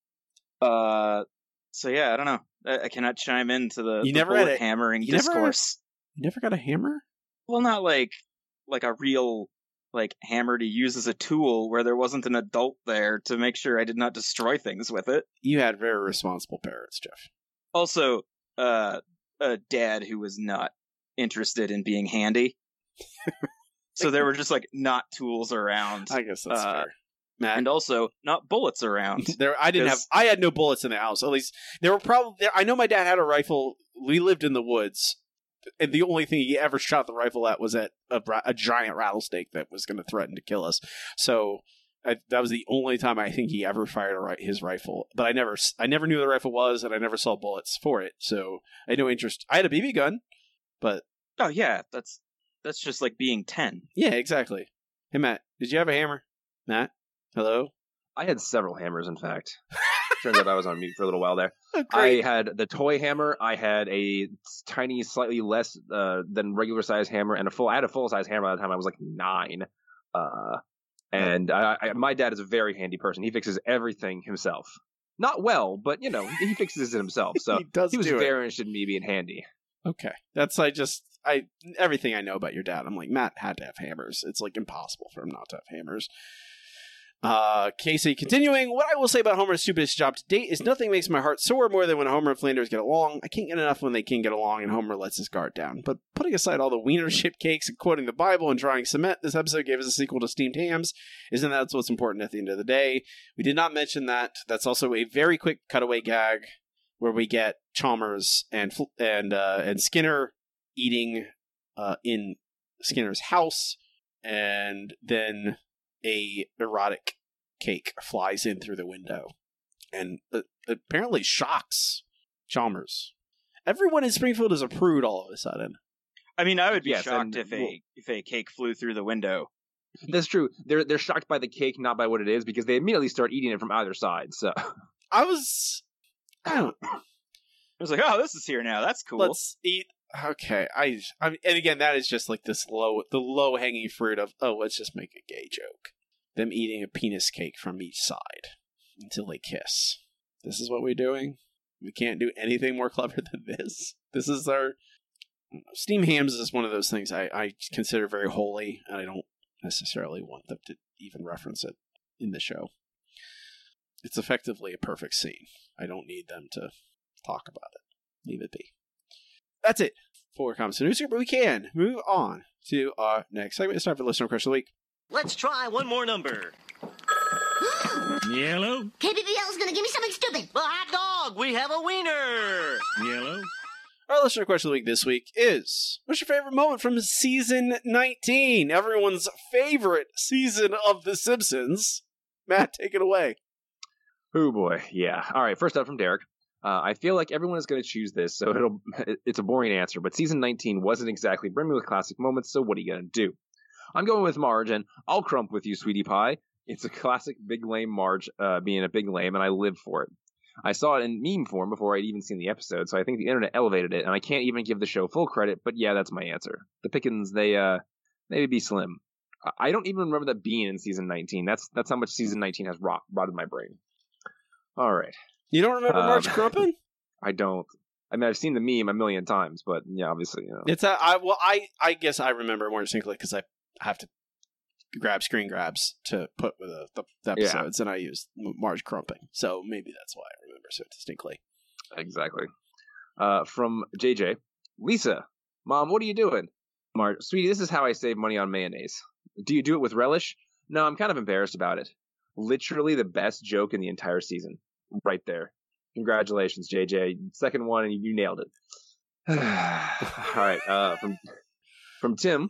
Uh, so yeah, I don't know. I, I cannot chime into the, You the never had a- hammering you never- discourse. You never got a hammer? Well, not like like a real like hammer to use as a tool where there wasn't an adult there to make sure I did not destroy things with it. You had very responsible parents, Jeff. Also, uh, a dad who was not interested in being handy. so there were just like not tools around. I guess that's Uh, fair. Matt, and also not bullets around. There, I didn't have. I had no bullets in the house. At least there were probably. There, I know my dad had a rifle. We lived in the woods, and the only thing he ever shot the rifle at was at a, a giant rattlesnake that was going to threaten to kill us. So I, that was the only time I think he ever fired a, his rifle. But I never, I never knew the rifle was, and I never saw bullets for it. So I had no interest. I had a BB gun, but Oh yeah, that's that's just like being ten. yeah, exactly. Hey Matt, did you have a hammer? Matt, hello. I had several hammers, in fact. Turns out I was on mute for a little while there. Oh, I had the toy hammer. I had a tiny, slightly less uh, than regular size hammer, and a full. I had a full size hammer by the time I was like nine. Uh, and I, I, my dad is a very handy person. He fixes everything himself. Not well, but you know he fixes it himself. So He does he was do it. very interested in me being handy. Okay, that's I just I everything I know about your dad. I'm like Matt had to have hammers. It's like impossible for him not to have hammers. Uh, Casey, continuing, what I will say about Homer's stupidest job to date is nothing makes my heart sore more than when Homer and Flanders get along. I can't get enough when they can get along and Homer lets his guard down. But putting aside all the wiener ship cakes and quoting the Bible and drawing cement, this episode gave us a sequel to Steamed Hams. Isn't that what's important at the end of the day? We did not mention that. That's also a very quick cutaway gag where we get Chalmers and and uh, and Skinner eating uh, in Skinner's house, and then a erotic cake flies in through the window, and uh, apparently shocks Chalmers. Everyone in Springfield is a prude all of a sudden. I mean, I would be Yes, shocked if a well- if a cake flew through the window. That's true. They're they're shocked by the cake, not by what it is, because they immediately start eating it from either side. So I was, I don't. was like, oh, this is here now. That's cool. Let's eat. Okay, I, I and again, that is just like this low, the low hanging fruit of oh, let's just make a gay joke. Them eating a penis cake from each side until they kiss. This is what we're doing. We can't do anything more clever than this. This is our steam hams is one of those things I, I consider very holy, and I don't necessarily want them to even reference it in the show. It's effectively a perfect scene. I don't need them to talk about it. Leave it be. That's it for comments and news, but we can move on to our next segment. It's time for listener question of the week. Let's try one more number. Yellow. KBBL is gonna give me something stupid. Well, hot dog. We have a wiener. Yellow. Our listener question of the week this week is What's your favorite moment from season 19? Everyone's favorite season of The Simpsons. Matt, take it away. Oh boy, yeah. All right, first up from Derek. Uh, I feel like everyone is going to choose this, so it'll it's a boring answer. But season 19 wasn't exactly brimming with classic moments, so what are you going to do? I'm going with Marge, and I'll crump with you, sweetie pie. It's a classic big lame Marge uh, being a big lame, and I live for it. I saw it in meme form before I'd even seen the episode, so I think the internet elevated it, and I can't even give the show full credit. But yeah, that's my answer. The Pickens, they uh, maybe be slim. I don't even remember that being in season 19. That's that's how much season 19 has rot, rotted my brain. All right. You don't remember Um, Marge Crumpin? I don't. I mean, I've seen the meme a million times, but yeah, obviously, you know. It's a, I well, I I guess I remember more distinctly because I have to grab screen grabs to put with the, the, the Yeah. episodes, and I use Marge Crumping, so maybe that's why I remember so distinctly. Exactly. Uh, from JJ, Lisa, Mom, what are you doing? Marge, sweetie, this is how I save money on mayonnaise. Do you do it with relish? No, I'm kind of embarrassed about it. Literally the best joke in the entire season, right there. Congratulations, JJ. Second one, and you nailed it. All right. Uh, from from Tim,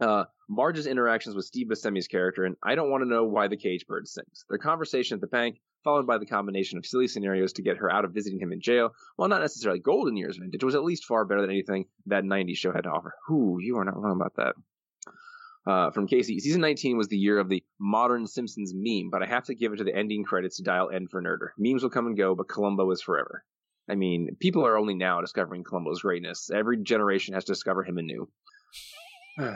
uh, Marge's interactions with Steve Buscemi's character, and I don't want to know why the cage bird sings. Their conversation at the bank, followed by the combination of silly scenarios to get her out of visiting him in jail, while not necessarily golden years vintage, was at least far better than anything that 90s show had to offer. Ooh, you are not wrong about that. Uh, from Casey, season 19 was the year of the modern Simpsons meme, but I have to give it to the ending credits to dial N for Nerder. Memes will come and go, but Columbo is forever. I mean, people are only now discovering Columbo's greatness. Every generation has to discover him anew.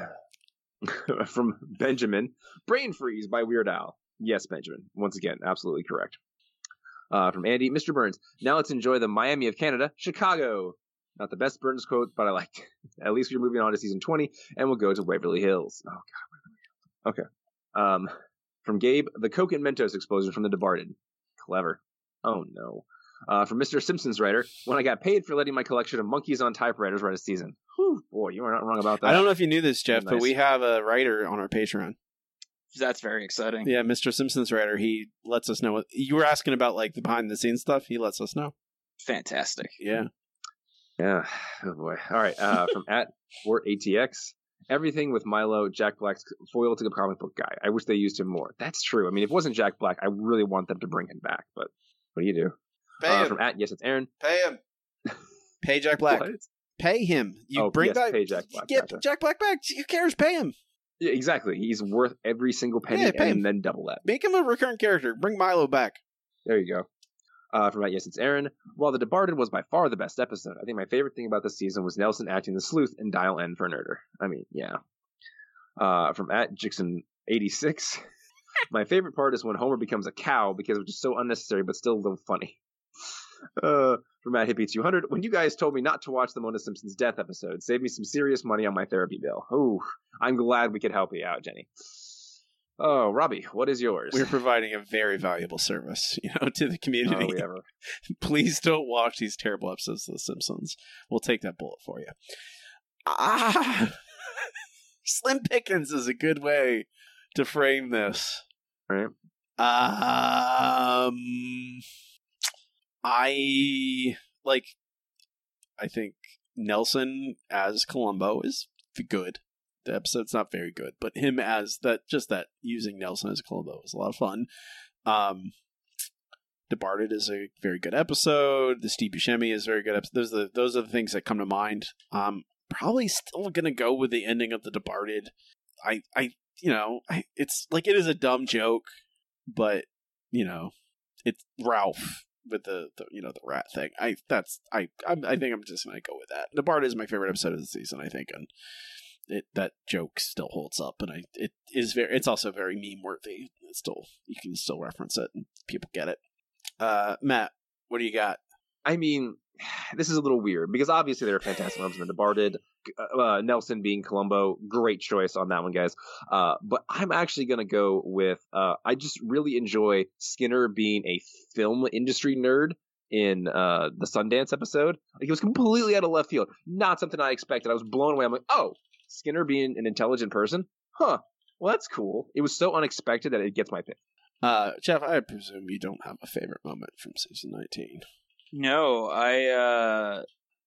from Benjamin, Brain Freeze by Weird Al. Yes, Benjamin. Once again, absolutely correct. Uh, from Andy, Mr. Burns. Now let's enjoy the Miami of Canada, Chicago. Not the best Burns quote, but I liked it. At least we're moving on to season 20, and we'll go to Waverly Hills. Oh, God, Waverly Hills. Okay. Um, from Gabe, the Coke and Mentos explosion from The Debarted. Clever. Oh, no. Uh, from Mr. Simpsons writer, when I got paid for letting my collection of monkeys on typewriters write a season. Whew, boy, you are not wrong about that. I don't know if you knew this, Jeff, but we have a writer on our Patreon. That's very exciting. Yeah, Mr. Simpsons writer. He lets us know what you were asking about, like the behind the scenes stuff. He lets us know. Fantastic. Yeah. Yeah. Oh boy. All right. Uh, from at or ATX. Everything with Milo, Jack Black's foil to the comic book guy. I wish they used him more. That's true. I mean, if it wasn't Jack Black, I really want them to bring him back. But what do you do? Pay Uh, him. from at yes, it's Aaron. Pay him. Pay Jack Black. What? Pay him. You Oh, bring yes, back. pay Jack Black, Get gotcha. Jack Black back. Who cares? Pay him. Yeah, exactly. He's worth every single penny Yeah, pay and him. then double that. Make him a recurrent character. Bring Milo back. There you go. Uh, from at yes, it's Aaron. While The Debarted was by far the best episode, I think my favorite thing about this season was Nelson acting the sleuth in Dial N for Nerder. I mean, yeah. Uh, from at Jixon86. my favorite part is when Homer becomes a cow because it's just so unnecessary but still a little funny. Uh, from at Hippie 200. When you guys told me not to watch the Mona Simpson's death episode, saved me some serious money on my therapy bill. Oh, I'm glad we could help you out, Jenny. Oh, Robbie, what is yours? We're providing a very valuable service, you know, to the community. Oh, ever. Please don't watch these terrible episodes of The Simpsons. We'll take that bullet for you. Ah, Slim Pickens is a good way to frame this. Right. Um, I like. I think Nelson as Columbo is good. The episode's not very good, but him as that, just that using Nelson as a Columbo was a lot of fun. Um, Debarted is a very good episode. The Steve Buscemi is a very good episode. Those are the, those are the things that come to mind. Um, probably still gonna go with the ending of The Debarted. I, I, you know, I, it's like it is a dumb joke, but you know, it's Ralph with the, the you know the rat thing. I that's I I'm, I think I'm just gonna go with that. The Bard is my favorite episode of the season. I think, and it that joke still holds up, and I it is very. It's also very meme worthy. Still you can still reference it, and people get it. Uh, Matt, what do you got? I mean, this is a little weird because obviously there are fantastic moments in the Bar. Uh, Nelson being Columbo, great choice on that one, guys. Uh, but I'm actually gonna go with. Uh, I just really enjoy Skinner being a film industry nerd in uh, the Sundance episode. Like, it was completely out of left field, not something I expected. I was blown away. I'm like, oh, Skinner being an intelligent person, huh? Well, that's cool. It was so unexpected that it gets my pick. Uh, Jeff, I presume you don't have a favorite moment from season 19. No, I uh,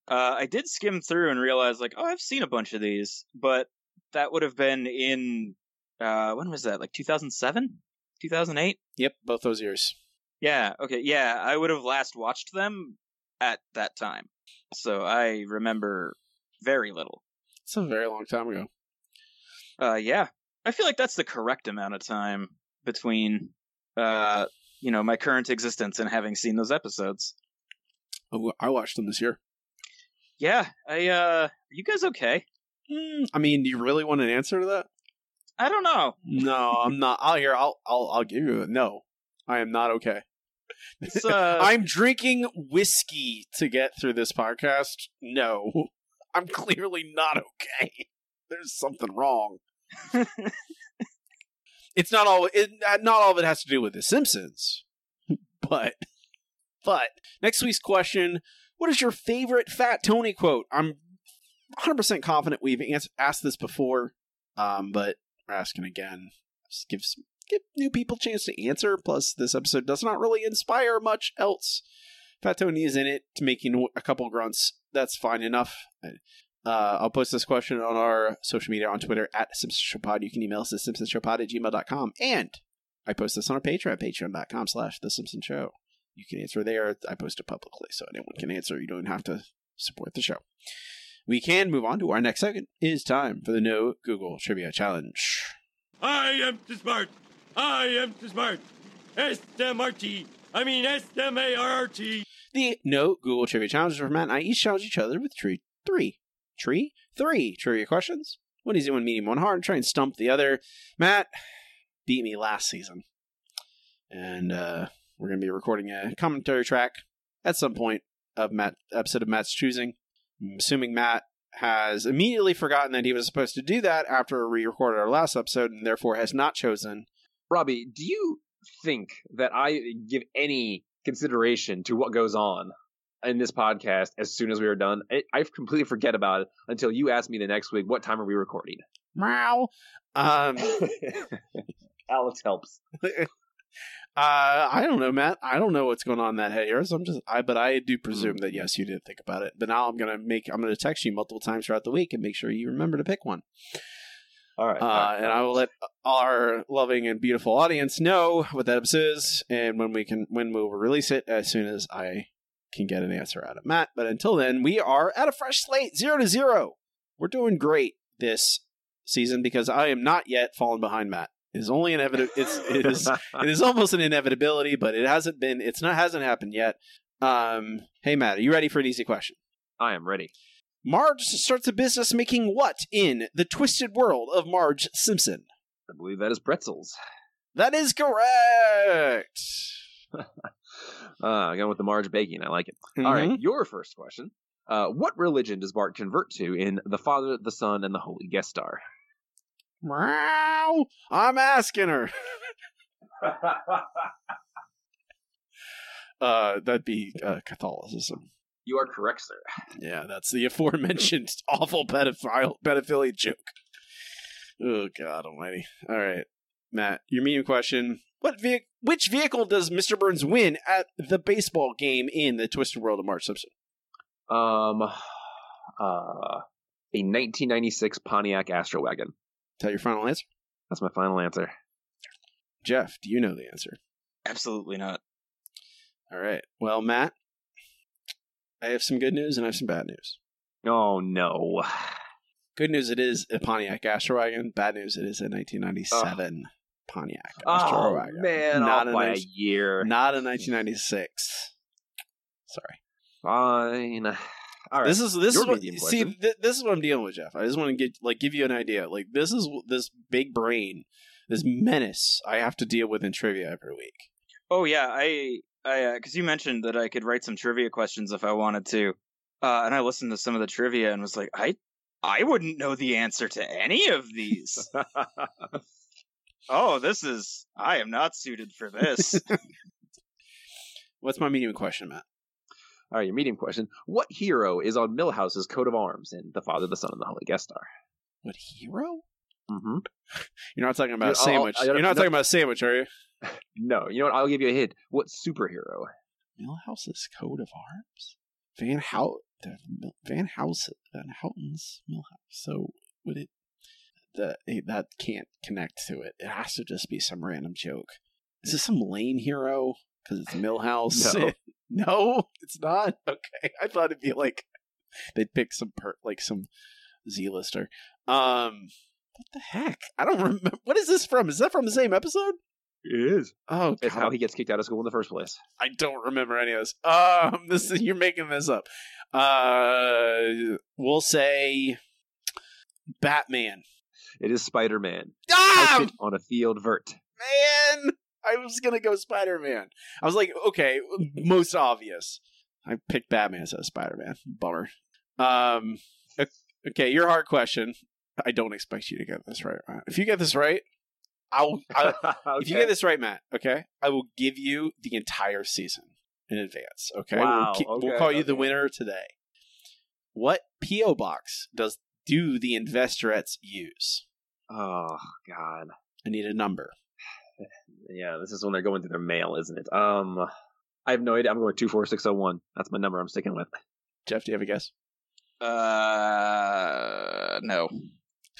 uh, I did skim through and realize like, oh, I've seen a bunch of these, but that would have been in uh, when was that? Like 2007, 2008. Yep, both those years. Yeah. Okay. Yeah, I would have last watched them at that time, so I remember very little. It's a very long time ago. Uh, yeah, I feel like that's the correct amount of time between, uh, you know, my current existence and having seen those episodes. Oh, I watched them this year. Yeah, I. uh Are you guys okay? Mm, I mean, do you really want an answer to that? I don't know. No, I'm not. I'll hear. I'll. I'll. I'll give you a no. I am not okay. Uh... I'm drinking whiskey to get through this podcast. No, I'm clearly not okay. There's something wrong. it's not all. It, not all of it has to do with The Simpsons, but but next week's question: What is your favorite Fat Tony quote? I'm 100 percent confident we've ans- asked this before, um, but we're asking again. Just give some, give new people a chance to answer. Plus, this episode does not really inspire much else. Fat Tony is in it to making a couple grunts. That's fine enough. Uh, I'll post this question on our social media on Twitter at SimpsonsShowPod. You can email us at SimpsonsShowPod at gmail.com. And I post this on our Patreon at patreon.com slash The Simpsons Show. You can answer there. I post it publicly so anyone can answer. You don't have to support the show. We can move on to our next segment. It is time for the No Google Trivia Challenge. I am too smart. I am too smart. S-M-R-T. I mean S-M-A-R-R-T. The No Google Trivia Challenges is where Matt and I each challenge each other with tree three. Tree? Three trivia questions. One easy, one medium, one hard. Try and stump the other. Matt beat me last season. And uh, we're going to be recording a commentary track at some point of Matt episode of Matt's choosing. I'm assuming Matt has immediately forgotten that he was supposed to do that after we recorded our last episode and therefore has not chosen. Robbie, do you think that I give any consideration to what goes on in this podcast as soon as we are done? I, I completely forget about it until you ask me the next week, what time are we recording? Meow. Um, Alex helps. Uh, I don't know, Matt. I don't know what's going on in that head yours. I'm just, I, but I do presume that yes, you did think about it. But now I'm gonna make, I'm gonna text you multiple times throughout the week and make sure you remember to pick one. All right. Uh, all right. and I will let our loving and beautiful audience know what that episode is and when we can, when we'll release it as soon as I can get an answer out of Matt. But until then, we are at a fresh slate, zero to zero. We're doing great this season because I am not yet falling behind Matt. It is only inevitable. It's it is it is almost an inevitability, but it hasn't been. It's not hasn't happened yet. Um, hey Matt, are you ready for an easy question? I am ready. Marge starts a business making what in the twisted world of Marge Simpson? I believe that is pretzels. That is correct. uh, again with the Marge baking, I like it. All right, your first question. Uh, what religion does Bart convert to in The Father, the Son, and the Holy Guest Star? Meow. I'm asking her. uh, that'd be uh, Catholicism. You are correct, sir. Yeah, that's the aforementioned awful pedophile pedophilia joke. Oh God Almighty! All right, Matt, your medium question: What ve- which vehicle does Mr. Burns win at the baseball game in the Twisted World of Marge Simpson? Um, uh, a 1996 Pontiac Astro Wagon. Is that your final answer? That's my final answer. Jeff, do you know the answer? Absolutely not. All right. Well, Matt, I have some good news and I have some bad news. Oh no. Good news, it is a Pontiac Astro Wagon. Bad news, it is a 1997 Pontiac Astro Oh Wagon. man, not off a by a nice- year. Not a 1996. Sorry. Fine. All right. This is this Your is what see th- this is what I'm dealing with, Jeff. I just want to get like give you an idea. Like this is this big brain, this menace I have to deal with in trivia every week. Oh yeah, I I because you mentioned that I could write some trivia questions if I wanted to, uh, and I listened to some of the trivia and was like, I I wouldn't know the answer to any of these. oh, this is I am not suited for this. What's my medium question, Matt? All right, your medium question. What hero is on Milhouse's coat of arms in The Father, the Son, and the Holy Guest Star? What hero? Mm-hmm. You're not talking about a Dude, I'll- sandwich. I- You're not no- talking about a sandwich, are you? No, you know what? I'll give you a hint. What superhero? Milhouse's coat of arms. Van Hout. Van House. Van Houten's Milhouse. So would it? That that can't connect to it. It has to just be some random joke. Is this some lame hero? Because it's Millhouse. No. no, it's not. Okay, I thought it'd be like they'd pick some per like some Z-lister. Um, what the heck? I don't remember. What is this from? Is that from the same episode? It is. Oh, It's God. how he gets kicked out of school in the first place. I don't remember any of this. Um, this is, you're making this up. Uh, we'll say Batman. It is Spider Man. Ah, on a field vert. man! I was gonna go Spider Man. I was like, okay, most obvious. I picked Batman instead of Spider Man. Bummer. Um, okay, your hard question. I don't expect you to get this right. If you get this right, I'll. i'll If you get this right, Matt, okay, I will give you the entire season in advance. Okay, Wow, we'll, keep- we'll okay, call you the winner today. What PO box does do the Investorettes use? Oh God. I need a number. Yeah, this is when they're going through their mail, isn't it? Um, I have no idea. I'm going two four six zero one. That's my number. I'm sticking with. Jeff, do you have a guess? uh, no.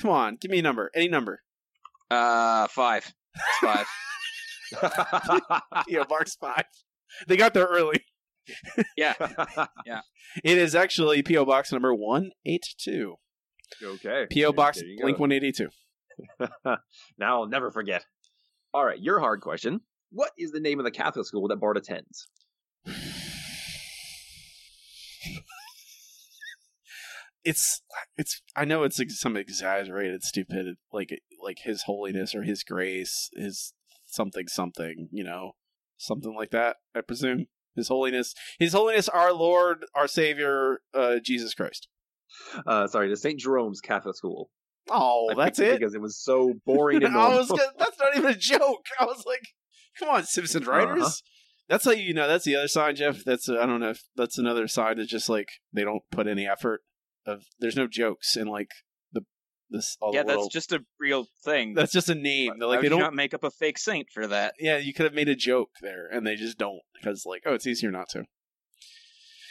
Come on, give me a number. Any number. Uh, five. It's five. PO box five. They got there early. yeah, yeah. It is actually PO box number one eight two. okay. PO box There you go. Blink one eighty two. now I'll never forget. All right, your hard question. What is the name of the Catholic school that Bart attends? It's it's I know it's some exaggerated stupid like like his holiness or his grace his something something you know something like that I presume. His holiness his holiness our Lord our Savior uh, Jesus Christ. Uh, sorry, the St. Jerome's Catholic School. oh I that's it because it was so boring and I was gonna, that's not even a joke. I was like come on Simpsons writers. Uh-huh. that's how you know that's the other side Jeff. That's I don't know if that's another side that's just like they don't put any effort of there's no jokes in like the this all yeah, the that's little, just a real thing. That's just a name. They're like Why they would you don't. not make up a fake saint for that. Yeah, you could have made a joke there, and they just don't because like, oh, it's easier not to.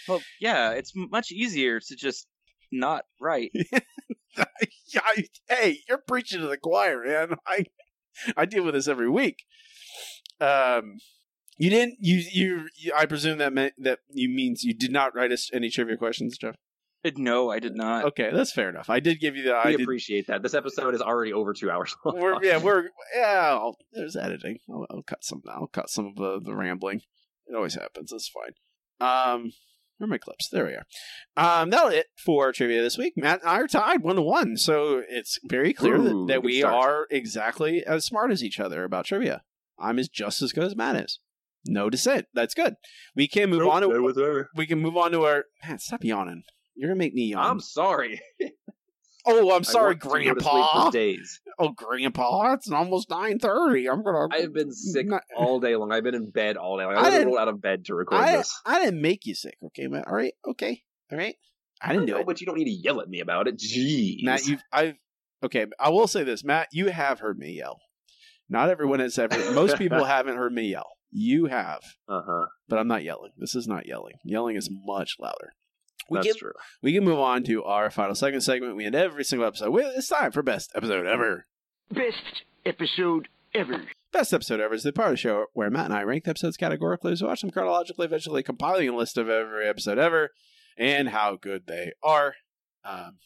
Well, yeah, it's much easier to just not write. yeah, I, hey, you're preaching to the choir, man. I I deal with this every week. Um, you didn't. You you. you I presume that meant that you means you did not write us any trivia questions, Jeff. No, I did not. Okay, that's fair enough. I did give you the. we I did. appreciate that. This episode is already over two hours long. We're, yeah, we're yeah. I'll, there's editing. I'll, I'll cut some. I'll cut some of the, the rambling. It always happens. It's fine. Um, where are my clips? There we are. Um, that'll it for trivia this week. Matt and I are tied one to one, so it's very clear Ooh, that, that we start. are exactly as smart as each other about trivia. I'm as just as good as Matt is. No dissent. That's good. We can move on to. We can move on to our. Man, stop yawning. You're gonna make me yawn. I'm sorry. oh, I'm sorry, I want to go to sleep Grandpa. days. Oh, Grandpa, it's almost nine thirty. I'm gonna. I have been sick Not- all day long. I've been in bed all day long. I I, I didn't- rolled out of bed to record I, this. I didn't make you sick, okay, Matt. All right, okay, all right. I didn't do know, it, but you don't need to yell at me about it. Jeez. Matt. You've I've okay. I will say this, Matt. You have heard me yell. Not everyone has ever. Most people haven't heard me yell. You have, Uh huh. but I'm not yelling. This is not yelling. Yelling is much louder. We That's can, true. we can move on to our final second segment. We end every single episode. with It's time for best episode ever. Best episode ever. Best episode ever is the part of the show where Matt and I rank the episodes categorically, as we watch them chronologically, eventually compiling a list of every episode ever and how good they are. Um,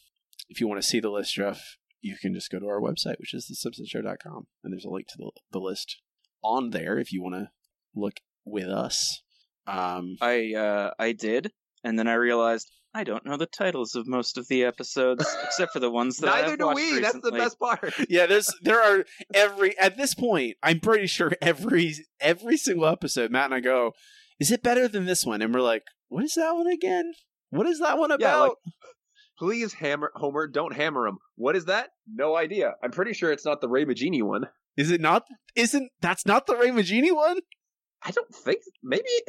if you want to see the list, Jeff, you can just go to our website, which is thesimpsonshow.com, and there's a link to the, the list on there if you want to look with us. Um, I uh, I did, and then I realized I don't know the titles of most of the episodes except for the ones that Neither I've do watched we. That's the best part. yeah, there's there are every at this point. I'm pretty sure every every single episode, Matt and I go, "Is it better than this one?" And we're like, "What is that one again? What is that one about?" Yeah, like, please hammer Homer. Don't hammer him. What is that? No idea. I'm pretty sure it's not the Ray Magini one. is it not? Isn't that's not the Ray Magini one? I don't think. Maybe.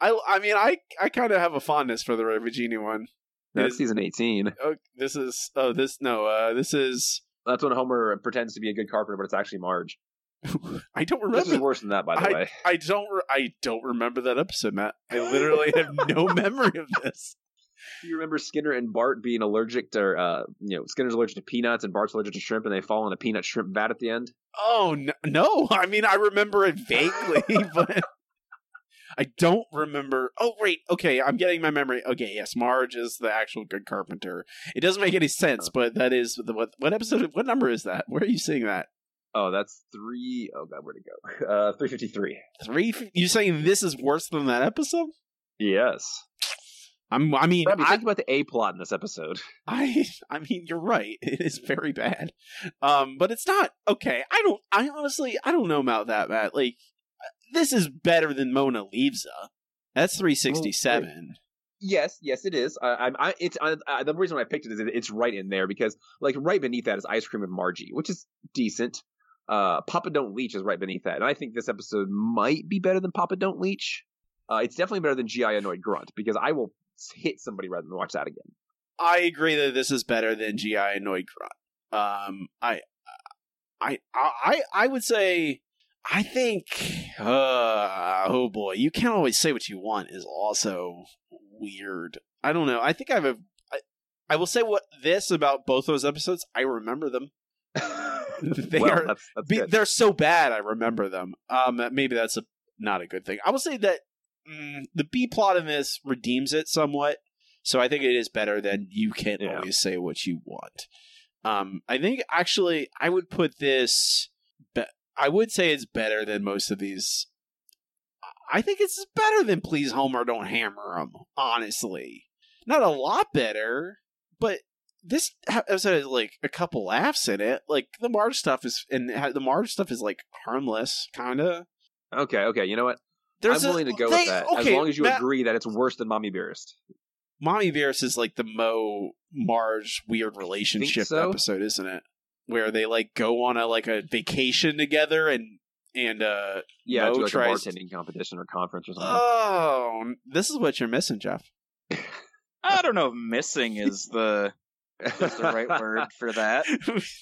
I I mean I I kind of have a fondness for the Ray Magini one. That's is- season 18. Oh, this is oh this no uh this is That's when Homer pretends to be a good carpenter, but it's actually Marge. I don't remember. This is worse than that, by the I, way. I don't re- I don't remember that episode, Matt. I literally have no memory of this. Do you remember Skinner and Bart being allergic to, uh, you know, Skinner's allergic to peanuts and Bart's allergic to shrimp, and they fall in a peanut shrimp vat at the end? Oh no, no. I mean I remember it vaguely, but I don't remember. Oh wait, okay, I'm getting my memory. Okay, yes, Marge is the actual good carpenter. It doesn't make any sense, but that is the what what episode what number is that? Where are you seeing that? Oh, that's three oh god, where'd it go? Uh, 353. 3 you saying this is worse than that episode? Yes. I'm I mean Robbie, I, think about the A plot in this episode. I I mean you're right. It is very bad. Um but it's not okay. I don't I honestly I don't know about that, Matt. Like this is better than Mona Leaves. That's 367. Yes, yes, it is. I, I'm. I, it's I, I, the reason why I picked it is it- it's right in there because like right beneath that is Ice Cream and Margie, which is decent. Uh, Papa Don't Leech is right beneath that, and I think this episode might be better than Papa Don't Leech. Uh, it's definitely better than GI Annoyed Grunt because I will hit somebody rather than watch that again. I agree that this is better than GI Annoyed Grunt. Um, I, I, I, I would say, I think, uh, oh boy, you can't always say what you want is also weird. I don't know. I think I have a, I, I will say what this about both those episodes. I remember them. they well, are, that's, that's be, they're so bad. I remember them. Um, maybe that's a not a good thing. I will say that mm, the B plot in this redeems it somewhat. So I think it is better than you can Yeah. always say what you want. Um, I think actually I would put this. I would say it's better than most of these. I think it's better than Please Homer Don't Hammer 'em. Honestly, not a lot better, but this episode has like a couple laughs in it. Like the Marge stuff is, and the Marge stuff is like harmless, kind of. Okay, okay. You know what? There's I'm a- willing to go they- with that as long as you agree that it's worse than Mommy Dearest. Mommy Beerest is like the Moe Marge weird relationship so? episode, isn't it? Where they like go on a like a vacation together and and uh Yeah, Moe to like tries. a bartending competition or conference or something. Oh, this is what you're missing, Jeff. I don't know if missing is the is the right word for that.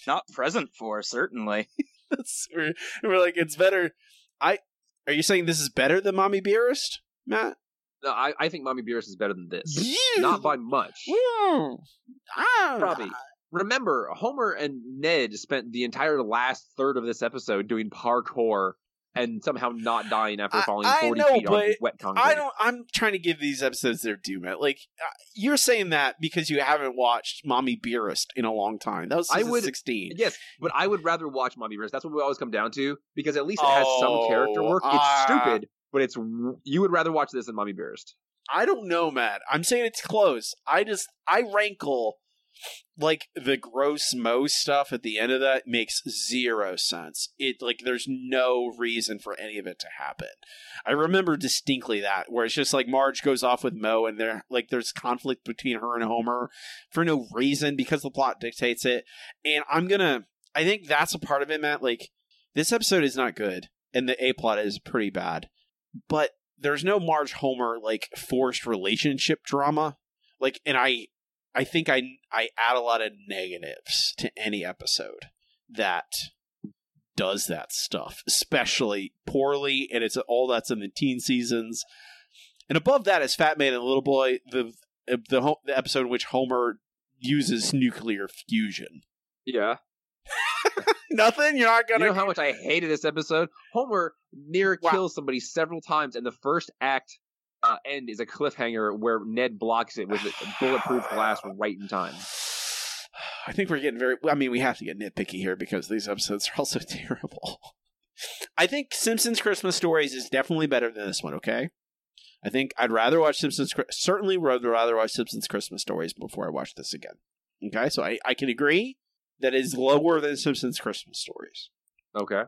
Not present for certainly. That's we're, we're like it's better. I are you saying this is better than Mommy Beerest, Matt? no, I, I think Mommy Dearest is better than this. Not by much. Ah. Robbie, remember, Homer and Ned spent the entire last third of this episode doing parkour and somehow not dying after falling I 40 know, feet on wet concrete. I don't. I'm trying to give these episodes their due, Matt. Like uh, you're saying that because you haven't watched Mommy Beerest in a long time. That was I would- 16. Yes, but I would rather watch Mommy Beerest. That's what we always come down to because at least it has Oh, some character work. It's ah. stupid, but it's you would rather watch this than Mommy Beerest. I don't know, Matt. I'm saying it's close. I just I rankle like the gross Moe stuff at the end of that makes zero sense. It like there's no reason for any of it to happen. I remember distinctly that where it's just like Marge goes off with Moe and there like there's conflict between her and Homer for no reason because the plot dictates it. And I'm gonna I think that's a part of it, Matt. Like this episode is not good and the A plot is pretty bad. But there's no Marge Homer like forced relationship drama. Like and I I think I I add a lot of negatives to any episode that does that stuff, especially poorly, and it's all that's in the teen seasons. And above that is Fat Man and Little Boy, the the, the episode in which Homer uses nuclear fusion. Yeah. Nothing. You're not gonna. know how much I hated this episode? Homer near Wow. kills somebody several times, and the first act uh, end is a cliffhanger where Ned blocks it with bulletproof glass right in time. I think we're getting very. I mean, we have to get nitpicky here because these episodes are also terrible. I think Simpsons Christmas Stories is definitely better than this one. Okay, I think I'd rather watch Simpsons. Certainly, would rather watch Simpsons Christmas Stories before I watch this again. Okay, so I I can agree that is lower than Simpsons Christmas Stories. Okay.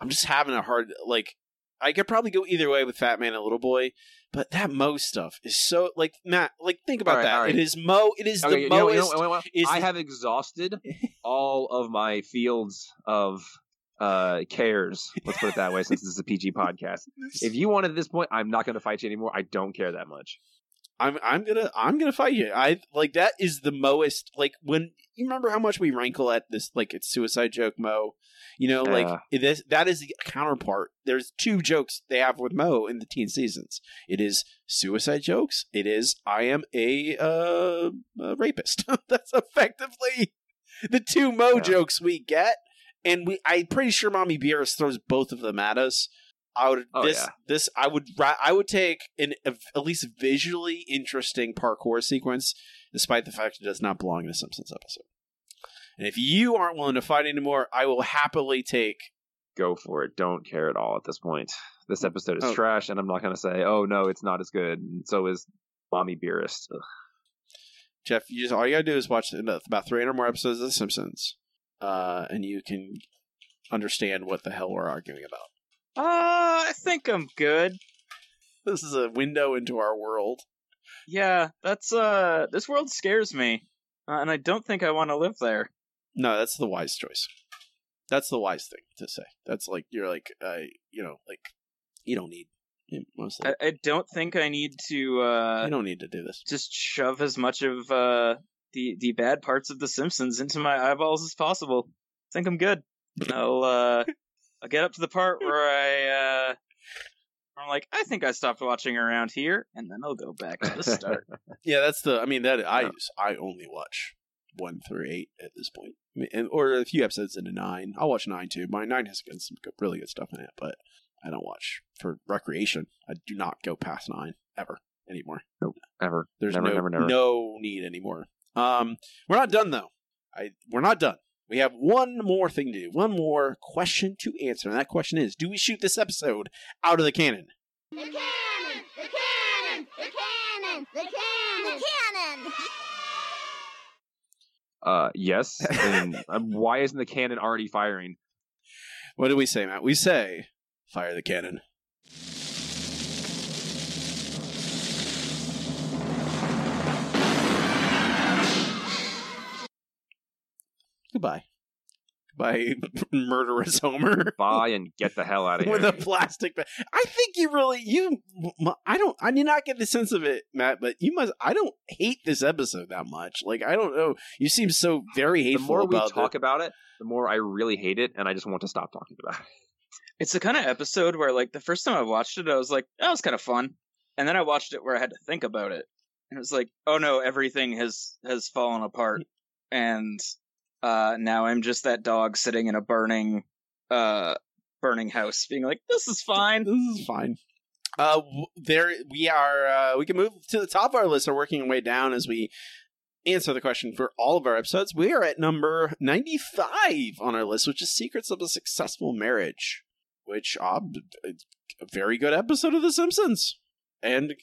I'm just having a hard like. I could probably go either way with Fat Man and Little Boy, but that Moe stuff is so like Matt. Like think about right, that. right. It is Moe. It is Okay, the know- you know- Moest. you know what? is I have exhausted all of my fields of uh cares. Let's put it that way, since this is a PG podcast. If you want at this point, I'm not going to fight you anymore. I don't care that much. I'm I'm gonna I'm gonna fight you. I like that is the Moest like when you remember how much we rankle at this like it's suicide joke Moe. You know, like Yeah. it is that is the counterpart. There's two jokes they have with Moe in the teen seasons. It is suicide jokes. It is I am a uh a rapist. That's effectively the two Moe jokes we get. And we I'm pretty sure Mommy Beerest throws both of them at us. I would Oh, this yeah. this I would I would take an a- at least visually interesting parkour sequence, despite the fact it does not belong in a Simpsons episode. And if you aren't willing to fight anymore, I will happily take. Go for it. Don't care at all at this point. This episode is Oh. trash, and I'm not going to say, "Oh no, it's not as good." And so is Mommy Beerest. Ugh. Jeff, you just all you gotta do is watch the- about 300 more episodes of The Simpsons, uh, and you can understand what the hell we're arguing about. Uh, I think I'm good. This is a window into our world. Yeah, that's uh, this world scares me, uh, and I don't think I want to live there. No, that's the wise choice. That's the wise thing to say. That's like you're like, uh, you know, like you don't need mostly. I, I don't think I need to. uh you don't need to do this. Just shove as much of uh the the bad parts of The Simpsons into my eyeballs as possible. I think I'm good. I'll uh, I'll get up to the part where I uh, I'm like, I think I stopped watching around here, and then I'll go back to the start. Yeah, that's the. I mean, that I use. I only watch one through eight at this point, I mean, and, or a few episodes into nine. I'll watch nine too. My nine has got some good, really good stuff in it, but I don't watch for recreation. I do not go past nine ever anymore. Nope, ever. There's Never, no never, never. no need anymore. Um, we're not done though. I we're not done. We have one more thing to do. One more question to answer, and that question is: Do we shoot this episode out of the cannon? The cannon! The cannon! The cannon! The cannon! The cannon! Uh, yes. And um, why isn't the cannon already firing? What do we say, Matt? We say, fire the cannon. Goodbye. By murderous Homer. Bye and get the hell out of here. With a plastic bag. I think you really you. I don't. I did not get the sense of it, Matt. But you must. I don't hate this episode that much. Like I don't know. You seem so very hateful. the hateful more we talk it. about it, the more I really hate it, and I just want to stop talking about it. It's the kind of episode where, like, the first time I watched it, I was like, that was kind of fun. And then I watched it where I had to think about it. And it was like, oh no, everything has, has fallen apart. Hmm. And, uh, now I'm just that dog sitting in a burning, uh, burning house being like, this is fine. This is fine. Uh, there we are. Uh, we can move to the top of our list. Are working our way down as we answer the question for all of our episodes. We are at number ninety-five on our list, which is "Secrets of a Successful Marriage," which uh, a very good episode of The Simpsons, and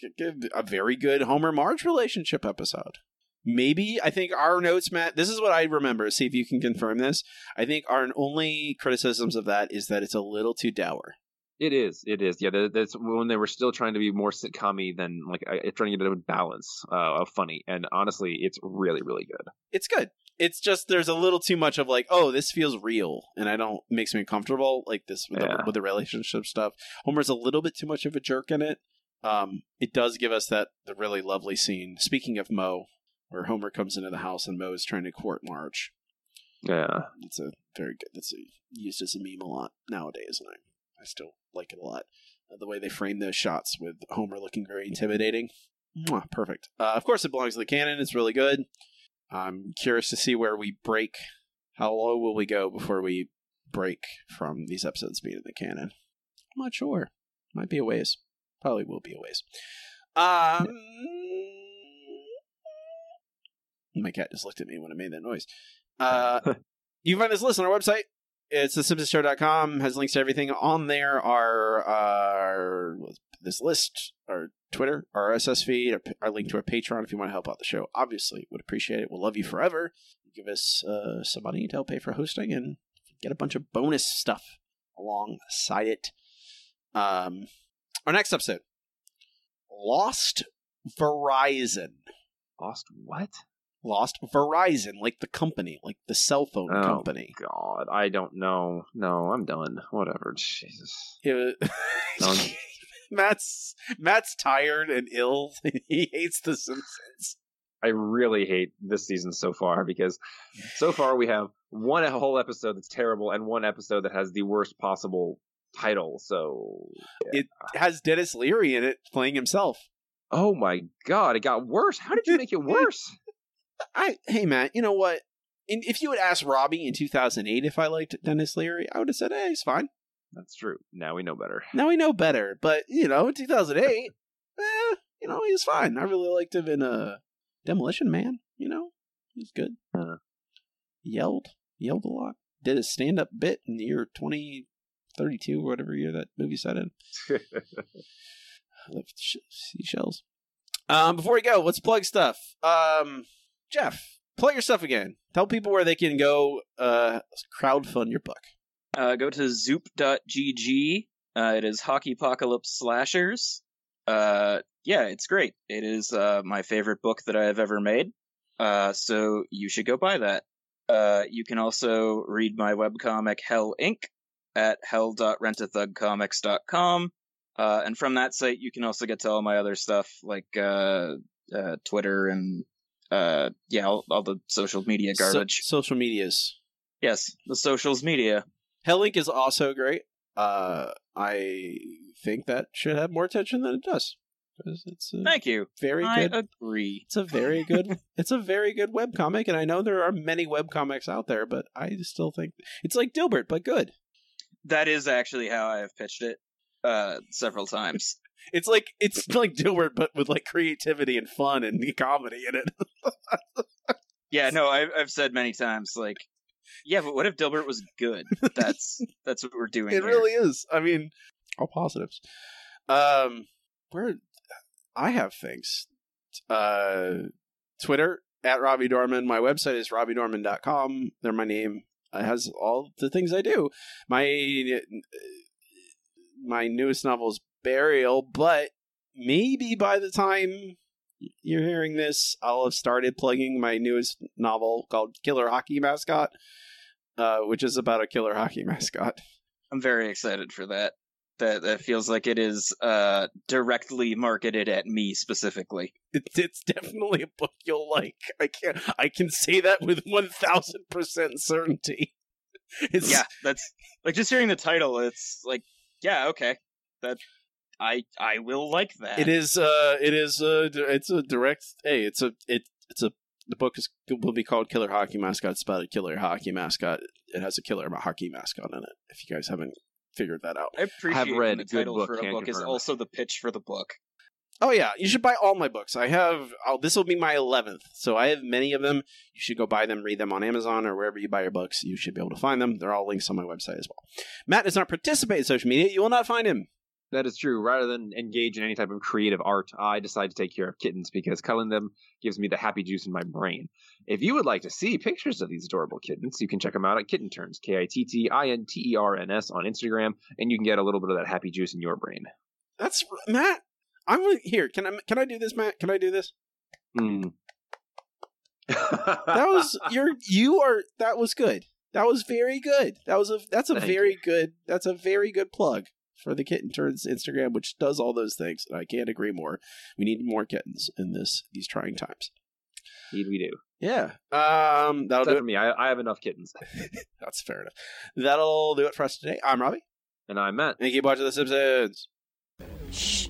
a very good Homer Marge relationship episode. Maybe I think our notes, Matt. This is what I remember. See if you can confirm this. I think our only criticisms of that is that it's a little too dour. It is. It is. Yeah, that's when they were still trying to be more sitcom than like I- trying to get a balance uh, of funny. And honestly, it's really, really good. it's good. It's just there's a little too much of like, oh, this feels real, and I don't makes me uncomfortable like this with, Yeah. the, with the relationship stuff. Homer's a little bit too much of a jerk in it. Um, it does give us that the really lovely scene. Speaking of Moe, where Homer comes into the house and Moe is trying to court Marge. Yeah. It's a very good. That's a, used as a meme a lot nowadays, and I I still like it a lot. Uh, the way they frame those shots with Homer looking very intimidating. Mwah, perfect. Uh, of course, it belongs to the canon. It's really good. I'm curious to see where we break. How low will we go before we break from these episodes being in the canon? I'm not sure. Might be a ways. Probably will be a ways. Um, my cat just looked at me when I made that noise. Uh, you can find this list on our website, It's thesimpsonshow.com. Has links to everything on there. Our, our this list, our Twitter, our RSS feed, our, our link to our Patreon if you want to help out the show. Obviously, would appreciate it. We'll love you forever. Give us uh, some money to help pay for hosting and get a bunch of bonus stuff alongside it. Um, our next episode, Lost Verizon. Lost what? Lost Verizon, like the company, like the cell phone Oh, company. God, I don't know. No, I'm done. Whatever. Jesus. It Matt's Matt's tired and ill. he hates The Simpsons. I really hate this season so far because so far we have one whole episode that's terrible and one episode that has the worst possible title. So It has Denis Leary in it playing himself. Oh my god, it got worse. How did you make it worse? I hey Matt, you know what? In, if you had asked Robbie in 2008 if I liked Denis Leary, I would have said, "Hey, he's fine." That's true. Now we know better. Now we know better, but you know, in 2008, eh, you know, he was fine. I really liked him in uh, Demolition Man. You know, he was good. Uh, yelled, yelled a lot. Did a stand-up bit in the year 2032, or whatever year that movie set in. seashells. Um, before we go, let's plug stuff. Um, Jeff, plug your stuff again. Tell people where they can go uh, crowdfund your book. Uh, go to zoop.gg. Uh, it is Hockeypocalypse Slashers. Uh, yeah, it's great. It is uh, my favorite book that I have ever made. Uh, so you should go buy that. Uh, you can also read my webcomic Hell Inc. at hell.rentathugcomics.com. Uh, and from that site, you can also get to all my other stuff like uh, uh, Twitter and uh, yeah, all, all the social media So- garbage. social medias. yes, the socials media. Hell Inc. is also great. Uh, I think that should have more attention than it does. It's a Thank you. very I good. agree. It's a very good. it's a very good web comic, and I know there are many web comics out there, but I still think it's like Dilbert, but good. That is actually how I have pitched it uh, several times. It's like it's like Dilbert, but with like creativity and fun and comedy in it. Yeah, no, I've, I've said many times, like, yeah, but what if Dilbert was good? That's that's what we're doing. it here. really is. I mean, all positives. Um, where I have things. Uh, Twitter at Robbie Dorman. My website is robbiedorman.com. They're my name. It has all the things I do. My my newest novel is Burial, but maybe by the time you're hearing this, I'll have started plugging my newest novel called Killer Hockey Mascot, uh, which is about a killer hockey mascot. I'm very excited for that. That that feels like it is uh, directly marketed at me specifically. It, it's definitely a book you'll like. I can I can say that with one thousand percent certainty. It's, Yeah, that's like just hearing the title. It's like, yeah, okay, that I I will like that. It is. Uh, it is. Uh, it's a direct. Hey, it's a. It. It's a. The book is will be called Killer Hockey Mascot. It's about a killer hockey mascot. It has a killer hockey mascot in it. If you guys haven't figured that out, I appreciate when read the good title book, for a book is confirm. also the pitch for the book. Oh yeah, you should buy all my books. I have. Oh, this will be my eleventh, so I have many of them. You should go buy them, read them on Amazon or wherever you buy your books. You should be able to find them. They're all links on my website as well. Matt does not participate in social media. You will not find him. That is true. Rather than engage in any type of creative art, I decide to take care of kittens because culling them gives me the happy juice in my brain. If you would like to see pictures of these adorable kittens, you can check them out at Kittinterns, K I T T I N T E R N S on Instagram, and you can get a little bit of that happy juice in your brain. That's Matt. I'm here. Can I? Can I do this, Matt? Can I do this? Hmm. That was you're you are. That was good. That was very good. That was a. That's a Thank very good. That's a very good plug for the Kittinterns Instagram, which does all those things. And I can't agree more. We need more kittens in this these trying times. Indeed, we do. Yeah. Um. That'll Except do for me, I, I have enough kittens. That's fair enough. That'll do it for us today. I'm Robbie. And I'm Matt. And keep watching The Simpsons. Shh.